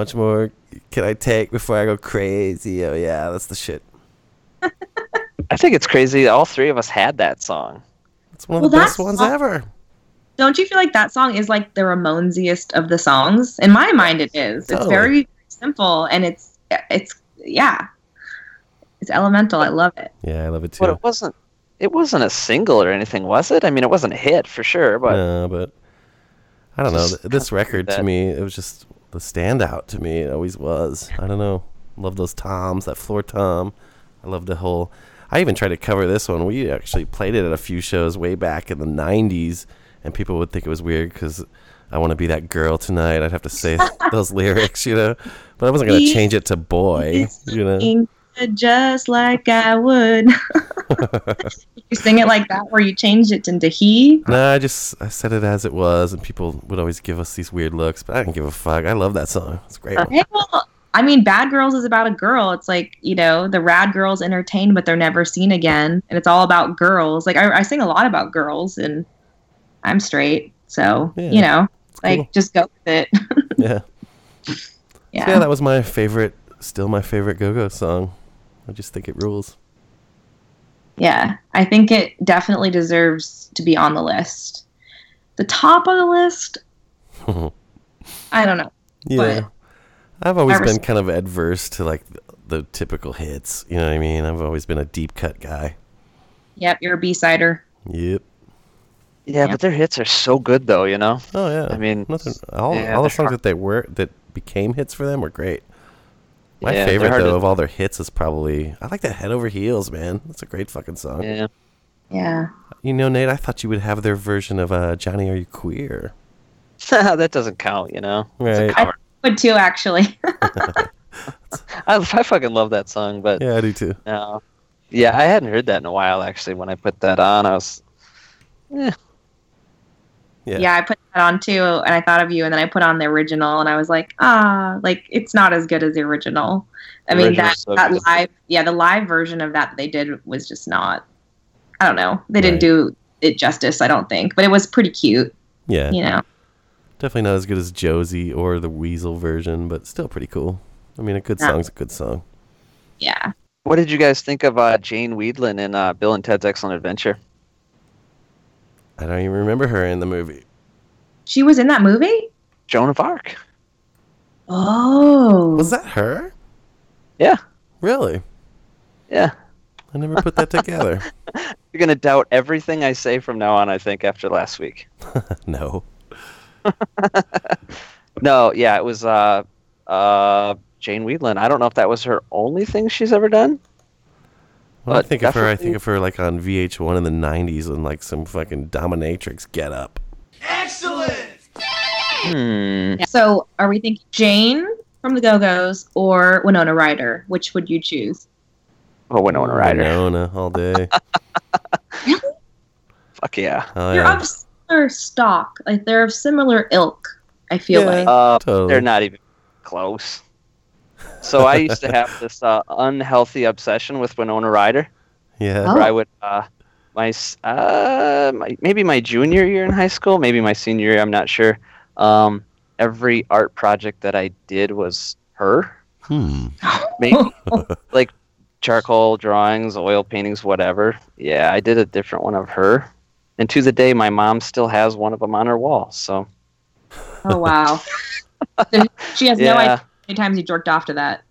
Much more can I take before I go crazy? Oh yeah, that's the shit. I think it's crazy. All three of us had that song. It's one of Well, the best ones song- ever. Don't you feel like that song is like the Ramonesiest of the songs? In my mind, it is. It's very simple and it's it's yeah, it's elemental. I love it. Yeah, I love it too. But it wasn't. It wasn't a single or anything, was it? I mean, it wasn't a hit for sure, but no, but I don't know. This record to me, it was just the standout to me. It always was. I don't know. Love those toms, that floor tom. I love the whole. I even tried to cover this one. We actually played it at a few shows way back in the '90s, and people would think it was weird because I want to be that girl tonight. I'd have to say those lyrics, you know. But I wasn't gonna change it to boy, you know. Just like I would. you sing it like that, where you changed it into he. No, I just I said it as it was, and people would always give us these weird looks, but I didn't give a fuck. I love that song. It's great. one. Well, I mean, Bad Girls is about a girl. It's like you know, the rad girls entertain, but they're never seen again, and it's all about girls. Like I, I sing a lot about girls, and I'm straight, so Yeah, you know, like cool. just go with it. Yeah. yeah. So yeah, that was my favorite. Still my favorite Go-Go song. I just think it rules. Yeah, I think it definitely deserves to be on the list. The top of the list, I don't know. yeah. I've always been kind of adverse to like the, the typical hits. You know what I mean? I've always been a deep cut guy. Yep, you're a B-sider. Yep. yeah, but their hits are so good, though. You know. Oh yeah. I mean, Nothing. All, yeah, all the songs hard- that they were that became hits for them were great. My Yeah, favorite though to- of all their hits is probably I like that Head Over Heels, man. That's a great fucking song. Yeah. Yeah. You know, Nate, I thought you would have their version of uh, Johnny Are You Queer? that doesn't count. You know. It's a Right. cover. Would too, actually. I, I fucking love that song, but Yeah, I do too. no. Yeah, I hadn't heard that in a while. Actually, when I put that on, I was. Eh. Yeah. yeah. I put that on too, and I thought of you, and then I put on the original, and I was like, ah, like it's not as good as the original. I The mean, that so that good. live, yeah, the live version of that that they did was just not. I don't know. They didn't do it justice, I don't think, but it was pretty cute. Yeah. You know. Definitely not as good as Josie or the Weasel version, but still pretty cool. I mean, a good Yeah. song's a good song. Yeah. What did you guys think of uh, Jane Wiedlin in uh, Bill and Ted's Excellent Adventure? I don't even remember her in the movie. She was in that movie. Joan of Arc. Oh. Was that her? Yeah. Really? Yeah. I never put that together. You're gonna doubt everything I say from now on. I think after last week. no. No, yeah, it was uh, uh, Jane Wiedlin. I don't know if that was her only thing she's ever done. When I think of her, I think of her like on VH1 in the 90s in like some fucking dominatrix get up. Hmm. So, are we thinking Jane from the Go Go's or Winona Ryder? Which would you choose? Oh, Winona Ryder. Winona all day. Fuck yeah. Oh, They're yeah. of similar stock. Like they're of similar ilk. I feel Yeah. like. Uh, Totally. They're not even close. So I used to have this uh, unhealthy obsession with Winona Ryder. Yeah. Where I would, uh, my, uh, my maybe my junior year in high school, maybe my senior year, I'm not sure. Um, every art project that I did was her. Hmm. Maybe like charcoal drawings, oil paintings, whatever. Yeah, I did a different one of her. And to the day, my mom still has one of them on her wall. So Oh wow. She has no idea how many times you jerked off to that.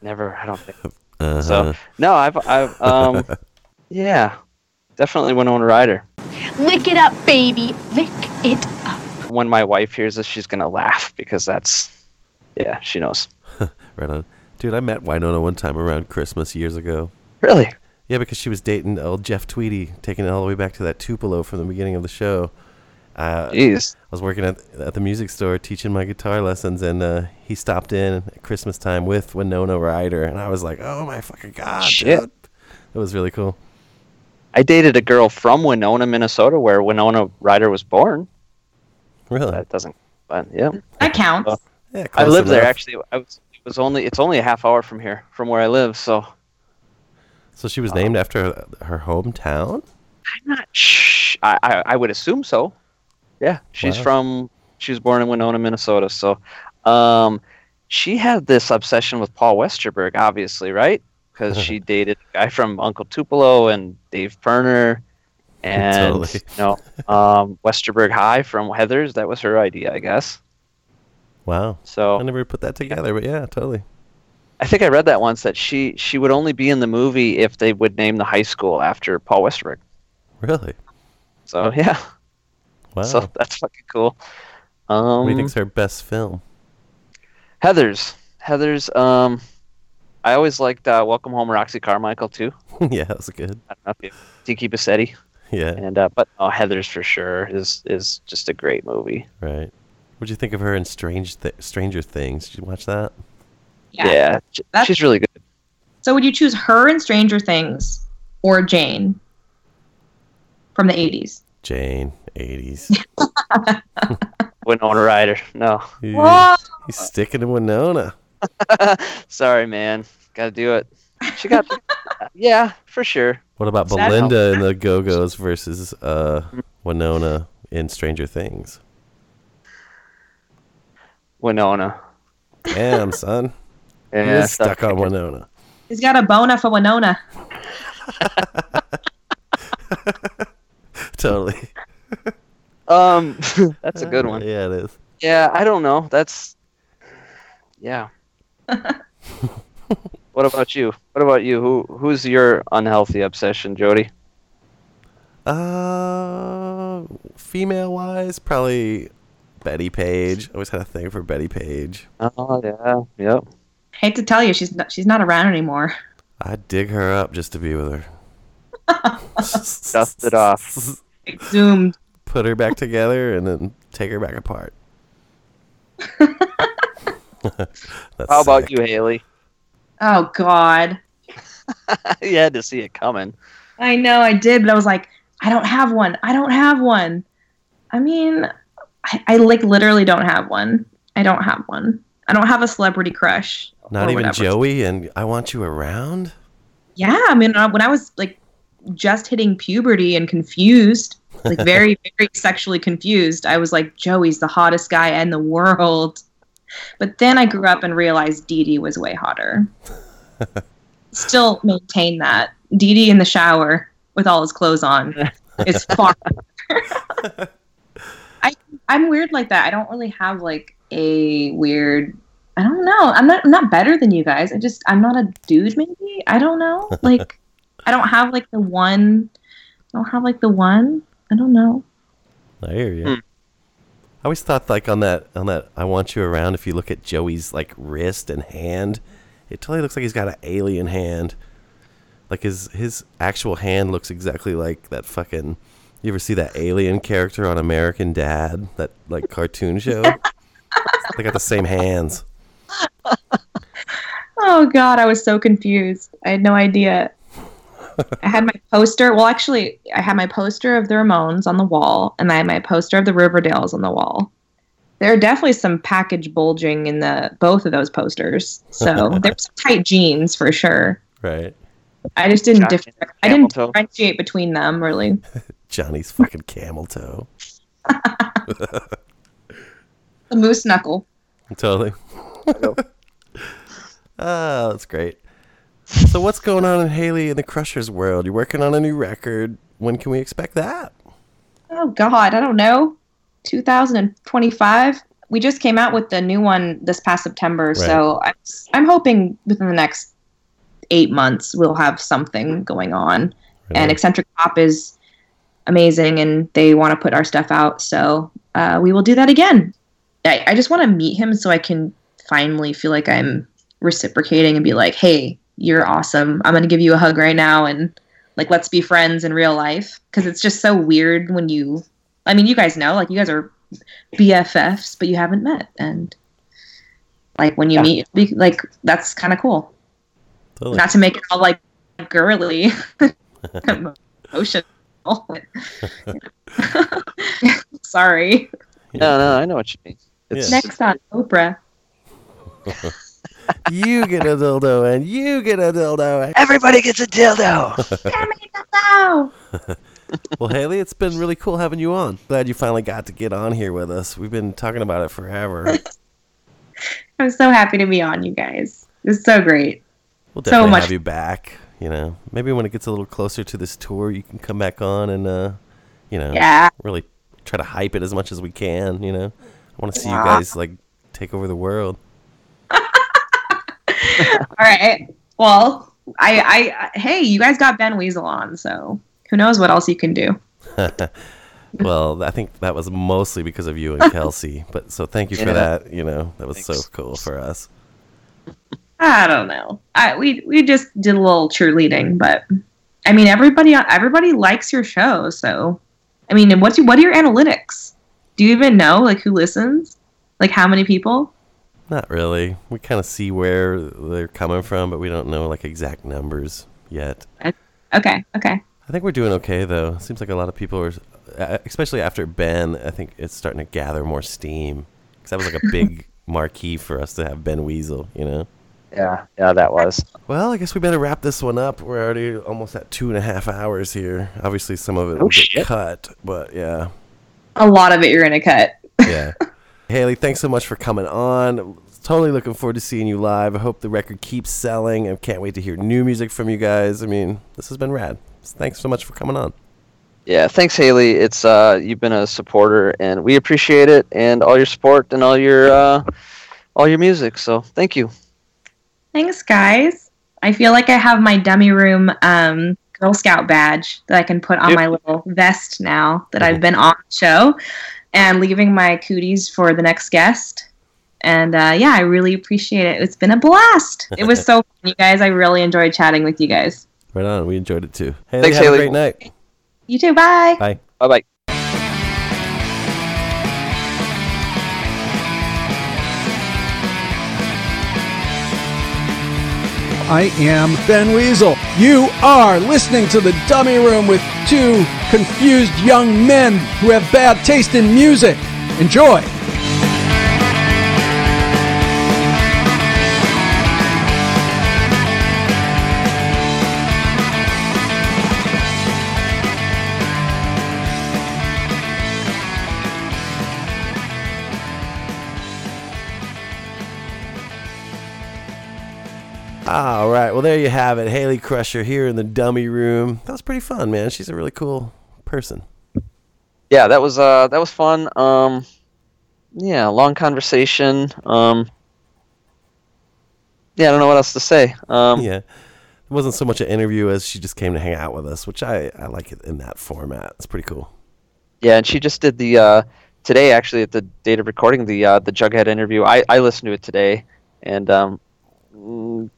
never, I don't think. Uh-huh. So no, I've, I've, um, yeah, definitely Winona Ryder. Lick it up, baby. Lick it up. When my wife hears this, she's gonna laugh because that's, yeah, she knows. right on. Dude, I met Winona one time around Christmas years ago. Really? Yeah, because she was dating old Jeff Tweedy, taking it all the way back to that Tupelo from the beginning of the show. Uh, Jeez. I was working at at the music store teaching my guitar lessons, and uh, he stopped in at Christmas time with Winona Ryder, and I was like, "Oh my fucking god, Shit. dude!" It was really cool. I dated a girl from Winona, Minnesota, where Winona Ryder was born. Really? That doesn't, but yeah. That counts. Well, Yeah, I close lived there actually. I was. It was only. It's only a half hour from here, from where I live. So So she was named after her hometown. I'm not. Shh. I, I I would assume so. Yeah, she's Wow. from. She was born in Winona, Minnesota. So Um, she had this obsession with Paul Westerberg, obviously, right? Because she dated a guy from Uncle Tupelo and Dave Pirner, and Totally. you know, um, Westerberg High from Heathers. That was her idea, I guess. Wow. So I never put that together, but yeah, totally. I think I read that once that she she would only be in the movie if they would name the high school after Paul Westerberg. Really? So yeah, Wow. so that's fucking cool. Um, what do you think's her best film? Heathers Heathers. Um, I always liked uh, Welcome Home, Roxy Carmichael too. yeah, that was good. I don't know if you Tiki Bassetti. Yeah. And uh, but oh, Heathers for sure is is just a great movie. Right. What'd you think of her in Strange Th- Stranger Things? Did you watch that? Yeah, sh- That's- she's really good. So would you choose her in Stranger Things or Jane from the 80s? Jane, 80s. Winona Ryder. No, He's, Whoa! he's sticking to Winona. sorry, man. Got to do it. She got. yeah, for sure. What about Sad Belinda in the Go Go's versus uh, Winona in Stranger Things? Winona. Damn, son. He Yeah, was stuck stuck on Winona. He's got a bona for Winona. Totally. Um, that's a good one. Yeah, it is. Yeah, I don't know. That's yeah. what about you? What about you? Who who's your unhealthy obsession, Jody? Uh, female wise, probably Bettie Page. I always had a thing for Bettie Page. Oh yeah, yep. Hate to tell you, she's not, she's not around anymore. I'd dig her up just to be with her. Dust it off. Zoomed. Put her back together and then take her back apart. That's How about sick. you, Hayley? Oh God. you had to see it coming. I know I did, but I was like, I don't have one. I don't have one. I mean, I, I like literally don't have one. I don't have one. I don't have a celebrity crush. Not even whatever. Joey and I want you around? Yeah, I mean, when I was like just hitting puberty and confused, like very, very sexually confused, I was like, Joey's the hottest guy in the world. But then I grew up and realized Dee Dee was way hotter. Still maintain that. Dee Dee in the shower with all his clothes on is far. I I'm weird like that. I don't really have like a weird. I don't know. I'm not. I'm not better than you guys. I just. I'm not a dude. Maybe. I don't know. Like, I don't have like the one. I don't have like the one. I don't know. I hear you. Hmm. I always thought like on that on that I want you around. If you look at Joey's like wrist and hand, it totally looks like he's got an alien hand. Like his his actual hand looks exactly like that fucking. You ever see that alien character on American Dad? That like cartoon show. they got the same hands. Oh God, I was so confused. I had no idea. I had my poster. Well, actually, I had my poster of the Ramones on the wall, and I had my poster of the Riverdales on the wall. There are definitely some package bulging in the both of those posters. So there's some tight jeans for sure. Right. I just didn't. Dif- I didn't toe. differentiate between them really. Johnny's fucking camel toe. The moose knuckle. Totally. oh, that's great. So what's going on in Hayley and the Crushers world? You're working on a new record. When can we expect that? Oh God, I don't know. 2025. We just came out with the new one this past September, so I'm, I'm hoping within the next eight months we'll have something going on. And Eccentric Pop is amazing, and they want to put our stuff out, so uh, we will do that again. I, I just want to meet him so I can finally feel like I'm reciprocating and be like, "Hey, you're awesome. I'm gonna give you a hug right now," and like let's be friends in real life. Because it's just so weird when you i mean you guys know like you guys are bffs but you haven't met. And like when you meet be- like that's kind of cool. Totally. not to make it all like girly. Emotional. Sorry. No, no, I know what you mean. It's next on oprah you get a dildo and you get a dildo. Everybody gets a dildo. oh well, Hayley, it's been really cool having you on. Glad you finally got to get on here with us. We've been talking about it forever. I'm so happy to be on, you guys. It's so great. We'll So definitely much- have you back. You know, maybe when it gets a little closer to this tour, you can come back on and, uh, you know, Yeah. really try to hype it as much as we can. You know, I want to see Yeah. you guys like take over the world. All right. Well, I, I, hey, you guys got Ben Weasel on, so who knows what else you can do. well, I think that was mostly because of you and Kelsey. But so thank you for Yeah. that. You know, that was so cool for us. I don't know. I we we just did a little cheerleading, but I mean everybody everybody likes your show, so I mean, what's your, what are your analytics? Do you even know like who listens? Like how many people? Not really. We kind of see where they're coming from, but we don't know like exact numbers yet. Okay, okay. I think we're doing okay though. Seems like a lot of people are, uh, especially after Ben. I think it's starting to gather more steam because that was like a big marquee for us to have Ben Weasel. You know. Yeah, yeah, that was. Well, I guess we better wrap this one up. We're already almost at two and a half hours here. Obviously, some of it Oh, will get shit. cut, but yeah, A lot of it you're gonna cut. yeah. Hayley, thanks so much for coming on. Totally looking forward to seeing you live. I hope the record keeps selling. I can't wait to hear new music from you guys. I mean, this has been rad. Thanks so much for coming on. Yeah, thanks, Hayley. It's uh, you've been a supporter, and we appreciate it, and all your support and all your uh, all your music. So thank you. Thanks, guys. I feel like I have my dummy room um, Girl Scout badge that I can put on Yep. my little vest now that I've been on the show, and leaving my cooties for the next guest. And uh, yeah, I really appreciate it. It's been a blast. It was so fun, you guys. I really enjoyed chatting with you guys. Right on. We enjoyed it too. Hayley, Thanks, have Hayley. a great night. You too. Bye. Bye. Bye bye. I am Ben Weasel. You are listening to the Dummy Room with two confused young men who have bad taste in music. Enjoy. All right. Well, there you have it. Hayley Crusher here in the dummy room. That was pretty fun, man. She's a really cool person. Yeah, that was uh, that was fun. Um, yeah, long conversation. Um, yeah, I don't know what else to say. Um, yeah. It wasn't so much an interview as she just came to hang out with us, which I, I like it in that format. It's pretty cool. Yeah, and she just did the uh, today actually at the date of recording the uh, the Jughead interview. I, I listened to it today, and um,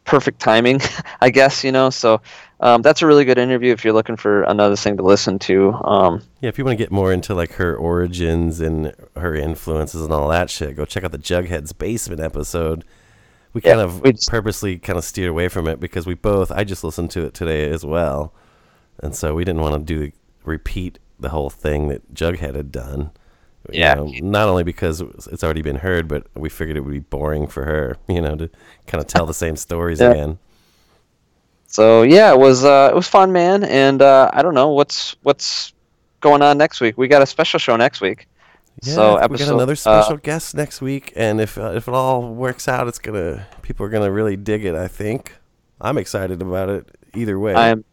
perfect timing, I guess you know. So um, that's a really good interview if you're looking for another thing to listen to. Um, Yeah, if you want to get more into like her origins and her influences and all that shit, go check out the Jughead's Basement episode. We Yeah, kind of purposely kind of steered away from it because we both I just listened to it today as well. And so we didn't want to do repeat the whole thing that Jughead had done. Yeah. know, not only because it's already been heard, but we figured it would be boring for her, you know, to kind of tell the same stories Yeah. again. so yeah, it was uh, it was fun, man. And uh, I don't know what's what's going on next week. We got a special show next week. Yeah, so we episode got another uh, special guest next week, and if uh, if it all works out, it's gonna people are gonna really dig it. I think I'm excited about it either way. I'm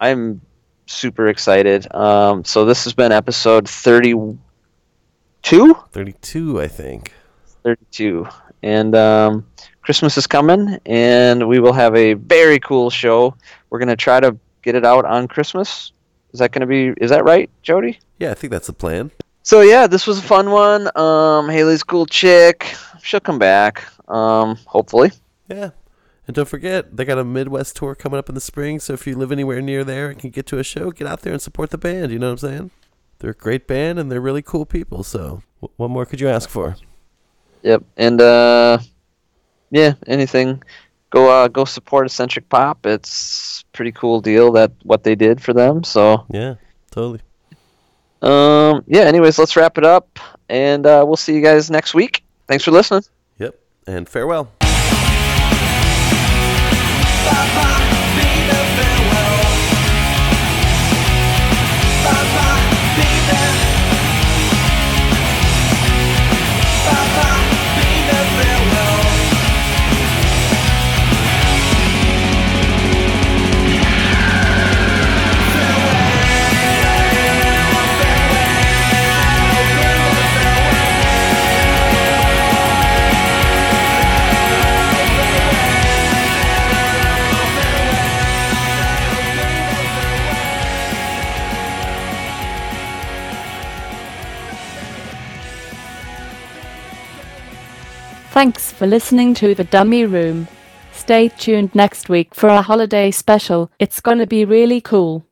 I'm super excited. Um, so this has been episode 32? 32, I think. 32. And um, Christmas is coming, and we will have a very cool show. We're going to try to get it out on Christmas. Is that going to be, is that right, Jody? Yeah, I think that's the plan. So yeah, this was a fun one. Um, Hayley's cool chick. She'll come back, um, hopefully. Yeah. And don't forget, they got a Midwest tour coming up in the spring. So if you live anywhere near there and can get to a show, get out there and support the band. You know what I'm saying? They're a great band and they're really cool people. So wh- what more could you ask for? Yep. And uh, yeah, anything. Go uh, go support Eccentric Pop. It's pretty cool deal that what they did for them. So Yeah, totally. um, yeah. Anyways, let's wrap it up, and uh, we'll see you guys next week. Thanks for listening. Yep. And farewell. Farewell. Thanks for listening to The Dummy Room. Stay tuned next week for a holiday special. It's gonna be really cool.